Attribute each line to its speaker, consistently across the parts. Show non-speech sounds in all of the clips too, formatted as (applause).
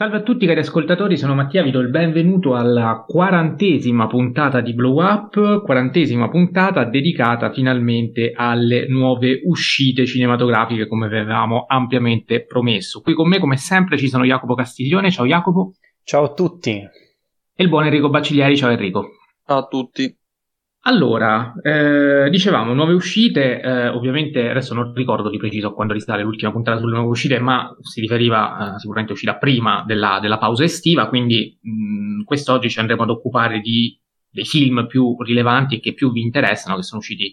Speaker 1: Salve a tutti cari ascoltatori, sono Mattia, vi do il benvenuto alla quarantesima puntata di Blow Up, quarantesima puntata dedicata finalmente alle nuove uscite cinematografiche come avevamo ampiamente promesso. Qui con me come sempre ci sono Jacopo Castiglione, ciao Jacopo.
Speaker 2: Ciao a tutti.
Speaker 1: E il buon Enrico Baciglieri, ciao Enrico.
Speaker 3: Ciao a tutti.
Speaker 1: Allora, eh, dicevamo nuove uscite, eh, ovviamente adesso non ricordo di preciso quando risale l'ultima puntata sulle nuove uscite, ma si riferiva eh, sicuramente uscita prima della, della pausa estiva, quindi mh, quest'oggi ci andremo ad occupare di, dei film più rilevanti e che più vi interessano, che sono usciti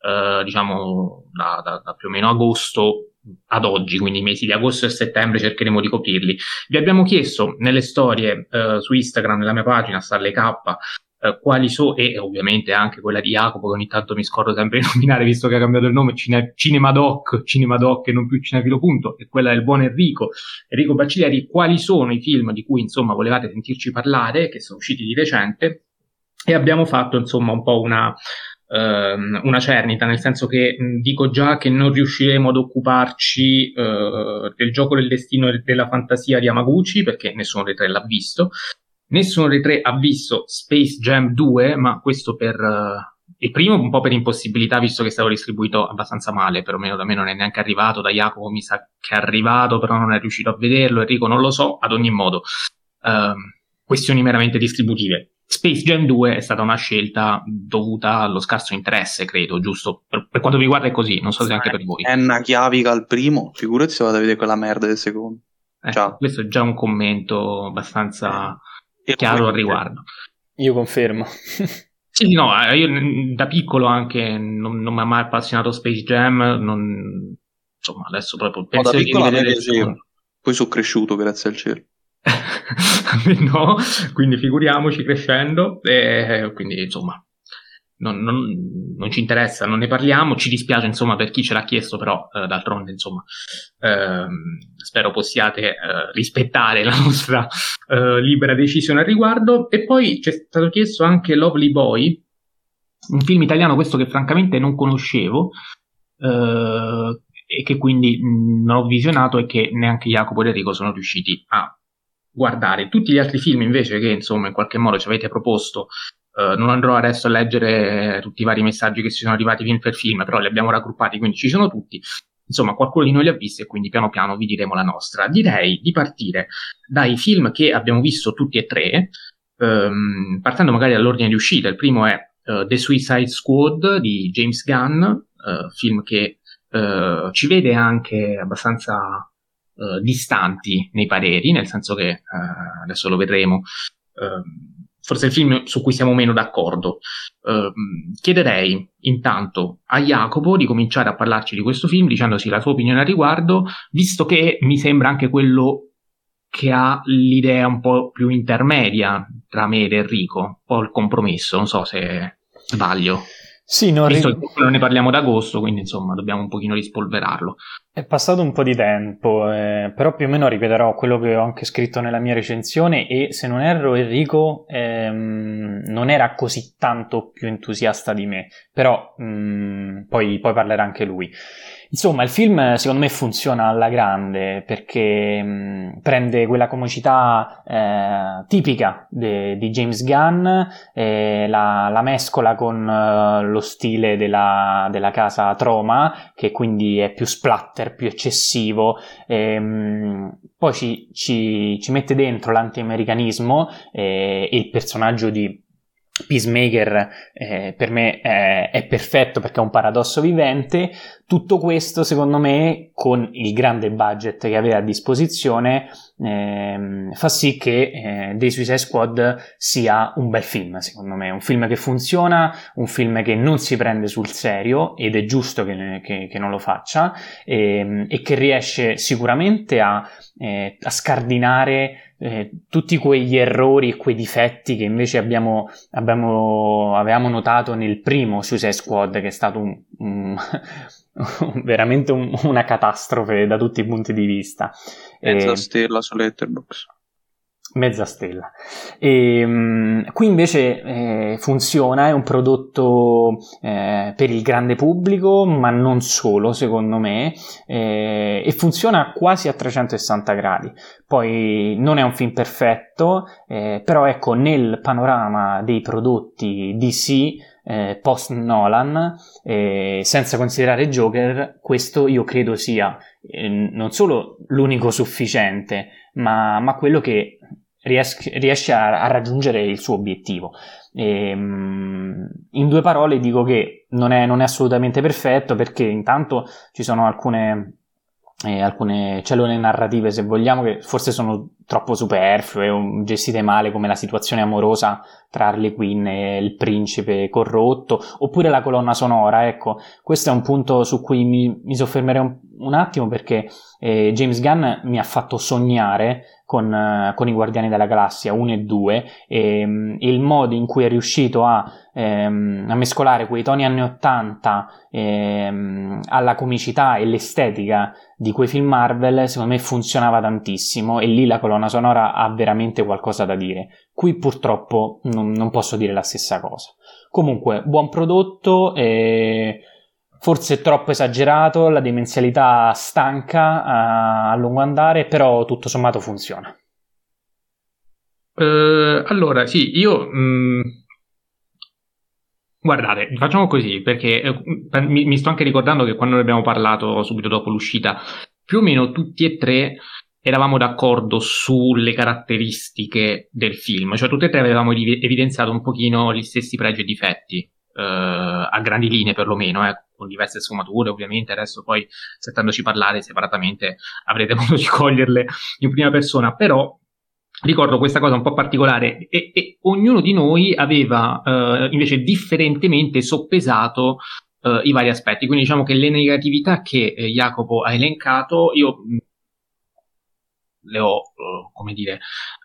Speaker 1: eh, diciamo da, da, da più o meno agosto ad oggi, quindi i mesi di agosto e settembre cercheremo di coprirli. Vi abbiamo chiesto nelle storie eh, su Instagram, nella mia pagina, Starle K, eh, quali sono, e ovviamente anche quella di Jacopo, che ogni tanto mi scordo sempre di (laughs) nominare, visto che ha cambiato il nome, Cine, Cinemadoc, Cinemadoc e non più Cinefilo Punto, e quella del buon Enrico, Enrico Bacciglieri, quali sono i film di cui insomma volevate sentirci parlare, che sono usciti di recente, e abbiamo fatto insomma un po' una, ehm, una cernita, nel senso che dico già che non riusciremo ad occuparci eh, del gioco del destino e della fantasia di Amaguchi, perché nessuno dei tre l'ha visto, Nessuno dei tre ha visto Space Jam 2, ma questo per uh, il primo un po' per impossibilità, visto che è stato distribuito abbastanza male, perlomeno da me non è neanche arrivato, da Jacopo mi sa che è arrivato, però non è riuscito a vederlo, Enrico non lo so, ad ogni modo. Uh, questioni meramente distributive. Space Jam 2 è stata una scelta dovuta allo scarso interesse, credo, giusto? Per, per quanto mi riguarda è così, non so se anche per voi.
Speaker 3: È una chiavica al primo, figurati se vado a vedere quella merda del secondo.
Speaker 1: Eh, questo è già un commento abbastanza chiaro al riguardo.
Speaker 2: Io confermo. (laughs)
Speaker 1: sì, no, eh, io da piccolo anche non, non mi ha mai appassionato Space Jam, non, insomma, adesso proprio
Speaker 3: penso no, da piccolo di piaceva. Poi sono cresciuto, grazie al cielo. (laughs)
Speaker 1: no, quindi figuriamoci crescendo, e quindi insomma, non, non, non, ci interessa, non ne parliamo, ci dispiace insomma per chi ce l'ha chiesto, però eh, d'altronde insomma ehm, spero possiate eh, rispettare la nostra eh, libera decisione al riguardo. E poi ci è stato chiesto anche Lovely Boy, un film italiano questo che francamente non conoscevo eh, e che quindi non ho visionato e che neanche Jacopo e Enrico sono riusciti a guardare. Tutti gli altri film invece che insomma in qualche modo ci avete proposto Uh, non andrò adesso a leggere tutti i vari messaggi che si sono arrivati film per film, però li abbiamo raggruppati, quindi ci sono tutti. Insomma, qualcuno di noi li ha visti e quindi piano piano vi diremo la nostra. Direi di partire dai film che abbiamo visto tutti e tre, um, partendo magari dall'ordine di uscita. Il primo è uh, The Suicide Squad di James Gunn, uh, film che ci vede anche abbastanza distanti nei pareri, nel senso che adesso lo vedremo. Uh, forse il film su cui siamo meno d'accordo. Uh, chiederei intanto a Jacopo di cominciare a parlarci di questo film dicendosi la sua opinione al riguardo, visto che mi sembra anche quello che ha l'idea un po' più intermedia tra me ed Enrico, un po' il compromesso, non so se sbaglio.
Speaker 2: Sì, non,
Speaker 1: Visto ri- che non ne parliamo d'agosto, quindi insomma dobbiamo un pochino rispolverarlo.
Speaker 2: È passato un po' di tempo, eh, però più o meno ripeterò quello che ho anche scritto nella mia recensione e se non erro Enrico ehm, non era così tanto più entusiasta di me, però mh, mm, poi, poi parlerà anche lui. Insomma, il film secondo me funziona alla grande perché mh, prende quella comicità eh, tipica de, di James Gunn, eh, la, la, mescola con uh, lo stile della, della, casa Troma, che quindi è più splatter, più eccessivo. Mh, poi ci, ci, ci, mette dentro l'anti-americanismo eh, e il personaggio di Peacemaker eh, per me è, è, perfetto perché è un paradosso vivente. Tutto questo, secondo me, con il grande budget che aveva a disposizione, eh, fa sì che eh, The Suicide Squad sia un bel film, secondo me. Un film che funziona, un film che non si prende sul serio ed è giusto che, che, che non lo faccia ehm, e che riesce sicuramente a, eh, a scardinare eh, tutti quegli errori e quei difetti che invece abbiamo, abbiamo, avevamo notato nel primo Suicide Squad, che è stato un, un, (laughs) veramente un, una catastrofe da tutti i punti di vista.
Speaker 3: Mezza e... stella su Letterboxd.
Speaker 2: Mezza stella. E, um, qui invece eh, funziona, è un prodotto eh, per il grande pubblico, ma non solo, secondo me, eh, e funziona quasi a 360 gradi. Poi non è un film perfetto, eh, però ecco, nel panorama dei prodotti DC eh, post Nolan, eh, senza considerare Joker, questo io credo sia eh, non solo l'unico sufficiente, ma, ma quello che ries- riesce a, a, raggiungere il suo obiettivo. E, um, in due parole dico che non è, non è assolutamente perfetto perché intanto ci sono alcune eh, alcune cellule narrative, se vogliamo, che forse sono troppo superflue o gestite male, come la situazione amorosa tra Harley Quinn e il principe corrotto, oppure la colonna sonora. Ecco, questo è un punto su cui mi, mi soffermerei un, un, attimo perché eh, James Gunn mi ha fatto sognare con, uh, con, i Guardiani della Galassia 1 e 2 e, um, il modo in cui è riuscito a, um, a mescolare quei toni anni 80 um, alla comicità e l'estetica di quei film Marvel secondo me funzionava tantissimo e lì la colonna sonora ha veramente qualcosa da dire. Qui purtroppo non, non posso dire la stessa cosa. Comunque, buon prodotto e forse troppo esagerato, la demenzialità stanca a, a lungo andare, però tutto sommato funziona.
Speaker 1: Uh, allora, sì, io mh, mm, Guardate, facciamo così perché eh, mi, mi, sto anche ricordando che quando ne abbiamo parlato subito dopo l'uscita, più o meno tutti e tre eravamo d'accordo sulle caratteristiche del film, cioè tutti e tre avevamo evidenziato un pochino gli stessi pregi e difetti, eh, a grandi linee perlomeno, eh, con diverse sfumature ovviamente, adesso poi sentendoci parlare separatamente avrete (laughs) modo di coglierle in prima persona, però ricordo questa cosa un po' particolare. E, e ognuno di noi aveva eh, invece differentemente soppesato eh, i vari aspetti. Quindi diciamo che le negatività che eh, Jacopo ha elencato io le ho, eh, come dire,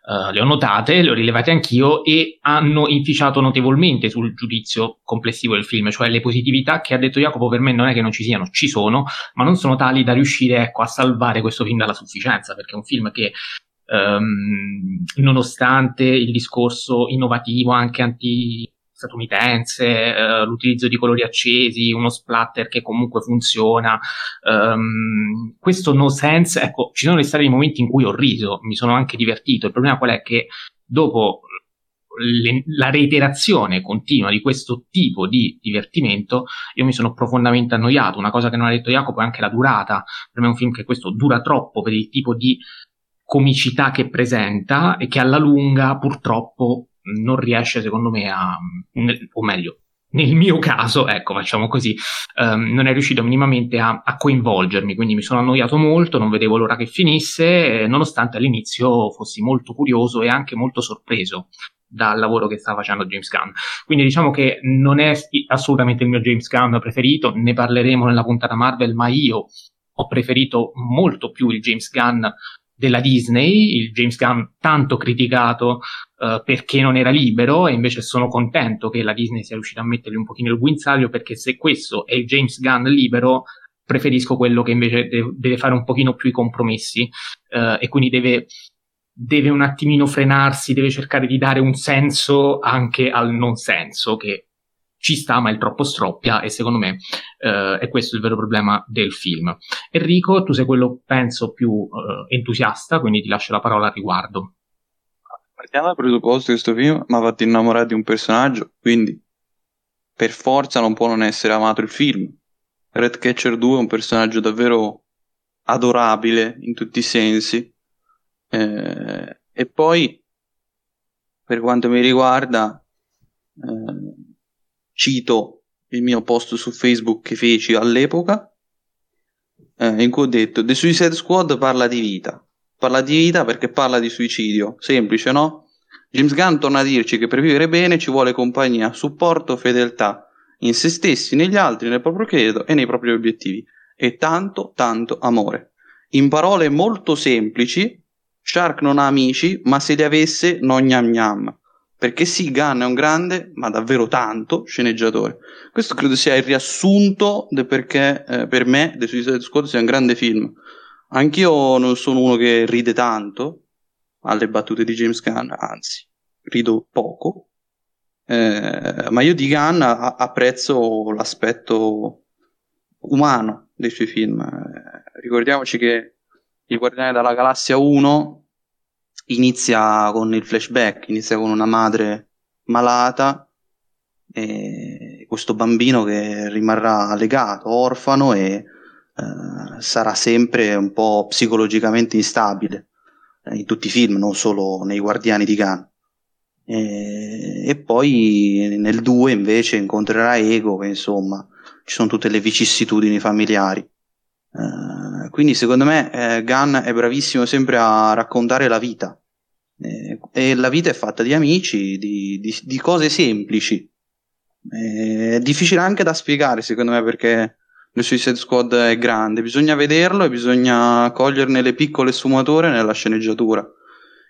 Speaker 1: uh, le ho notate, le ho rilevate anch'io e hanno inficiato notevolmente sul giudizio complessivo del film, cioè le positività che ha detto Jacopo per me non è che non ci siano, ci sono, ma non sono tali da riuscire ecco, a salvare questo film dalla sufficienza, perché è un film che Um, nonostante il discorso innovativo anche anti statunitense, uh, l'utilizzo di colori accesi, uno splatter che comunque funziona, um, questo no sense, ecco, ci sono stati dei momenti in cui ho riso, mi sono anche divertito, il problema qual è che dopo le, la reiterazione continua di questo tipo di divertimento, io mi sono profondamente annoiato. Una cosa che non ha detto Jacopo è anche la durata. Per me è un film che questo dura troppo per il tipo di comicità che presenta e che alla lunga purtroppo non riesce secondo me a, o meglio, nel mio caso, ecco, facciamo così, um, non è riuscito minimamente a, a, coinvolgermi, quindi mi sono annoiato molto, non vedevo l'ora che finisse, eh, nonostante all'inizio fossi molto curioso e anche molto sorpreso dal lavoro che sta facendo James Gunn. Quindi diciamo che non è assolutamente il mio James Gunn preferito, ne parleremo nella puntata Marvel, ma io ho preferito molto più il James Gunn della Disney, il James Gunn tanto criticato uh, perché non era libero e invece sono contento che la Disney sia riuscita a mettergli un pochino il guinzaglio perché se questo è il James Gunn libero preferisco quello che invece deve, deve fare un pochino più i compromessi uh, e quindi deve, deve un attimino frenarsi, deve cercare di dare un senso anche al non senso che ci sta, ma il troppo stroppia e secondo me eh, è questo il vero problema del film. Enrico, tu sei quello, penso, più eh, entusiasta, quindi ti lascio la parola a riguardo.
Speaker 3: Partiamo dal presupposto che questo film mi ha fatto innamorare di un personaggio, quindi per forza non può non essere amato il film. Red Catcher 2 è un personaggio davvero adorabile in tutti i sensi. Eh, e poi, per quanto mi riguarda, eh, cito il mio post su Facebook che feci all'epoca, eh, in cui ho detto The Suicide Squad parla di vita. Parla di vita perché parla di suicidio. Semplice, no? James Gunn torna a dirci che per vivere bene ci vuole compagnia, supporto, fedeltà in se stessi, negli altri, nel proprio credo e nei propri obiettivi. E tanto, tanto amore. In parole molto semplici, Shark non ha amici, ma se li avesse non gnam gnam. Perché sì, Gunn è un grande, ma davvero tanto, sceneggiatore. Questo credo sia il riassunto del perché eh, per me The Suicide Squad sia un grande film. Anch'io non sono uno che ride tanto, alle battute di James Gunn, anzi, rido poco. Eh, ma io di Gunn a- apprezzo l'aspetto umano dei suoi film. Eh, ricordiamoci che Il Guardiane della Galassia 1 inizia con il flashback, inizia con una madre malata e questo bambino che rimarrà legato, orfano e eh, sarà sempre un po' psicologicamente instabile eh, in tutti i film, non solo nei Guardiani di Gunn. E, e poi nel 2 invece incontrerà Ego, che insomma ci sono tutte le vicissitudini familiari. Uh, quindi secondo me eh, Gunn è bravissimo sempre a raccontare la vita. Eh, e la vita è fatta di amici, di, di, di cose semplici. Eh, è difficile anche da spiegare secondo me perché il Suicide Squad è grande, bisogna vederlo e bisogna coglierne le piccole sfumature nella sceneggiatura.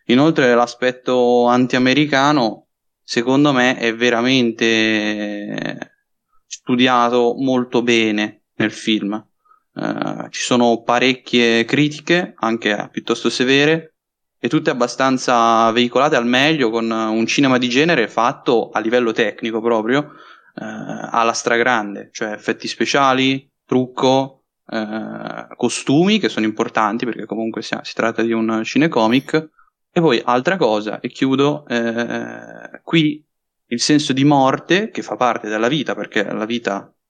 Speaker 3: Inoltre l'aspetto anti-americano secondo me è veramente studiato molto bene nel film. Uh, ci sono parecchie critiche, anche piuttosto severe, e tutte abbastanza veicolate al meglio con un cinema di genere fatto a livello tecnico proprio uh, alla stragrande, cioè effetti speciali, trucco, uh, costumi che sono importanti perché comunque si, si tratta di un cinecomic. E poi altra cosa, e chiudo, qui il senso di morte che fa parte della vita, perché la vita eh,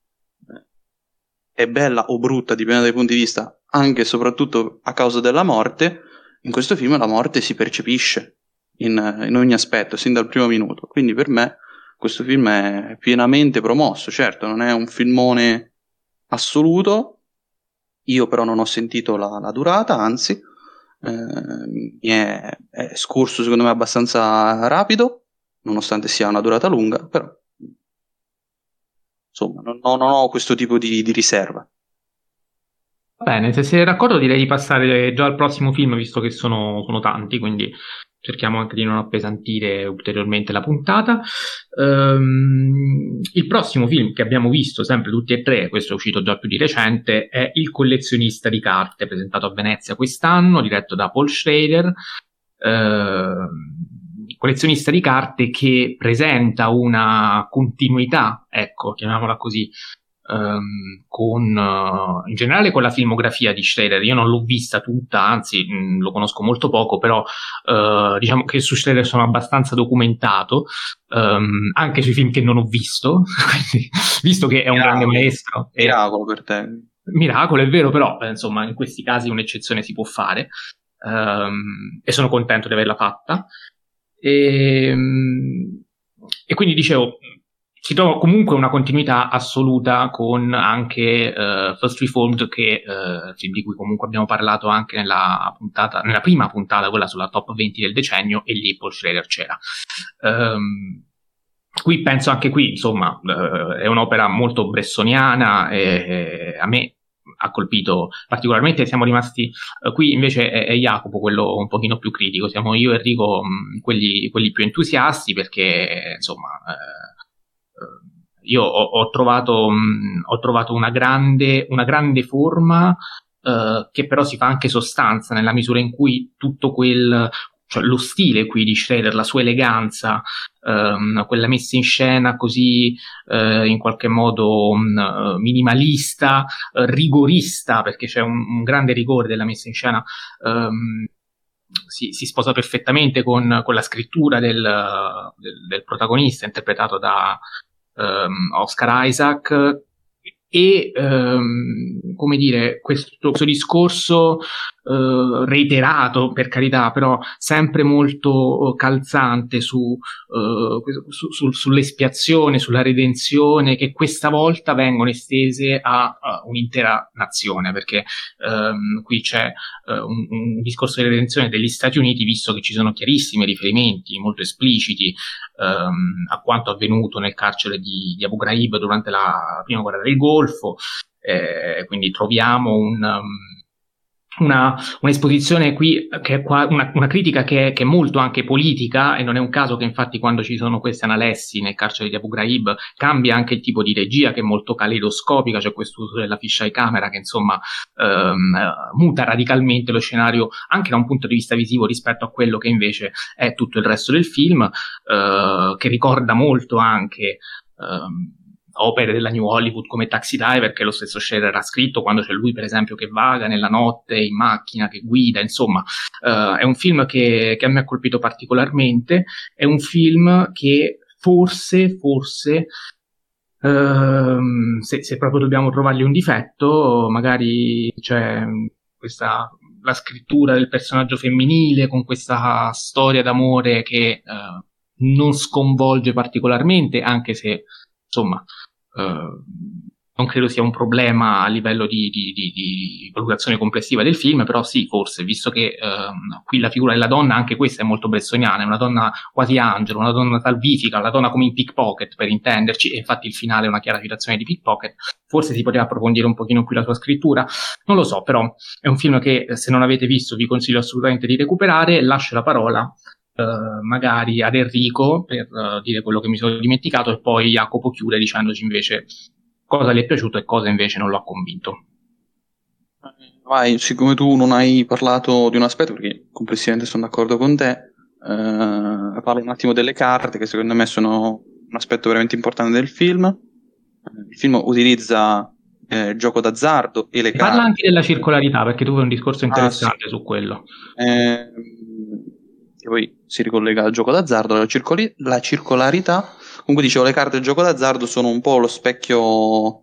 Speaker 3: è bella o brutta, dipende dai punti di vista, anche e soprattutto a causa della morte, in questo film la morte si percepisce in, in ogni aspetto, sin dal primo minuto. Quindi per me questo film è pienamente promosso, certo, non è un filmone assoluto, io però non ho sentito la, la durata, anzi, eh, mi è, è scorso secondo me abbastanza rapido, nonostante sia una durata lunga, però insomma non, non ho questo tipo di, di riserva.
Speaker 1: Bene, se sei d'accordo direi di passare già al prossimo film, visto che sono, sono tanti, quindi cerchiamo anche di non appesantire ulteriormente la puntata. Um, il prossimo film che abbiamo visto, sempre tutti e tre, questo è uscito già più di recente, è Il collezionista di carte, presentato a Venezia quest'anno, diretto da Paul Schrader. Uh, collezionista di carte che presenta una continuità, ecco, chiamiamola così, um, con, uh, in generale con la filmografia di Schrader. Io non l'ho vista tutta, anzi mh, mm, lo conosco molto poco, però uh, diciamo che su Schrader sono abbastanza documentato, um, anche sui film che non ho visto, (laughs) quindi, visto che è un grande maestro.
Speaker 3: Miracolo per te.
Speaker 1: Miracolo, è vero, però eh, insomma in questi casi un'eccezione si può fare. Um, e sono contento di averla fatta. E, ehm, e quindi dicevo, si trova comunque una continuità assoluta con anche uh, First Reformed, che, uh, di cui comunque abbiamo parlato anche nella, puntata, nella prima puntata, quella sulla top 20 del decennio, e lì Paul Schrader c'era. Um, qui penso anche qui, insomma, uh, è un'opera molto bressoniana e, e a me ha colpito particolarmente. Siamo rimasti uh, qui invece è, è, Jacopo quello un pochino più critico, siamo io e Enrico mh, quelli, quelli, più entusiasti perché insomma eh, eh io ho, ho, trovato, mh, ho trovato una grande, una grande forma Uh, che però si fa anche sostanza nella misura in cui tutto quel, cioè lo stile qui di Schrader, la sua eleganza, ehm, quella messa in scena così eh, in qualche modo um, minimalista, eh, rigorista, perché c'è un, un, grande rigore della messa in scena, ehm, si, si, sposa perfettamente con, con la scrittura del, del, del, protagonista interpretato da ehm, Oscar Isaac. E ehm, come dire questo, questo discorso eh, reiterato per carità, però sempre molto eh, calzante su, eh, su, su, sull'espiazione, sulla redenzione, che questa volta vengono estese a, a un'intera nazione, perché ehm, qui c'è eh, un, un, discorso di redenzione degli Stati Uniti, visto che ci sono chiarissimi riferimenti molto espliciti ehm, a quanto avvenuto nel carcere di, di Abu Ghraib durante la prima guerra del Golfo. Eh, quindi troviamo un, um, una, un'esposizione qui, che è qua, una, una critica che è, che è, molto anche politica e non è un caso che infatti quando ci sono queste analessi nel carcere di Abu Ghraib cambia anche il tipo di regia che è molto caleidoscopica, c'è questo uso della fisheye camera che insomma ehm, muta radicalmente lo scenario anche da un punto di vista visivo rispetto a quello che invece è tutto il resto del film, eh, che ricorda molto anche... Ehm, opere della New Hollywood come Taxi Driver che lo stesso Scherer ha scritto quando c'è lui per esempio che vaga nella notte in macchina, che guida, insomma uh, è un film che, che, a me ha colpito particolarmente, è un film che forse, forse uh, se, se, proprio dobbiamo trovargli un difetto, magari c'è questa la scrittura del personaggio femminile con questa storia d'amore che uh, non sconvolge particolarmente, anche se insomma eh, non credo sia un problema a livello di, di, di, di, valutazione complessiva del film, però sì, forse, visto che uh, qui la figura della donna, anche questa è molto bressoniana, è una donna quasi angelo, una donna salvifica, una donna come in pickpocket, per intenderci, e infatti il finale è una chiara citazione di pickpocket, forse si poteva approfondire un pochino qui la sua scrittura, non lo so, però è un film che se non avete visto vi consiglio assolutamente di recuperare, lascio la parola Uh, magari ad Enrico per uh, dire quello che mi sono dimenticato e poi Jacopo chiude dicendoci invece cosa gli è piaciuto e cosa invece non lo ha convinto.
Speaker 3: Vai, siccome tu non hai parlato di un aspetto, perché complessivamente sono d'accordo con te, uh, parlo un attimo delle carte che secondo me sono un aspetto veramente importante del film. Il film utilizza eh, il gioco d'azzardo e le
Speaker 1: Parla
Speaker 3: carte.
Speaker 1: Parla anche della circolarità, perché tu fai un discorso interessante ah, sì. su quello.
Speaker 3: Eh, che poi si ricollega al gioco d'azzardo, la, circoli- la circolarità. Comunque dicevo, le carte del gioco d'azzardo sono un po' lo specchio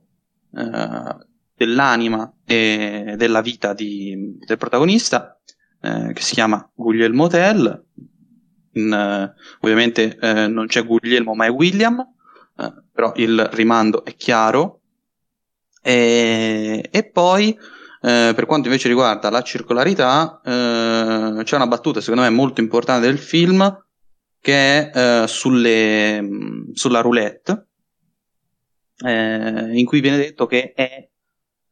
Speaker 3: eh, dell'anima e della vita di, del protagonista, eh, che si chiama Guglielmo Tell. In, eh, ovviamente eh, non c'è Guglielmo, ma è William, eh, però il rimando è chiaro. E, e poi eh, per quanto invece riguarda la circolarità, eh, c'è una battuta secondo me molto importante del film che è eh, sulle, sulla roulette, eh, in cui viene detto che è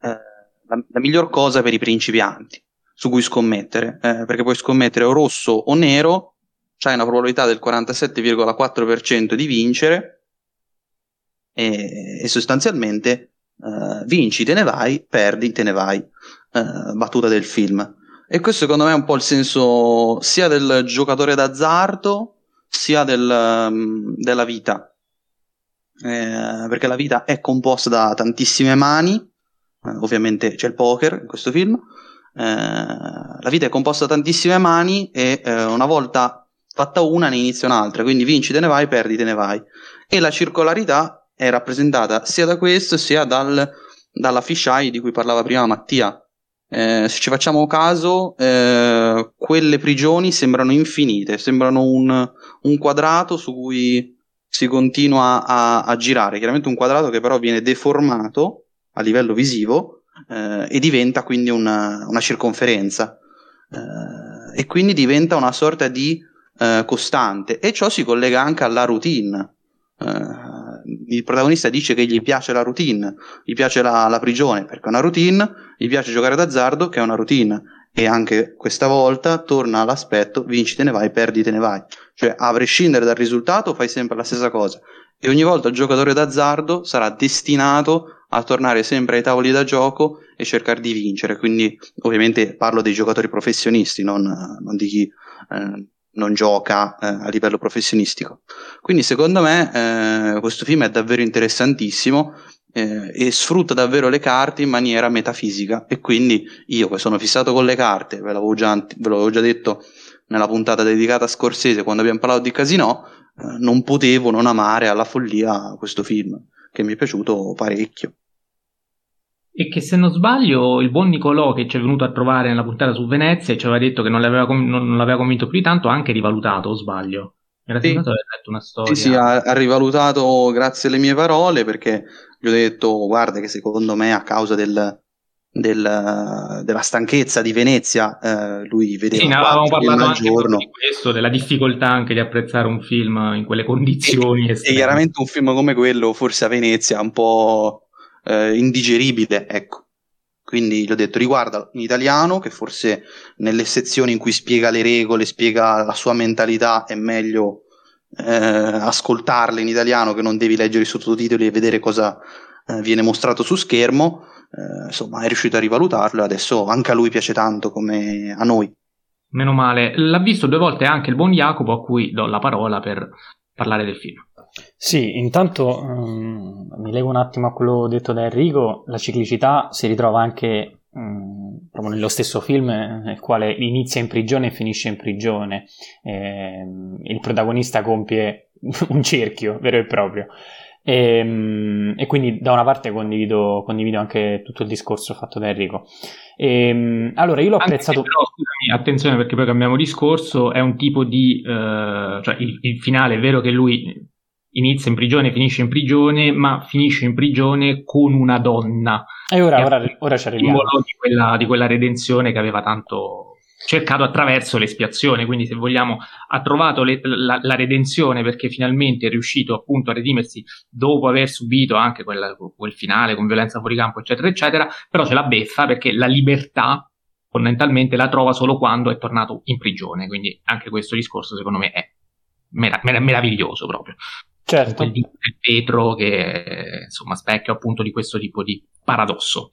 Speaker 3: eh, la, la, miglior cosa per i principianti su cui scommettere, perché puoi scommettere o rosso o nero, c'hai una probabilità del 47,4% di vincere e, e sostanzialmente uh, vinci te ne vai, perdi te ne vai, uh, battuta del film. E questo secondo me è un po' il senso sia del giocatore d'azzardo sia del, um, della vita. Eh, perché la vita è composta da tantissime mani, eh, ovviamente c'è il poker in questo film. Eh, la vita è composta da tantissime mani e eh, una volta fatta una ne inizia un'altra, quindi vinci te ne vai, perdi te ne vai. E la circolarità è rappresentata sia da questo sia dal, dalla fisheye di cui parlava prima Mattia. Eh, se ci facciamo caso, eh, quelle prigioni sembrano infinite, sembrano un, un, quadrato su cui si continua a, a, girare. Chiaramente un quadrato che però viene deformato a livello visivo eh, e diventa quindi una, una circonferenza. Eh, e quindi diventa una sorta di eh, costante. E ciò si collega anche alla routine. Il protagonista dice che gli piace la routine, gli piace la, la prigione perché è una routine, gli piace giocare d'azzardo che è una routine e anche questa volta torna all'aspetto vinci te ne vai, perdi te ne vai. Cioè, a prescindere dal risultato, fai sempre la stessa cosa. E ogni volta il giocatore d'azzardo sarà destinato a tornare sempre ai tavoli da gioco e cercare di vincere. Quindi, ovviamente, parlo dei giocatori professionisti, non, non di chi eh, non gioca eh, a livello professionistico. Quindi secondo me eh, questo film è davvero interessantissimo eh, e sfrutta davvero le carte in maniera metafisica e quindi io che sono fissato con le carte, ve l'avevo già, ve l'avevo già detto nella puntata dedicata a Scorsese quando abbiamo parlato di Casino, eh, non potevo non amare alla follia questo film che mi è piaciuto parecchio.
Speaker 1: E che se non sbaglio il buon Nicolò che ci è venuto a trovare nella puntata su Venezia e ci aveva detto che non l'aveva, com- non l'aveva convinto più di tanto, ha anche rivalutato, o sbaglio?
Speaker 3: Era sì. letto una storia. Sì, sì, ha, ha, rivalutato grazie alle mie parole perché gli ho detto guarda che secondo me a causa del, del, della stanchezza di Venezia eh, lui vedeva
Speaker 1: sì, ne avevamo parlato anche giorno. di questo, della difficoltà anche di apprezzare un film in quelle condizioni
Speaker 3: e, e chiaramente un film come quello forse a Venezia un po' eh, indigeribile, ecco. Quindi gli ho detto riguarda in italiano, che forse nelle sezioni in cui spiega le regole, spiega la sua mentalità, è meglio eh, ascoltarle in italiano che non devi leggere i sottotitoli e vedere cosa eh, viene mostrato su schermo. Eh, insomma, è riuscito a rivalutarlo e adesso anche a lui piace tanto come a noi.
Speaker 1: Meno male. L'ha visto due volte anche il buon Jacopo, a cui do la parola per parlare del film.
Speaker 2: Sì, intanto um, mi leggo un attimo a quello detto da Enrico, la ciclicità si ritrova anche um, proprio nello stesso film nel quale inizia in prigione e finisce in prigione. Eh, il protagonista compie (laughs) un cerchio vero e proprio. E, ehm, e, quindi da una parte condivido, condivido, anche tutto il discorso fatto da Enrico. E, ehm, allora, io l'ho anche apprezzato.
Speaker 1: Però, scusami, attenzione perché poi cambiamo discorso. È un tipo di. Uh, cioè il, il, finale è vero che lui inizia in prigione, finisce in prigione, ma finisce in prigione con una donna.
Speaker 2: E ora, ora, ora ci arriviamo.
Speaker 1: Di quella, di quella redenzione che aveva tanto cercato attraverso l'espiazione, quindi se vogliamo ha trovato le, la, la, redenzione perché finalmente è riuscito appunto a redimersi dopo aver subito anche quella, quel finale con violenza fuori campo eccetera eccetera, però ce la beffa perché la libertà fondamentalmente la trova solo quando è tornato in prigione, quindi anche questo discorso secondo me è merav- meraviglioso proprio.
Speaker 2: Certo.
Speaker 1: Quel di vetro che insomma specchia appunto di questo tipo di paradosso.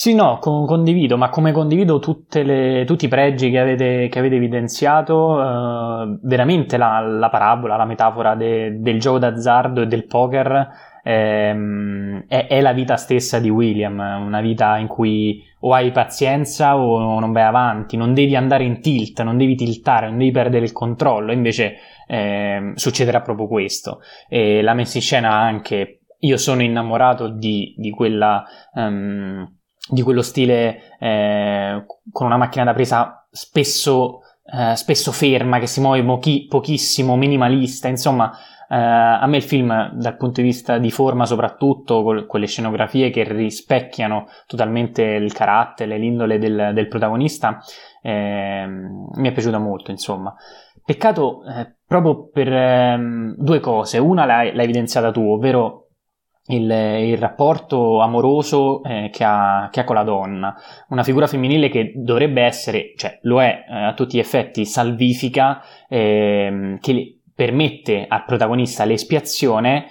Speaker 2: Sì, no, con, condivido, ma come condivido le, tutti i pregi che avete, che avete evidenziato, eh, veramente la, la, parabola, la metafora de, del gioco d'azzardo e del poker ehm, è, è, la vita stessa di William, una vita in cui o hai pazienza o non vai avanti, non devi andare in tilt, non devi tiltare, non devi perdere il controllo, invece eh, succederà proprio questo. E la messa in scena anche, io sono innamorato di, di quella... Um, di quello stile eh, con una macchina da presa spesso, eh, spesso ferma, che si muove pochi, pochissimo, minimalista, insomma, eh, a me il film dal punto di vista di forma soprattutto, con, con le scenografie che rispecchiano totalmente il carattere, l'indole del, del protagonista, ehm, mi è piaciuto molto, insomma. Peccato eh, proprio per ehm, due cose, una l'hai, l'hai evidenziata tu, ovvero il, il, rapporto amoroso eh, che, ha, che, ha, con la donna, una figura femminile che dovrebbe essere, cioè lo è eh, a tutti gli effetti, salvifica, eh, che permette al protagonista l'espiazione,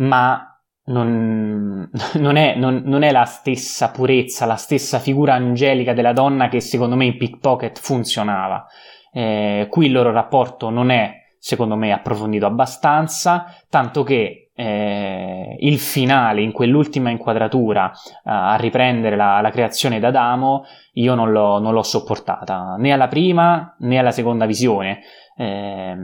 Speaker 2: ma non, (laughs) non, è, non, non, è, la stessa purezza, la stessa figura angelica della donna che secondo me in Pickpocket funzionava. Eh, qui il loro rapporto non è, secondo me, approfondito abbastanza, tanto che eh, il finale in quell'ultima inquadratura eh, a riprendere la, la, creazione d'Adamo io non l'ho, non l'ho, sopportata né alla prima né alla seconda visione. Eh,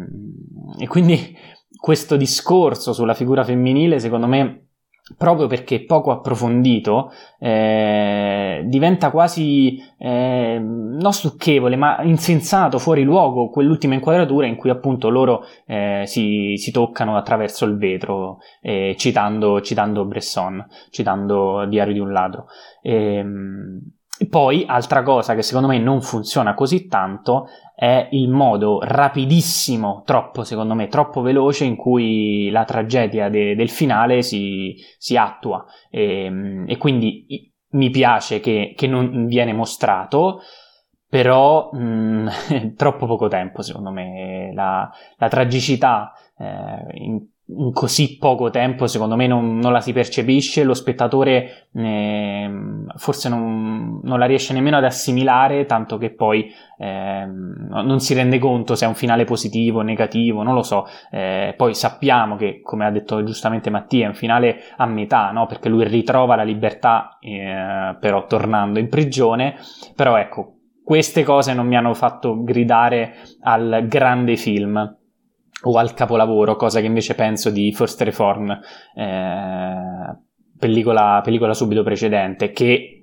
Speaker 2: e quindi (laughs) questo discorso sulla figura femminile secondo me proprio perché poco approfondito, eh, diventa quasi eh, non stucchevole, ma insensato, fuori luogo, quell'ultima inquadratura in cui appunto loro eh, si, si, toccano attraverso il vetro, eh, citando, citando Bresson, citando Diario di un ladro. Poi, altra cosa che secondo me non funziona così tanto è il modo rapidissimo, troppo secondo me, troppo veloce in cui la tragedia de- del finale si, si attua. E, ehm, e, quindi mi piace che, che non viene mostrato, però mh, mm, (laughs) troppo poco tempo secondo me. La, la tragicità eh, in in così poco tempo secondo me non, non la si percepisce, lo spettatore eh, forse non, non, la riesce nemmeno ad assimilare, tanto che poi eh, non si rende conto se è un finale positivo o negativo, non lo so. Eh, poi sappiamo che, come ha detto giustamente Mattia, è un finale a metà, no? perché lui ritrova la libertà eh, però tornando in prigione, però ecco, queste cose non mi hanno fatto gridare al grande film o al capolavoro, cosa che invece penso di First Reform, eh, pellicola, pellicola subito precedente, che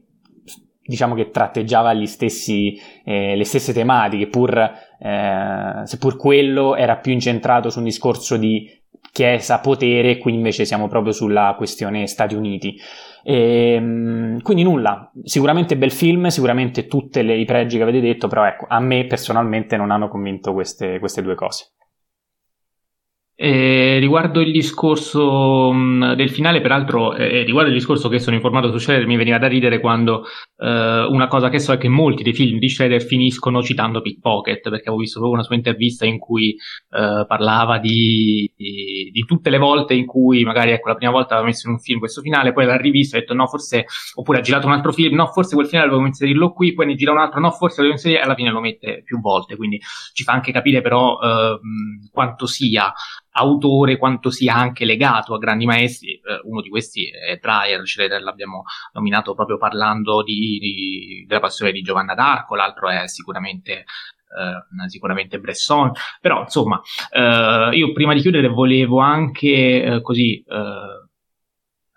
Speaker 2: diciamo che tratteggiava stessi, eh, le stesse tematiche, pur, eh, seppur quello era più incentrato su un discorso di chiesa, potere, qui invece siamo proprio sulla questione Stati Uniti. E, ehm, quindi nulla, sicuramente bel film, sicuramente tutti i pregi che avete detto, però ecco, a me personalmente non hanno convinto queste, queste due cose.
Speaker 1: Eh, riguardo il discorso mh, del finale, peraltro, eh, riguardo il discorso che sono informato su Shredder, mi veniva da ridere quando eh, una cosa che so è che molti dei film di Shredder finiscono citando Pickpocket, perché avevo visto proprio una sua intervista in cui eh, parlava di, di, di, tutte le volte in cui magari ecco la prima volta aveva messo in un film questo finale, poi l'ha rivisto e ha detto no, forse, oppure ha girato un altro film, no, forse quel finale dovevo inserirlo qui, poi ne gira un altro, no, forse lo devo inserire, e alla fine lo mette più volte, quindi ci fa anche capire però eh, quanto sia autore quanto sia anche legato a grandi maestri. Eh, uno di questi è Dreyer, Schroeder l'abbiamo nominato proprio parlando di, di, della passione di Giovanna d'Arco, l'altro è sicuramente Uh, sicuramente Bresson, però insomma, uh, io prima di chiudere volevo anche uh, così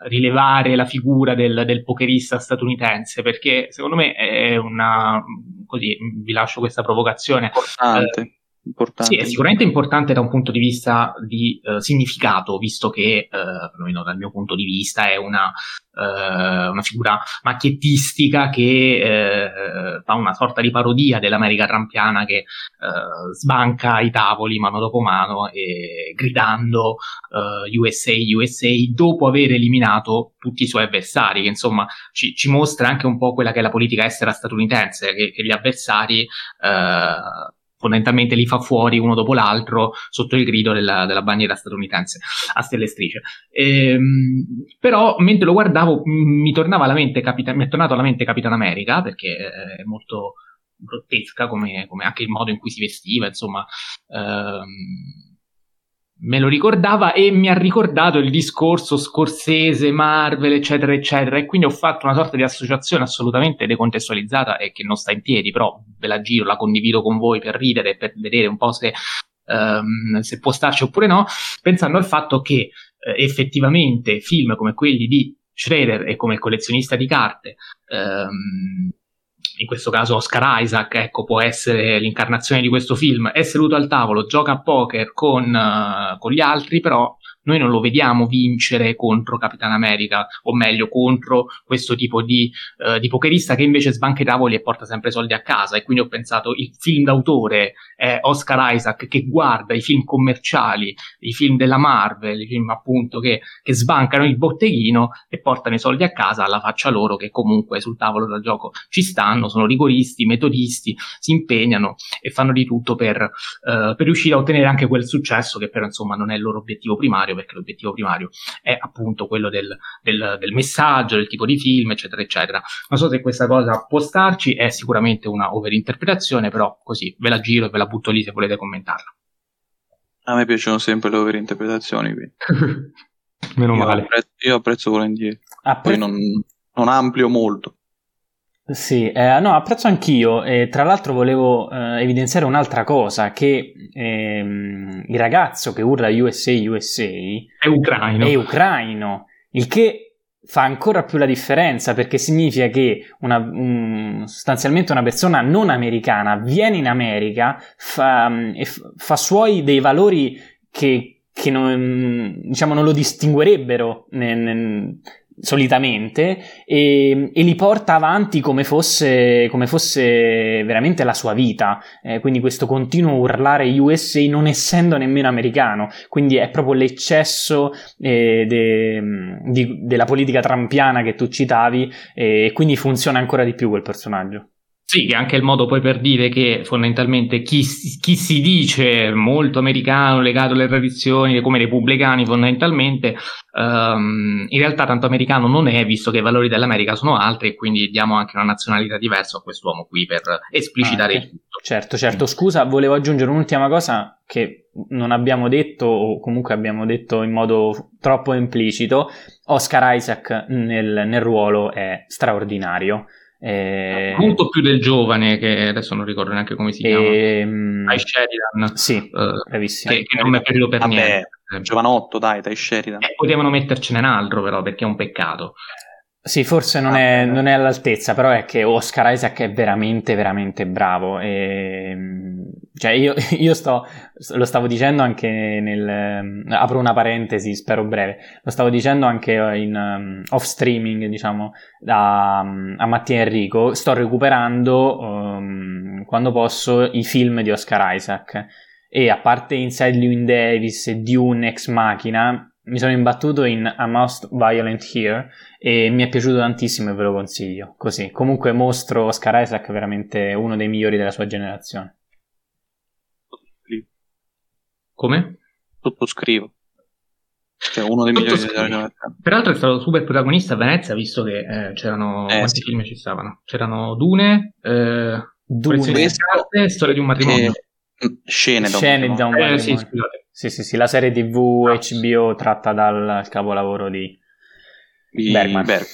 Speaker 1: rilevare la figura del, del, pokerista statunitense perché secondo me è una così vi lascio questa provocazione
Speaker 3: importante
Speaker 1: Importante. Sì, è sicuramente importante da un punto di vista di uh, significato, visto che, uh, almeno dal mio punto di vista, è una, uh, una figura macchiettistica che fa una sorta di parodia dell'America trampiana che sbanca i tavoli mano dopo mano e gridando USA, USA dopo aver eliminato tutti i suoi avversari, che insomma ci, ci, mostra anche un po' quella che è la politica estera statunitense, che, che gli avversari fondamentalmente li fa fuori uno dopo l'altro sotto il grido della, della bandiera statunitense a stelle strisce. Ehm, però mentre lo guardavo mi, tornava alla mente Capitan, mi è tornato alla mente Capitan America perché è molto grottesca come, come anche il modo in cui si vestiva, insomma. Ehm, me lo ricordava e mi ha ricordato il discorso scorsese, Marvel, eccetera, eccetera. E quindi ho fatto una sorta di associazione assolutamente decontestualizzata e che non sta in piedi, però ve la giro, la condivido con voi per ridere, per vedere un po' se, um, se può starci oppure no, pensando al fatto che eh, effettivamente film come quelli di Schroeder e come collezionista di carte um, in questo caso Oscar Isaac, ecco, può essere l'incarnazione di questo film, è seduto al tavolo, gioca a poker con, uh, con gli altri, però noi non lo vediamo vincere contro Capitan America, o meglio contro questo tipo di, uh, di pokerista che invece sbanca i tavoli e porta sempre soldi a casa. E quindi ho pensato, il film d'autore è Oscar Isaac che guarda i film commerciali, i film della Marvel, i film appunto che, che sbancano il botteghino e portano i soldi a casa alla faccia loro che comunque sul tavolo da gioco ci stanno, sono rigoristi, metodisti, si impegnano e fanno di tutto per, uh, per riuscire a ottenere anche quel successo che però insomma non è il loro obiettivo primario primario, perché l'obiettivo primario è appunto quello del, del, del, messaggio, del tipo di film, eccetera, eccetera. Non so se questa cosa può starci, è sicuramente una overinterpretazione, però così ve la giro e ve la butto lì se volete commentarla.
Speaker 3: A me piacciono sempre le overinterpretazioni, quindi. (laughs)
Speaker 1: Meno io male.
Speaker 3: Apprezzo, io apprezzo volentieri. Appre- Poi non, non amplio molto.
Speaker 2: Sì, eh, no, apprezzo anch'io e tra l'altro volevo eh, evidenziare un'altra cosa, che ehm, il ragazzo che urla USA USA
Speaker 1: è ucraino.
Speaker 2: È ucraino, il che fa ancora più la differenza perché significa che una, um, sostanzialmente una persona non americana viene in America fa, e fa suoi dei valori che, che non, diciamo, non lo distinguerebbero nel, nel solitamente e, e, li porta avanti come fosse, come fosse veramente la sua vita. Eh, quindi questo continuo urlare USA non essendo nemmeno americano. Quindi è proprio l'eccesso eh, de, di, della politica trampiana che tu citavi e quindi funziona ancora di più quel personaggio
Speaker 1: sì, che è anche il modo poi per dire che fondamentalmente chi, chi, si dice molto americano, legato alle tradizioni, come repubblicani fondamentalmente, um, in realtà tanto americano non è, visto che i valori dell'America sono altri e quindi diamo anche una nazionalità diversa a quest'uomo qui per esplicitare ah, okay. tutto.
Speaker 2: Certo, certo. Scusa, volevo aggiungere un'ultima cosa che non abbiamo detto o comunque abbiamo detto in modo troppo implicito. Oscar Isaac nel, nel ruolo è straordinario.
Speaker 1: Eh, molto più del giovane, che adesso non ricordo neanche come si chiama, ehm... Ty Sheridan.
Speaker 2: Sì, uh, bravissimo.
Speaker 1: Che, che, non mi è piaciuto per Vabbè, niente.
Speaker 3: Giovanotto, dai, Ty Sheridan.
Speaker 1: Eh, potevano mettercene un altro, però, perché è un peccato.
Speaker 2: Sì, forse non, ah, è, non, è, all'altezza, però è che Oscar Isaac è veramente, veramente bravo. E, ehm, cioè, io, (laughs) io sto, lo stavo dicendo anche nel. Apro una parentesi, spero breve. Lo stavo dicendo anche in um, off streaming, diciamo, da, a Mattia Enrico. Sto recuperando um, quando posso i film di Oscar Isaac e a parte Inside Llewyn Davis e Dune Ex Machina mi sono imbattuto in A Most Violent Here e mi è piaciuto tantissimo e ve lo consiglio. Così, comunque mostro Oscar Isaac veramente uno dei migliori della sua generazione.
Speaker 1: Come?
Speaker 3: Sottoscrivo. Cioè, uno dei migliori della generazione.
Speaker 1: Peraltro è stato super protagonista a Venezia, visto che eh, c'erano... Eh, quanti sì. film ci stavano? C'erano Dune, eh,
Speaker 2: Dune.
Speaker 1: Storia di un matrimonio.
Speaker 3: Che... Scene da un
Speaker 2: Scene da un
Speaker 1: Eh, sì, scusate.
Speaker 2: Sì, sì, sì, la serie TV HBO tratta dal capolavoro di
Speaker 3: di
Speaker 2: Bergman.
Speaker 3: Berg.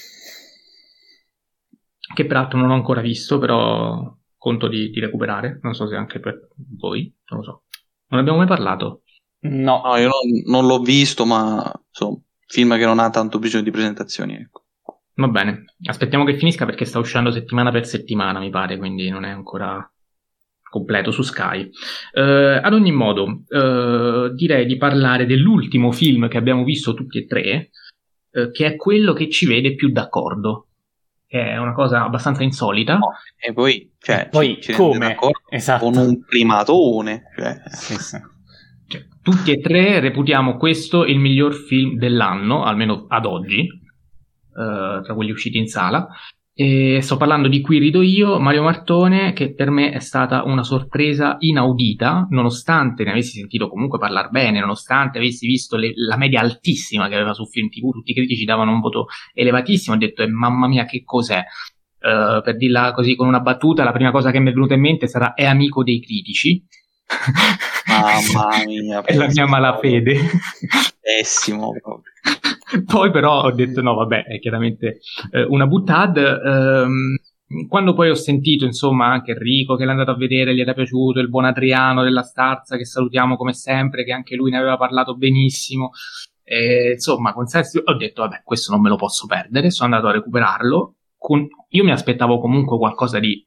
Speaker 1: Che peraltro non ho ancora visto, però conto di, di recuperare. Non so se anche per voi, non lo so. Non abbiamo mai parlato.
Speaker 2: No,
Speaker 3: No, io non, non l'ho visto, ma insomma, film che non ha tanto bisogno di presentazioni. Ecco.
Speaker 1: Va bene, aspettiamo che finisca perché sta uscendo settimana per settimana, mi pare, quindi non è ancora completo su Sky. Eh, ad ogni modo, eh, direi di parlare dell'ultimo film che abbiamo visto tutti e tre, eh, che è quello che ci vede più d'accordo. Che è una cosa abbastanza insolita.
Speaker 3: E poi, cioè,
Speaker 2: E poi
Speaker 3: ci
Speaker 2: come? Esatto.
Speaker 3: con un primatone. Cioè,
Speaker 2: Sì, sì.
Speaker 1: Cioè, tutti e tre reputiamo questo il miglior film dell'anno, almeno ad oggi, eh, tra quelli usciti in sala. E sto parlando di Qui rido io, Mario Martone, che per me è stata una sorpresa inaudita, nonostante ne avessi sentito comunque parlare bene, nonostante avessi visto le- la media altissima che aveva su Film TV, tutti i critici davano un voto elevatissimo, ho detto, eh, mamma mia, che cos'è? Eh, per dirla così con una battuta, la prima cosa che mi è venuta in mente sarà è amico dei critici.
Speaker 3: mamma mia. (laughs)
Speaker 1: è la mia malafede.
Speaker 3: Pessimo. proprio.
Speaker 1: Poi però ho detto no, vabbè, è chiaramente eh, una buttata. Ehm, quando poi ho sentito, insomma, anche Enrico che l'è andato a vedere, gli era piaciuto, il buon Adriano della Starza, che salutiamo come sempre, che anche lui ne aveva parlato benissimo. E, insomma, con senso, ho detto, vabbè, questo non me lo posso perdere, sono andato a recuperarlo. Con- io mi aspettavo comunque qualcosa di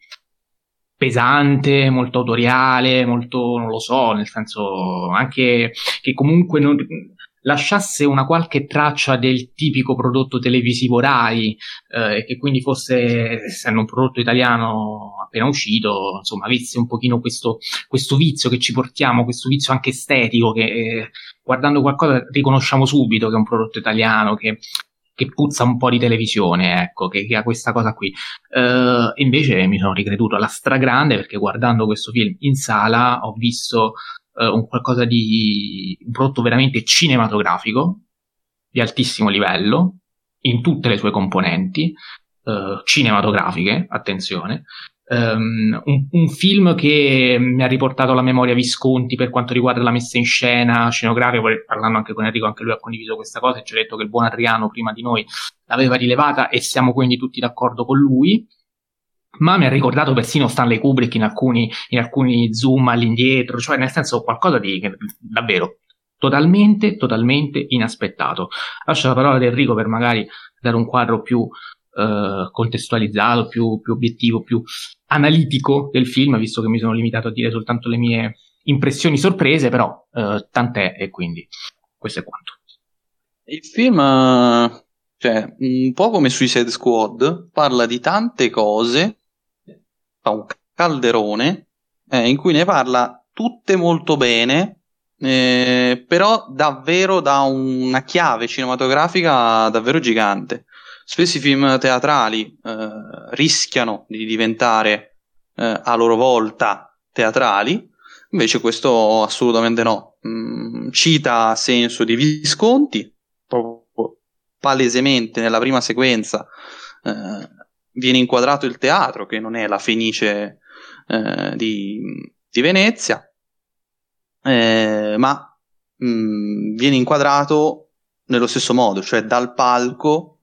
Speaker 1: pesante, molto autoriale, molto, non lo so, nel senso anche che comunque non, lasciasse una qualche traccia del tipico prodotto televisivo Rai eh, e che quindi fosse, essendo un prodotto italiano appena uscito, insomma, avesse un pochino questo, questo vizio che ci portiamo, questo vizio anche estetico che eh, guardando qualcosa riconosciamo subito che è un prodotto italiano, che, che puzza un po' di televisione, ecco, che, che ha questa cosa qui. Eh, invece mi sono ricreduto alla stragrande perché guardando questo film in sala ho visto eh, un qualcosa di un prodotto veramente cinematografico di altissimo livello in tutte le sue componenti eh, cinematografiche, attenzione. Um, un, un, film che mi ha riportato alla memoria Visconti per quanto riguarda la messa in scena scenografica, parlando anche con Enrico, anche lui ha condiviso questa cosa e ci ha detto che il buon Adriano prima di noi l'aveva rilevata e siamo quindi tutti d'accordo con lui ma mi ha ricordato persino Stanley Kubrick in alcuni, in alcuni zoom all'indietro, cioè nel senso qualcosa di davvero totalmente, totalmente inaspettato. Lascio la parola ad Enrico per magari dare un quadro più eh, contestualizzato, più, più obiettivo, più analitico del film, visto che mi sono limitato a dire soltanto le mie impressioni sorprese, però eh, tant'è e quindi questo è quanto.
Speaker 3: Il film cioè, un po' come Suicide Squad, parla di tante cose, fa un calderone, eh, in cui ne parla tutte molto bene, eh, però davvero da una chiave cinematografica davvero gigante. Spesso i film teatrali eh, rischiano di diventare eh, a loro volta teatrali, invece questo assolutamente no. Mm, cita senso di Visconti, proprio palesemente nella prima sequenza eh, viene inquadrato il teatro, che non è la Fenice eh, di, di, Venezia, eh, ma mh, viene inquadrato nello stesso modo, cioè dal palco,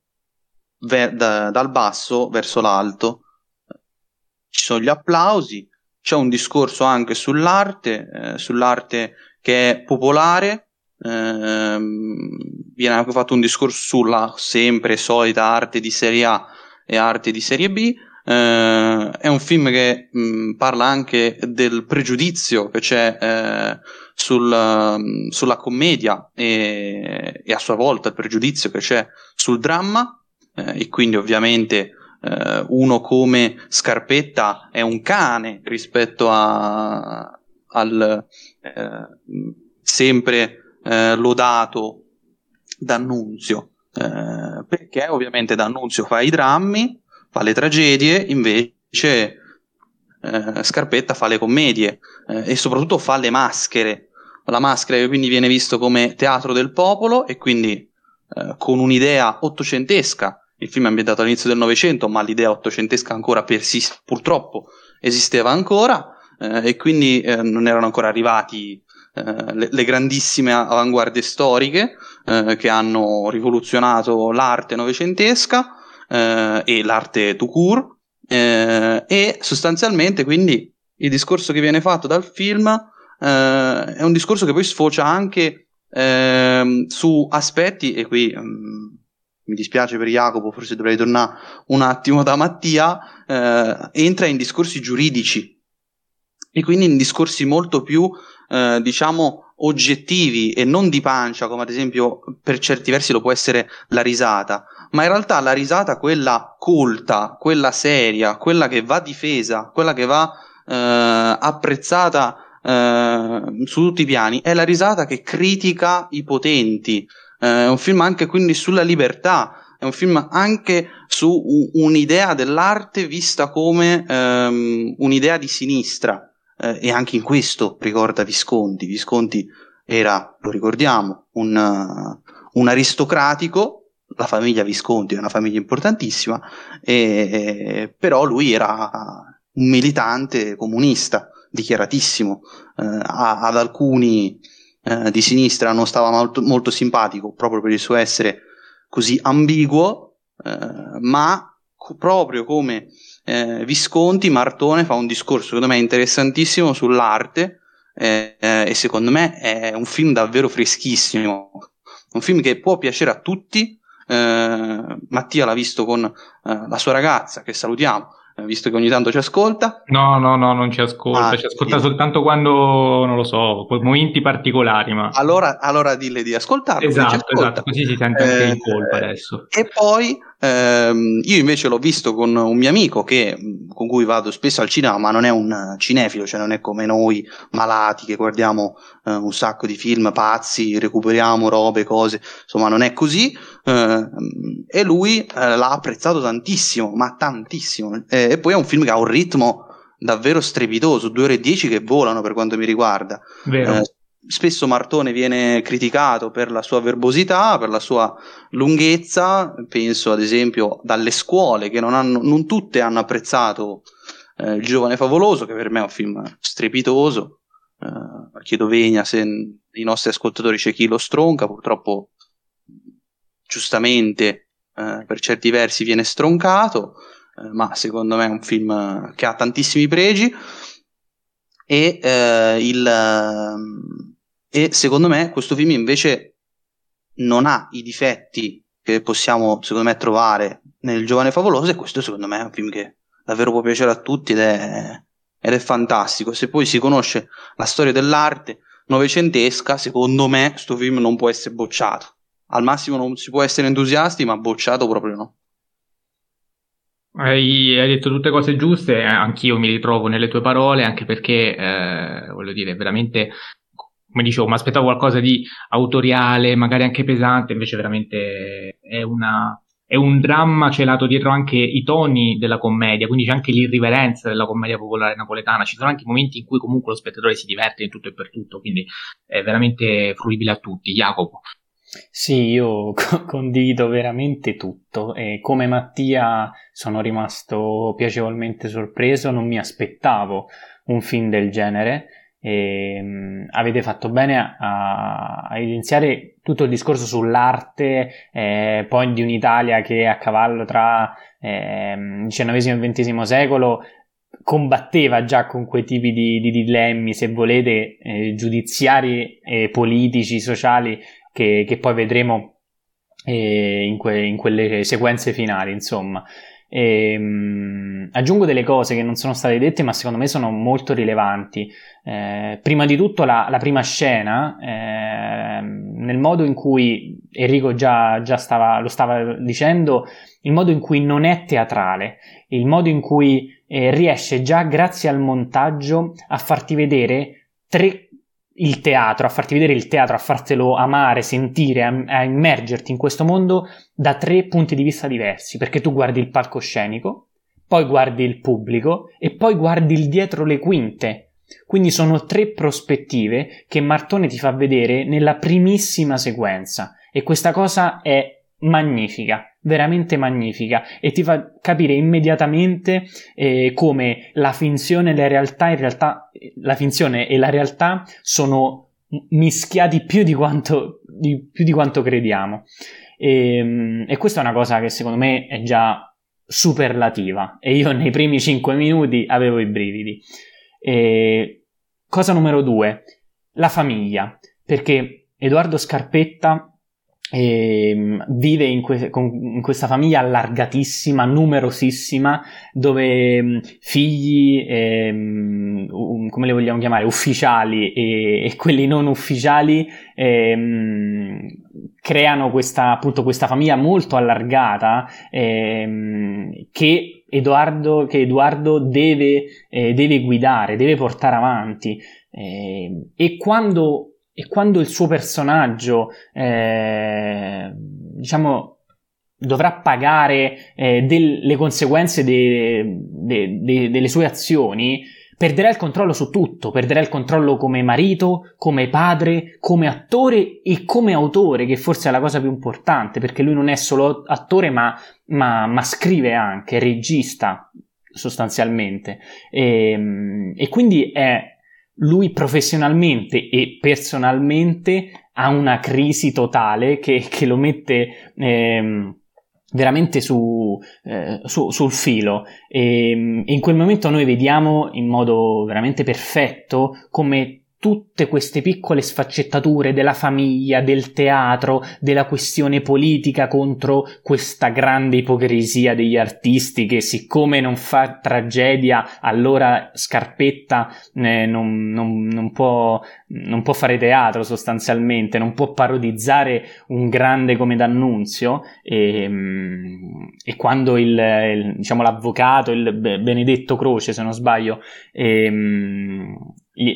Speaker 3: ver- da, dal basso verso l'alto. Ci sono gli applausi, c'è un discorso anche sull'arte, eh, sull'arte che è popolare, Ehm, viene anche fatto un discorso sulla sempre solita arte di serie A e arte di serie B. Eh, è un film che mh, parla anche del pregiudizio che c'è eh, sul, um, sulla commedia e, e, a sua volta il pregiudizio che c'è sul dramma eh, e quindi ovviamente uno come Scarpetta è un cane rispetto a, al eh, sempre eh, lodato D'Annunzio, eh, perché ovviamente D'Annunzio fa i drammi, fa le tragedie, invece eh, Scarpetta fa le commedie eh, e soprattutto fa le maschere. La maschera che quindi viene visto come teatro del popolo e quindi eh, con un'idea ottocentesca. Il film è ambientato all'inizio del Novecento, ma l'idea ottocentesca ancora persiste, purtroppo esisteva ancora eh, e quindi non erano ancora arrivati eh, le, le, grandissime avanguardie storiche eh, che hanno rivoluzionato l'arte novecentesca eh, e l'arte tout court eh, e sostanzialmente quindi il discorso che viene fatto dal film è un discorso che poi sfocia anche ehm, su aspetti e qui um, mi dispiace per Jacopo, forse dovrei tornare un attimo da Mattia, eh, entra in discorsi giuridici e quindi in discorsi molto più, eh, diciamo, oggettivi e non di pancia, come ad esempio per certi versi lo può essere la risata, ma in realtà la risata, quella colta, quella seria, quella che va difesa, quella che va eh, apprezzata eh, su tutti i piani, è la risata che critica i potenti, eh, è un film anche quindi sulla libertà, è un film anche su un'idea dell'arte vista come um, un'idea di sinistra eh, e anche in questo ricorda Visconti. Visconti era, lo ricordiamo, un, uh, un aristocratico, la famiglia Visconti è una famiglia importantissima, e, però lui era un militante comunista dichiaratissimo, eh, ad alcuni eh, di sinistra non stava molto, molto, simpatico proprio per il suo essere così ambiguo, eh, ma co- proprio come eh, Visconti, Martone fa un discorso secondo me interessantissimo sull'arte eh, eh, e secondo me è un film davvero freschissimo, un film che può piacere a tutti. Mattia l'ha visto con la sua ragazza, che salutiamo, visto che ogni tanto ci ascolta.
Speaker 1: No, no, no, non ci ascolta, ah, ci ascolta io... soltanto quando, non lo so, momenti particolari. Ma...
Speaker 3: Allora, allora dille di ascoltarlo.
Speaker 1: Esatto, esatto, così si sente anche eh, in colpa adesso.
Speaker 3: E poi ehm, io invece l'ho visto con un mio amico che, con cui vado spesso al cinema, ma non è un cinefilo, cioè non è come noi malati che guardiamo eh, un sacco di film pazzi, recuperiamo robe, cose, insomma non è così. Eh, e lui eh, l'ha apprezzato tantissimo, ma tantissimo. e poi è un film che ha un ritmo davvero strepitoso, 2 ore e 10 che volano per quanto mi riguarda.
Speaker 1: Eh,
Speaker 3: spesso Martone viene criticato per la sua verbosità, per la sua lunghezza, penso ad esempio dalle scuole che non, hanno, non tutte hanno apprezzato eh, Il giovane favoloso, che per me è un film strepitoso. Eh, chiedo vegna se i nostri ascoltatori c'è chi lo stronca, purtroppo giustamente eh, per certi versi viene stroncato, eh, ma secondo me è un film che ha tantissimi pregi. E, eh, il, ehm, e secondo me questo film invece non ha i difetti che possiamo secondo me trovare nel Giovane Favoloso e questo secondo me è un film che davvero può piacere a tutti ed è, ed è fantastico. Se poi si conosce la storia dell'arte novecentesca, secondo me questo film non può essere bocciato al massimo non si può essere entusiasti, ma bocciato proprio no.
Speaker 1: Hai, detto tutte cose giuste, anch'io mi ritrovo nelle tue parole, anche perché, eh, voglio dire, veramente, come dicevo, mi aspettavo qualcosa di autoriale, magari anche pesante, invece veramente è, una, è un dramma celato dietro anche i toni della commedia, quindi c'è anche l'irriverenza della commedia popolare napoletana, ci sono anche momenti in cui comunque lo spettatore si diverte in tutto e per tutto, quindi è veramente fruibile a tutti. Jacopo.
Speaker 2: Sì, io condivido veramente tutto e come Mattia sono rimasto piacevolmente sorpreso, non mi aspettavo un film del genere e um, avete fatto bene a, a, evidenziare tutto il discorso sull'arte eh, poi di un'Italia che a cavallo tra eh, XIX e XX secolo combatteva già con quei tipi di, di dilemmi, se volete, eh, giudiziari, politici, sociali che, che poi vedremo eh, in, que- in, quelle sequenze finali, insomma. E, ehm, mh, aggiungo delle cose che non sono state dette, ma secondo me sono molto rilevanti. Eh, prima di tutto, la, la prima scena, eh, nel modo in cui Enrico già, già stava, lo stava dicendo, il modo in cui non è teatrale, il modo in cui eh, riesce già grazie al montaggio a farti vedere tre il teatro, a farti vedere il teatro, a fartelo amare, sentire, a, a, immergerti in questo mondo da tre punti di vista diversi, perché tu guardi il palcoscenico, poi guardi il pubblico e poi guardi il dietro le quinte. Quindi sono tre prospettive che Martone ti fa vedere nella primissima sequenza e questa cosa è magnifica, veramente magnifica e ti fa capire immediatamente eh, come la finzione e la realtà in realtà la finzione e la realtà sono mischiati più di quanto, di, più di quanto crediamo. E, ehm, e questa è una cosa che secondo me è già superlativa. E io nei primi 5 minuti avevo i brividi. E, cosa numero due? La famiglia. Perché Edoardo Scarpetta ehm, vive in, que- in, questa famiglia allargatissima, numerosissima, dove mm, figli, e, um, come li vogliamo chiamare, ufficiali e, e quelli non ufficiali um, creano questa, appunto, questa famiglia molto allargata um, che Edoardo, che Edoardo deve, eh, deve, guidare, deve portare avanti. Eh, e quando e quando il suo personaggio, eh, diciamo, dovrà pagare eh, delle conseguenze de, de, de, delle sue azioni, perderà il controllo su tutto, perderà il controllo come marito, come padre, come attore e come autore, che forse è la cosa più importante, perché lui non è solo attore, ma, ma, ma scrive anche, regista sostanzialmente. E, ehm, e quindi è lui professionalmente e personalmente ha una crisi totale che, che lo mette ehm, veramente su, eh, su, sul filo. E, e in quel momento noi vediamo in modo veramente perfetto come tutte queste piccole sfaccettature della famiglia, del teatro, della questione politica contro questa grande ipocrisia degli artisti che siccome non fa tragedia allora Scarpetta eh, non, non, non, può, non, può, fare teatro sostanzialmente, non può parodizzare un grande come D'Annunzio e, ehm, e quando il, il, diciamo, l'avvocato, il Benedetto Croce se non sbaglio, e, ehm,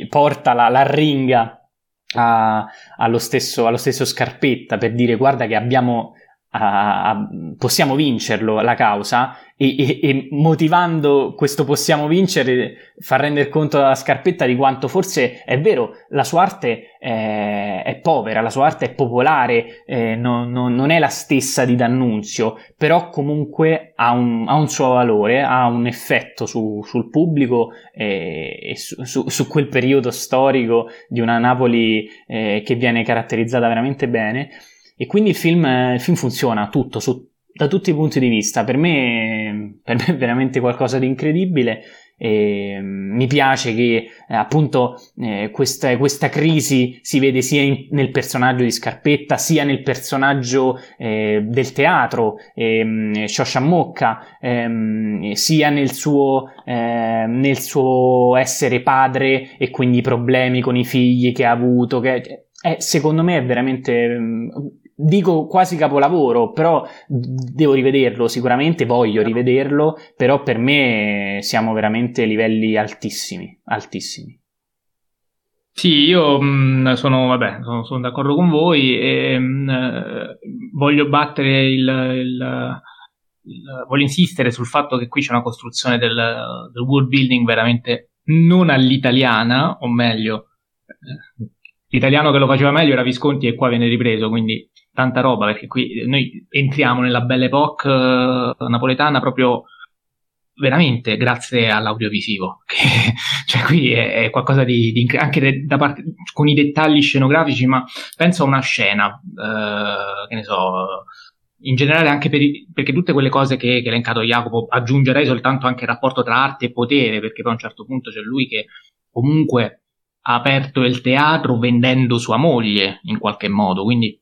Speaker 2: porta la, la ringa a, allo, stesso, allo, stesso, Scarpetta per dire guarda che abbiamo, a, a, possiamo vincerlo la causa e, e, e, motivando questo possiamo vincere fa rendere conto alla Scarpetta di quanto forse è vero la sua arte è, è povera, la sua arte è popolare, eh, non, non, non, è la stessa di D'Annunzio, però comunque ha un, ha un suo valore, ha un effetto su, sul pubblico eh, e su, su, su, quel periodo storico di una Napoli eh, che viene caratterizzata veramente bene. E quindi il film, il film funziona tutto, su da tutti i punti di vista. Per me, per me è veramente qualcosa di incredibile. E mi piace che eh, appunto eh, questa, questa, crisi si vede sia in, nel personaggio di Scarpetta sia nel personaggio eh, del teatro eh, Shosha Mocca ehm, sia nel suo, ehm, nel suo essere padre e quindi i problemi con i figli che ha avuto che, eh, secondo me è veramente mm, dico quasi capolavoro, però devo rivederlo sicuramente, voglio rivederlo, però per me siamo veramente a livelli altissimi, altissimi.
Speaker 1: Sì, io mh, mm, sono, vabbè, sono, sono, d'accordo con voi e mh, eh, voglio battere il, il, il, voglio insistere sul fatto che qui c'è una costruzione del, del world building veramente non all'italiana, o meglio, eh, l'italiano che lo faceva meglio era Visconti e qua viene ripreso, quindi tanta roba perché qui noi entriamo nella belle époque uh, napoletana proprio veramente grazie all'audiovisivo (laughs) che, cioè qui è, è qualcosa di, di anche de, da parte con i dettagli scenografici ma penso a una scena uh, che ne so in generale anche per, perché tutte quelle cose che, che ha elencato Jacopo aggiungerei soltanto anche il rapporto tra arte e potere perché poi a un certo punto c'è lui che comunque ha aperto il teatro vendendo sua moglie in qualche modo quindi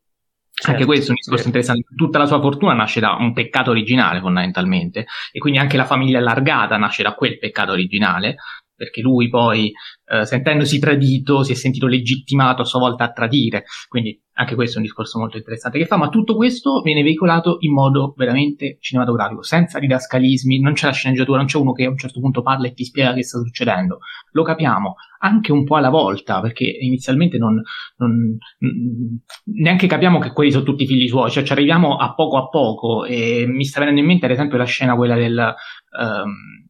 Speaker 1: Certo, anche questo è un discorso certo. interessante. Tutta la sua fortuna nasce da un peccato originale, fondamentalmente, e quindi anche la famiglia allargata nasce da quel peccato originale, perché lui poi, eh, sentendosi tradito, si è sentito legittimato a sua volta a tradire. Quindi anche questo è un discorso molto interessante che fa, ma tutto questo viene veicolato in modo veramente cinematografico, senza didascalismi, non c'è la sceneggiatura, non c'è uno che a un certo punto parla e ti spiega che sta succedendo, lo capiamo anche un po' alla volta, perché inizialmente non, non neanche capiamo che quelli sono tutti figli suoi, cioè ci arriviamo a poco a poco e mi sta venendo in mente ad esempio la scena quella del... Um,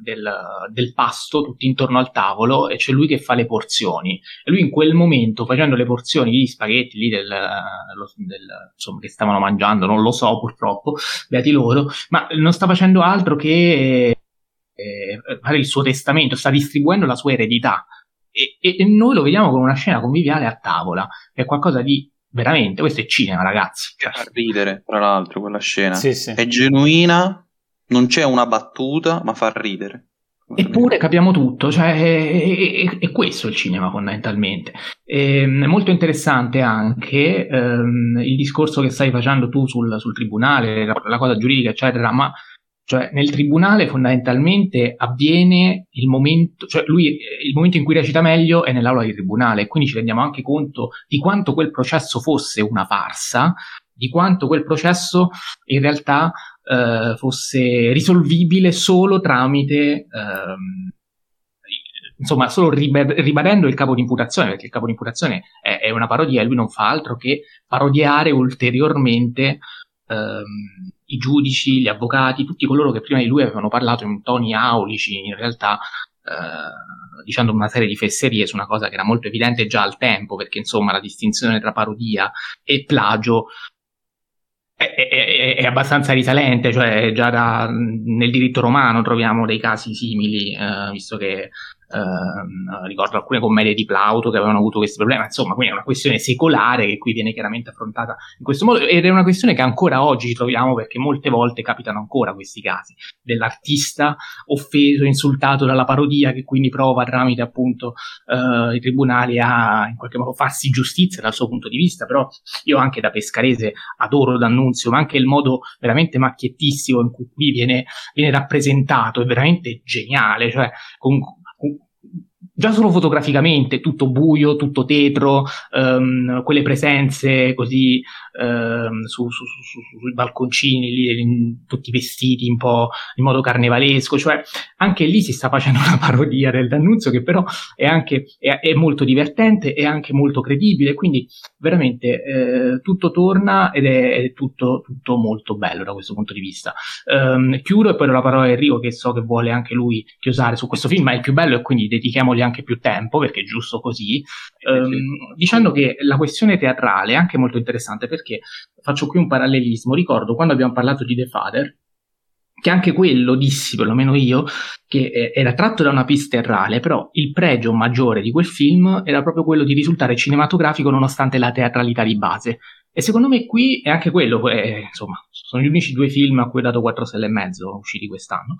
Speaker 1: del, del, pasto tutti intorno al tavolo e c'è lui che fa le porzioni. E lui in quel momento facendo le porzioni di spaghetti lì del, del, insomma, che stavano mangiando non lo so purtroppo beati loro ma non sta facendo altro che eh, fare il suo testamento sta distribuendo la sua eredità. E, e, e noi lo vediamo con una scena conviviale a tavola è qualcosa di veramente questo è cinema ragazzi.
Speaker 3: Cioè, fa ridere tra l'altro quella scena.
Speaker 2: Sì, sì.
Speaker 3: è genuina non c'è una battuta, ma fa ridere.
Speaker 1: Eppure capiamo tutto, cioè è, è, è, questo il cinema fondamentalmente. È, ehm, è molto interessante anche ehm, il discorso che stai facendo tu sul, sul tribunale, la, la, cosa giuridica, eccetera, ma cioè, nel tribunale fondamentalmente avviene il momento, cioè lui, il momento in cui recita meglio è nell'aula di tribunale, quindi ci rendiamo anche conto di quanto quel processo fosse una farsa, di quanto quel processo in realtà eh, fosse risolvibile solo tramite ehm, insomma solo ribadendo il capo di imputazione perché il capo di imputazione è, è, una parodia e lui non fa altro che parodiare ulteriormente ehm, i giudici, gli avvocati, tutti coloro che prima di lui avevano parlato in toni aulici in realtà eh, dicendo una serie di fesserie su una cosa che era molto evidente già al tempo perché insomma la distinzione tra parodia e plagio è, è, è, abbastanza risalente, cioè già da, nel diritto romano troviamo dei casi simili, eh, visto che Uh, ricordo alcune commedie di Plauto che avevano avuto questi problemi, insomma, quindi è una questione secolare che qui viene chiaramente affrontata in questo modo ed è una questione che ancora oggi ci troviamo perché molte volte capitano ancora questi casi dell'artista offeso, insultato dalla parodia che quindi prova tramite appunto uh, i tribunali a in qualche modo farsi giustizia dal suo punto di vista, però io anche da pescarese adoro D'Annunzio, ma anche il modo veramente macchiettissimo in cui viene, viene rappresentato è veramente geniale, cioè con già solo fotograficamente tutto buio, tutto tetro, um, quelle presenze così um, su, su, su, sui balconcini, lì, tutti vestiti un po' in modo carnevalesco, cioè anche lì si sta facendo (laughs) una parodia del D'Annunzio che però è anche è, è molto divertente e anche molto credibile, quindi veramente eh, tutto torna ed è, è tutto, tutto, molto bello da questo punto di vista. Um, chiudo e poi do la parola a Enrico che so che vuole anche lui chiosare su questo film, ma è il più bello e quindi dedichiamogli anche più tempo perché è giusto così, um, dicendo che la questione teatrale è anche molto interessante perché faccio qui un parallelismo, ricordo quando abbiamo parlato di The Father, che anche quello dissi, perlomeno io, che eh, era tratto da una pista teatrale, però il pregio maggiore di quel film era proprio quello di risultare cinematografico nonostante la teatralità di base. E secondo me qui è anche quello, eh, insomma, sono gli unici due film a cui ho dato 4 stelle e mezzo usciti quest'anno.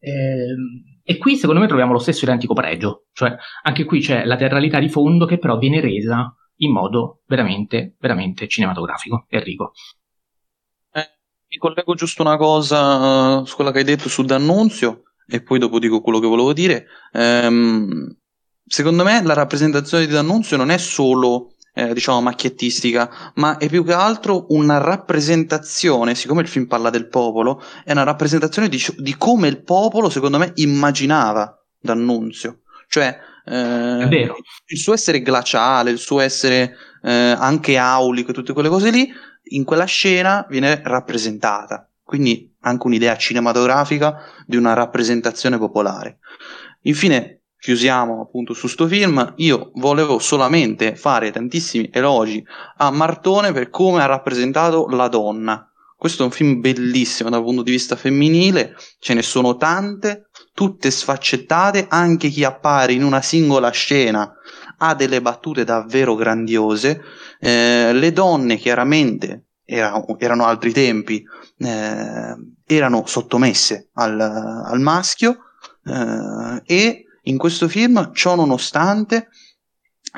Speaker 1: Eh, e qui secondo me troviamo lo stesso identico pregio, cioè anche qui c'è la teatralità di fondo che però viene resa in modo veramente, veramente cinematografico. Enrico.
Speaker 3: Eh, mi collego giusto una cosa uh, su quella che hai detto su D'Annunzio e poi dopo dico quello che volevo dire. Um, secondo me la rappresentazione di D'Annunzio non è solo eh, diciamo macchiettistica, ma è più che altro una rappresentazione, siccome il film parla del popolo, è una rappresentazione di, di come il popolo, secondo me, immaginava D'Annunzio. Cioè, eh, il suo essere glaciale, il suo essere eh, anche aulico tutte quelle cose lì, in quella scena viene rappresentata. Quindi anche un'idea cinematografica di una rappresentazione popolare. Infine, chiusiamo appunto su sto film, io volevo solamente fare tantissimi elogi a Martone per come ha rappresentato la donna. Questo è un film bellissimo dal punto di vista femminile, ce ne sono tante, tutte sfaccettate, anche chi appare in una singola scena ha delle battute davvero grandiose. Eh, le donne chiaramente era, erano altri tempi, eh, erano sottomesse al, al maschio eh, e in questo film, ciò nonostante,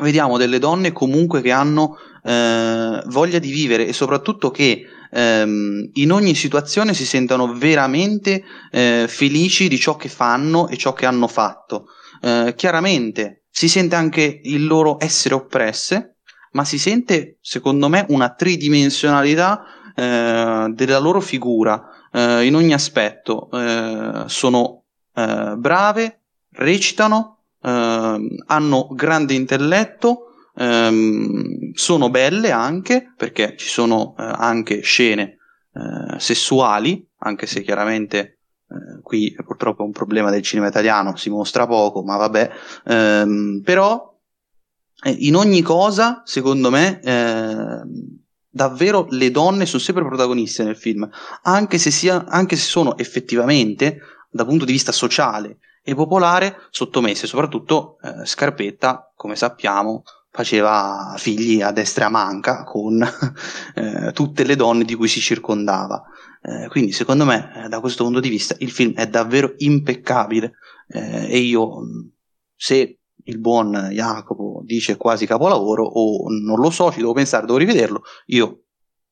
Speaker 3: vediamo delle donne comunque che hanno eh, voglia di vivere e soprattutto che ehm, in ogni situazione si sentono veramente eh, felici di ciò che fanno e ciò che hanno fatto. Eh, chiaramente si sente anche il loro essere oppresse, ma si sente, secondo me, una tridimensionalità eh, della loro figura eh, in ogni aspetto. Eh, sono brave, recitano, ehm, hanno grande intelletto, ehm, sono belle anche perché ci sono eh, anche scene sessuali, anche se chiaramente qui purtroppo è un problema del cinema italiano, si mostra poco, ma vabbè, ehm, però in ogni cosa, secondo me, eh, davvero le donne sono sempre protagoniste nel film, anche se, sia, anche se sono effettivamente, dal punto di vista sociale e popolare, sottomesse. Soprattutto eh, Scarpetta, come sappiamo, faceva figli a destra e a manca con (laughs) eh, tutte le donne di cui si circondava. Eh, quindi, secondo me, eh, da questo punto di vista, il film è davvero impeccabile. Eh, e io, se il buon Jacopo dice quasi capolavoro o non lo so, ci devo pensare, devo rivederlo, io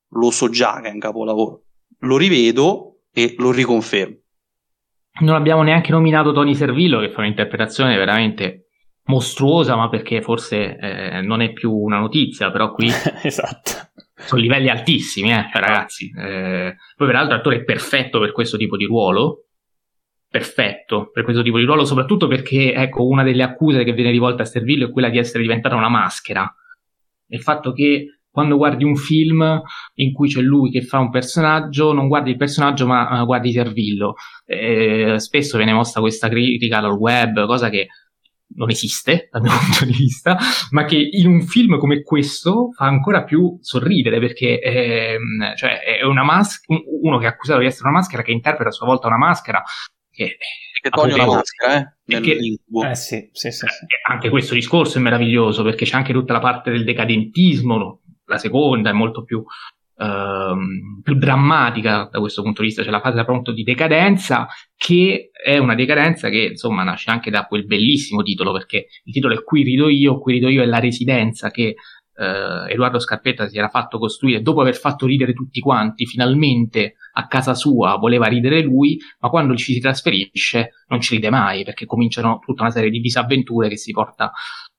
Speaker 3: lo so già che è un capolavoro, lo rivedo e lo riconfermo.
Speaker 1: Non abbiamo neanche nominato Tony Servillo che fa un'interpretazione veramente mostruosa, ma perché forse eh, non è più una notizia, però qui (laughs)
Speaker 2: esatto.
Speaker 1: sono livelli altissimi, eh, ragazzi. Eh, poi peraltro l'attore è perfetto per questo tipo di ruolo, perfetto per questo tipo di ruolo, soprattutto perché, ecco, una delle accuse che viene rivolta a Servillo è quella di essere diventata una maschera. Il fatto che quando guardi un film in cui c'è lui che fa un personaggio, non guardi il personaggio ma uh, guardi Servillo. Eh, spesso viene mossa questa critica dal web, cosa che non esiste (laughs) dal mio punto di vista, ma che in un film come questo fa ancora più sorridere perché ehm, cioè è una maschera, uno che è accusato di essere una maschera che interpreta a sua volta una maschera che,
Speaker 3: che toglie la maschera, eh? Che,
Speaker 2: eh sì, sì, sì, sì.
Speaker 1: Anche questo discorso è meraviglioso perché c'è anche tutta la parte del decadentismo, la seconda è molto più, ehm, più drammatica da questo punto di vista, c'è la fase appunto di decadenza che è una decadenza che insomma nasce anche da quel bellissimo titolo perché il titolo è Qui rido io, Qui rido io è la residenza che eh, Edoardo Scarpetta si era fatto costruire dopo aver fatto ridere tutti quanti, finalmente a casa sua voleva ridere lui, ma quando ci si trasferisce non ci ride mai perché cominciano tutta una serie di disavventure che si porta,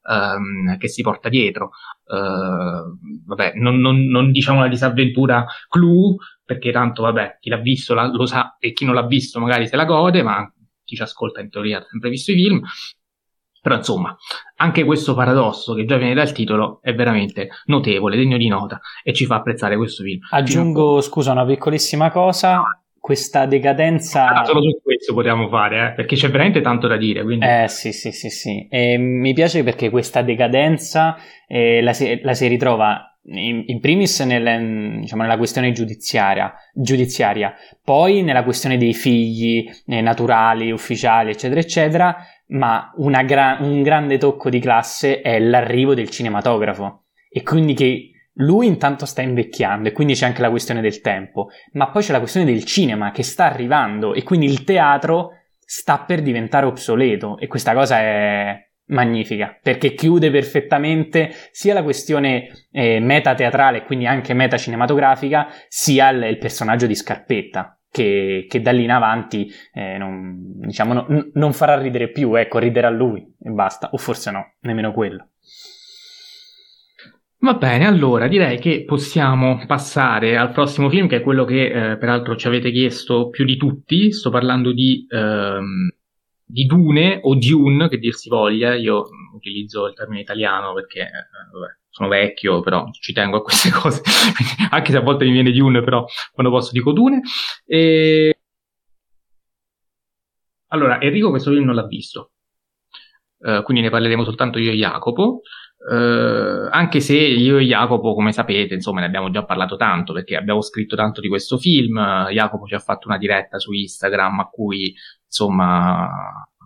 Speaker 1: ehm, che si porta dietro. Uh, vabbè, non, non, non, diciamo la disavventura clou, perché tanto, vabbè, chi l'ha visto la, lo sa e chi non l'ha visto magari se la gode, ma chi ci ascolta in teoria ha sempre visto i film. Però insomma, anche questo paradosso che già viene dal titolo è veramente notevole, degno di nota e ci fa apprezzare questo film.
Speaker 2: Aggiungo, scusa, una piccolissima cosa. Questa decadenza.
Speaker 1: Ah, solo su questo potevamo fare, eh? perché c'è veramente tanto da dire. Quindi...
Speaker 2: Eh sì, sì, sì, sì. E mi piace perché questa decadenza eh, la, si, la si ritrova in, in, primis nel, diciamo, nella questione giudiziaria, giudiziaria, poi nella questione dei figli eh, naturali, ufficiali, eccetera, eccetera, ma gra- un grande tocco di classe è l'arrivo del cinematografo e quindi che lui intanto sta invecchiando e quindi c'è anche la questione del tempo, ma poi c'è la questione del cinema che sta arrivando e quindi il teatro sta per diventare obsoleto e questa cosa è magnifica perché chiude perfettamente sia la questione eh, meta teatrale e quindi anche meta cinematografica sia il, il personaggio di Scarpetta che, che da lì in avanti eh, non, diciamo, no, non farà ridere più, ecco, riderà lui e basta, o forse no, nemmeno quello.
Speaker 1: Va bene, allora direi che possiamo passare al prossimo film, che è quello che eh, peraltro ci avete chiesto più di tutti. Sto parlando di, ehm, di Dune o Dune, che dir si voglia. Io utilizzo il termine italiano perché eh, vabbè, sono vecchio, però ci tengo a queste (laughs) cose, anche se a volte mi viene Dune, però quando posso dico Dune. E... Allora, Enrico questo film non l'ha visto, uh, quindi ne parleremo soltanto io e Jacopo. Uh, anche se io e Jacopo, come sapete, insomma, ne abbiamo già parlato tanto perché abbiamo scritto tanto di questo film. Jacopo ci ha fatto una diretta su Instagram a cui, insomma,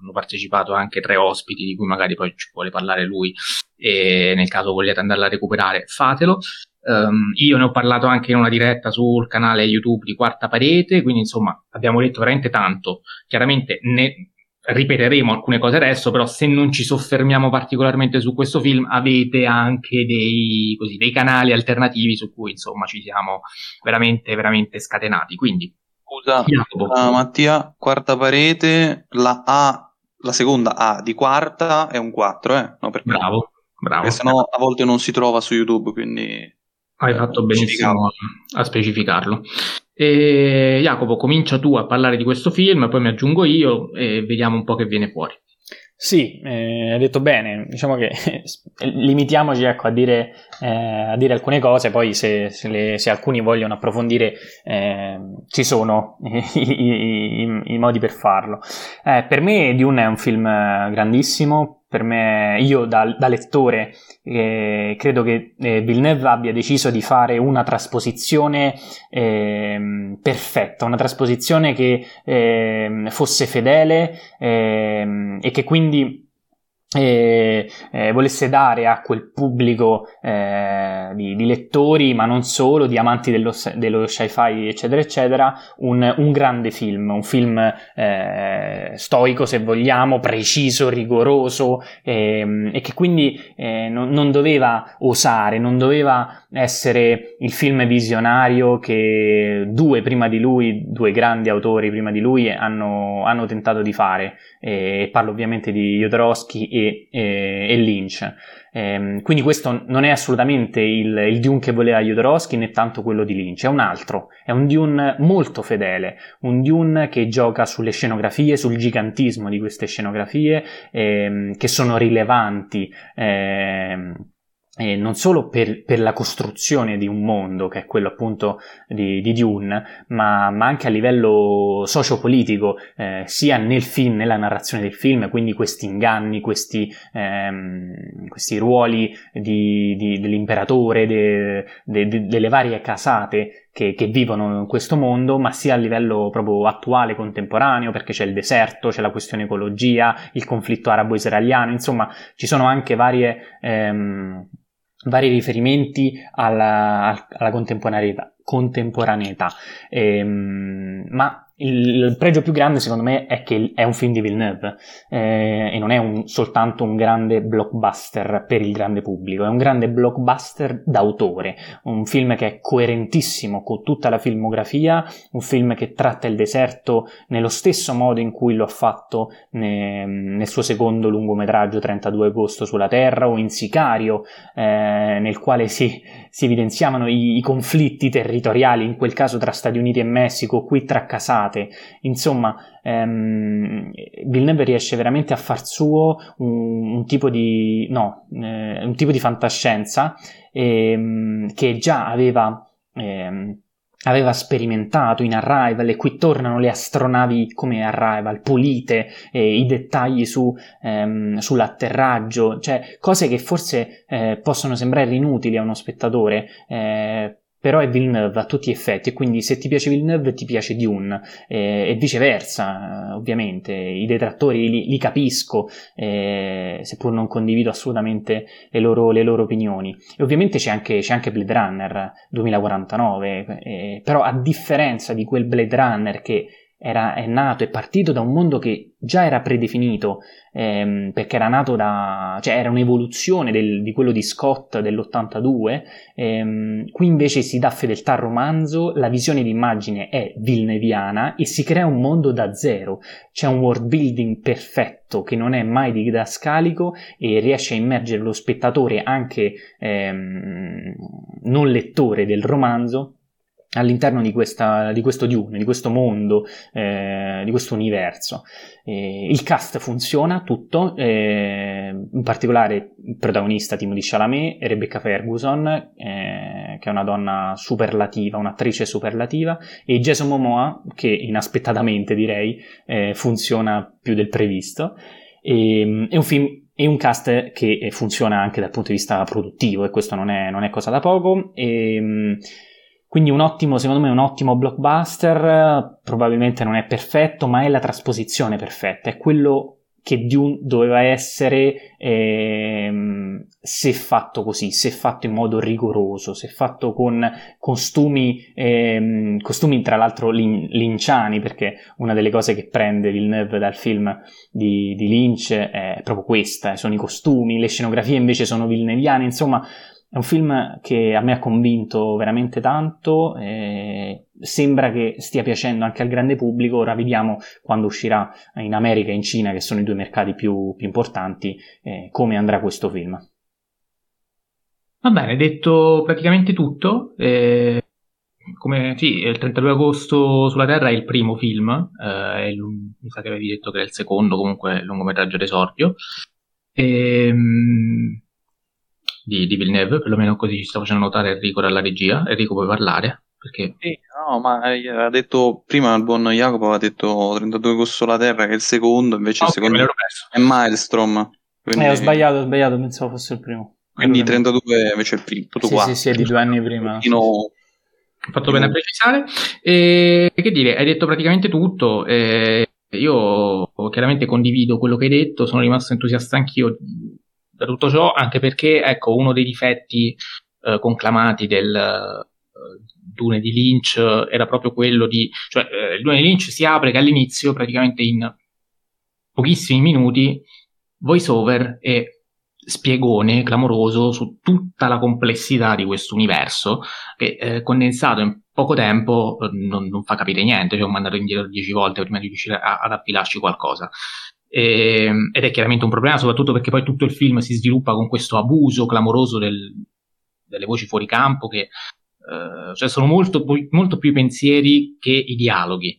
Speaker 1: hanno partecipato anche tre ospiti di cui magari poi ci vuole parlare lui e nel caso vogliate andarla a recuperare fatelo. Um, io ne ho parlato anche in una diretta sul canale YouTube di Quarta Parete, quindi insomma abbiamo detto veramente tanto. Chiaramente ne ripeteremo alcune cose adesso, però se non ci soffermiamo particolarmente su questo film avete anche dei, così, dei canali alternativi su cui insomma ci siamo veramente, veramente scatenati. Quindi
Speaker 3: Scusa, uh, Mattia, quarta parete, la A, la seconda A di quarta è un 4, eh?
Speaker 1: No, perché... Bravo, bravo.
Speaker 3: se no a volte non si trova su YouTube, quindi...
Speaker 1: Hai fatto benissimo a specificarlo. E Jacopo, comincia tu a parlare di questo film, poi mi aggiungo io e vediamo un po' che viene fuori.
Speaker 2: Sì, eh, hai detto bene, diciamo che (laughs) limitiamoci ecco, a, dire, eh, a, dire, alcune cose, poi se, se, le, se alcuni vogliono approfondire eh, ci sono (laughs) i, i, i, i, modi per farlo. Eh, per me Dune è un film grandissimo, per me, io da, da lettore, eh, credo che eh, Villeneuve abbia deciso di fare una trasposizione eh, perfetta, una trasposizione che ehm, fosse fedele ehm, e che quindi e, eh, volesse dare a quel pubblico eh, di, di, lettori, ma non solo, di amanti dello, dello sci-fi, eccetera, eccetera, un, un grande film, un film eh, stoico, se vogliamo, preciso, rigoroso, ehm, e che quindi eh, non, non, doveva osare, non doveva essere il film visionario che due prima di lui, due grandi autori prima di lui, hanno, hanno tentato di fare. E parlo ovviamente di Jodorowsky e e, e, Lynch. Eh, quindi questo non è assolutamente il, il, Dune che voleva Jodorowsky né tanto quello di Lynch, è un altro, è un Dune molto fedele, un Dune che gioca sulle scenografie, sul gigantismo di queste scenografie ehm, che sono rilevanti. Ehm, eh, non solo per, per, la costruzione di un mondo, che è quello appunto di, di Dune, ma, ma, anche a livello sociopolitico, eh, sia nel film, nella narrazione del film, quindi questi inganni, questi, ehm, questi ruoli di, di, dell'imperatore, de, de, delle varie casate che, che, vivono in questo mondo, ma sia a livello proprio attuale, contemporaneo, perché c'è il deserto, c'è la questione ecologia, il conflitto arabo-israeliano, insomma ci sono anche varie... Ehm, vari riferimenti alla, alla contemporaneità, contemporaneità. Ehm, ma il pregio più grande secondo me è che è un film di Villeneuve eh, e non è un, soltanto un grande blockbuster per il grande pubblico, è un grande blockbuster d'autore, un film che è coerentissimo con tutta la filmografia, un film che tratta il deserto nello stesso modo in cui lo ha fatto ne, nel suo secondo lungometraggio 32 agosto sulla Terra o in Sicario, eh, nel quale si, si evidenziavano i, i conflitti territoriali, in quel caso tra Stati Uniti e Messico, qui tra Casale passate. Insomma, ehm, Villeneuve riesce veramente a far suo un, un tipo di, no, eh, un tipo di fantascienza ehm, che già aveva... Ehm, aveva sperimentato in Arrival e qui tornano le astronavi come Arrival, pulite, eh, i dettagli su, ehm, sull'atterraggio, cioè cose che forse eh, possono sembrare inutili a uno spettatore, eh, però è Villeneuve a tutti gli effetti e quindi se ti piace Villeneuve ti piace Dune eh, e viceversa eh, ovviamente. I detrattori li, li capisco eh, seppur non condivido assolutamente le loro, le loro opinioni. E ovviamente c'è anche, c'è anche Blade Runner 2049 eh, però a differenza di quel Blade Runner che era, è nato, è partito da un mondo che già era predefinito, ehm, perché era nato da, cioè era un'evoluzione del, di quello di Scott dell'82, ehm, qui invece si dà fedeltà al romanzo, la visione d'immagine è vilneviana e si crea un mondo da zero, c'è un world building perfetto che non è mai didascalico e riesce a immergere lo spettatore anche ehm, non lettore del romanzo all'interno di, questa, di questo Dune, di questo mondo, eh, di questo universo. Eh, il cast funziona tutto, eh, in particolare il protagonista Timothy Chalamet e Rebecca Ferguson, eh, che è una donna superlativa, un'attrice superlativa, e Jason Momoa, che inaspettatamente direi eh, funziona più del previsto. E, ehm, è un film e un cast che funziona anche dal punto di vista produttivo e questo non è, non è cosa da poco. E, ehm, quindi un ottimo, secondo me, un ottimo blockbuster, probabilmente non è perfetto, ma è la trasposizione perfetta, è quello che Dune doveva essere ehm, se fatto così, se fatto in modo rigoroso, se fatto con costumi, ehm, costumi tra l'altro lin- linciani, perché una delle cose che prende Villeneuve dal film di, di Lynch è proprio questa, eh, sono i costumi, le scenografie invece sono vilneviane, insomma è un film che a me ha convinto veramente tanto, eh, sembra che stia piacendo anche al grande pubblico, ora vediamo quando uscirà in America e in Cina, che sono i due mercati più, più importanti, eh, come andrà questo film.
Speaker 1: Va bene, detto praticamente tutto. Eh, come, sì, il 32 agosto sulla Terra è il primo film, eh, il, mi sa che avevi detto che è il secondo, comunque lungometraggio d'esordio. Ehm, di, di Villeneuve, perlomeno così ci sta facendo notare Enrico dalla regia. Enrico puoi parlare? Perché...
Speaker 3: Sì, no, ma eh, ha detto prima il buon Jacopo ha detto 32 agosto sulla Terra che è il secondo, invece
Speaker 1: Ah,
Speaker 3: il
Speaker 1: ok,
Speaker 3: secondo è Maelstrom. Quindi,
Speaker 2: Eh, ho sbagliato, ho sbagliato, pensavo fosse il primo.
Speaker 3: quindi
Speaker 2: Quello che-
Speaker 3: 32 invece è il primo, tutto
Speaker 2: Sì,
Speaker 3: qua.
Speaker 2: sì, sì, è di due anni prima.
Speaker 3: Pochino-
Speaker 1: Ho fatto bene a precisare. E che dire, hai detto praticamente tutto. e io chiaramente condivido quello che hai detto, sono rimasto entusiasta anch'io da tutto ciò, anche perché, ecco, uno dei difetti eh, conclamati del eh, Dune di Lynch era proprio quello di... cioè, eh, il Dune di Lynch si apre che all'inizio, praticamente in pochissimi minuti, voice over e spiegone clamoroso su tutta la complessità di questo universo che eh, condensato in poco tempo eh, non, non fa capire niente, cioè ho mandato indietro dieci volte prima di riuscire a- ad appilarci qualcosa. E- ed è chiaramente un problema, soprattutto perché poi tutto il film si sviluppa con questo abuso clamoroso del- delle voci fuori campo, che eh, cioè sono molto, molto più i pensieri che i dialoghi,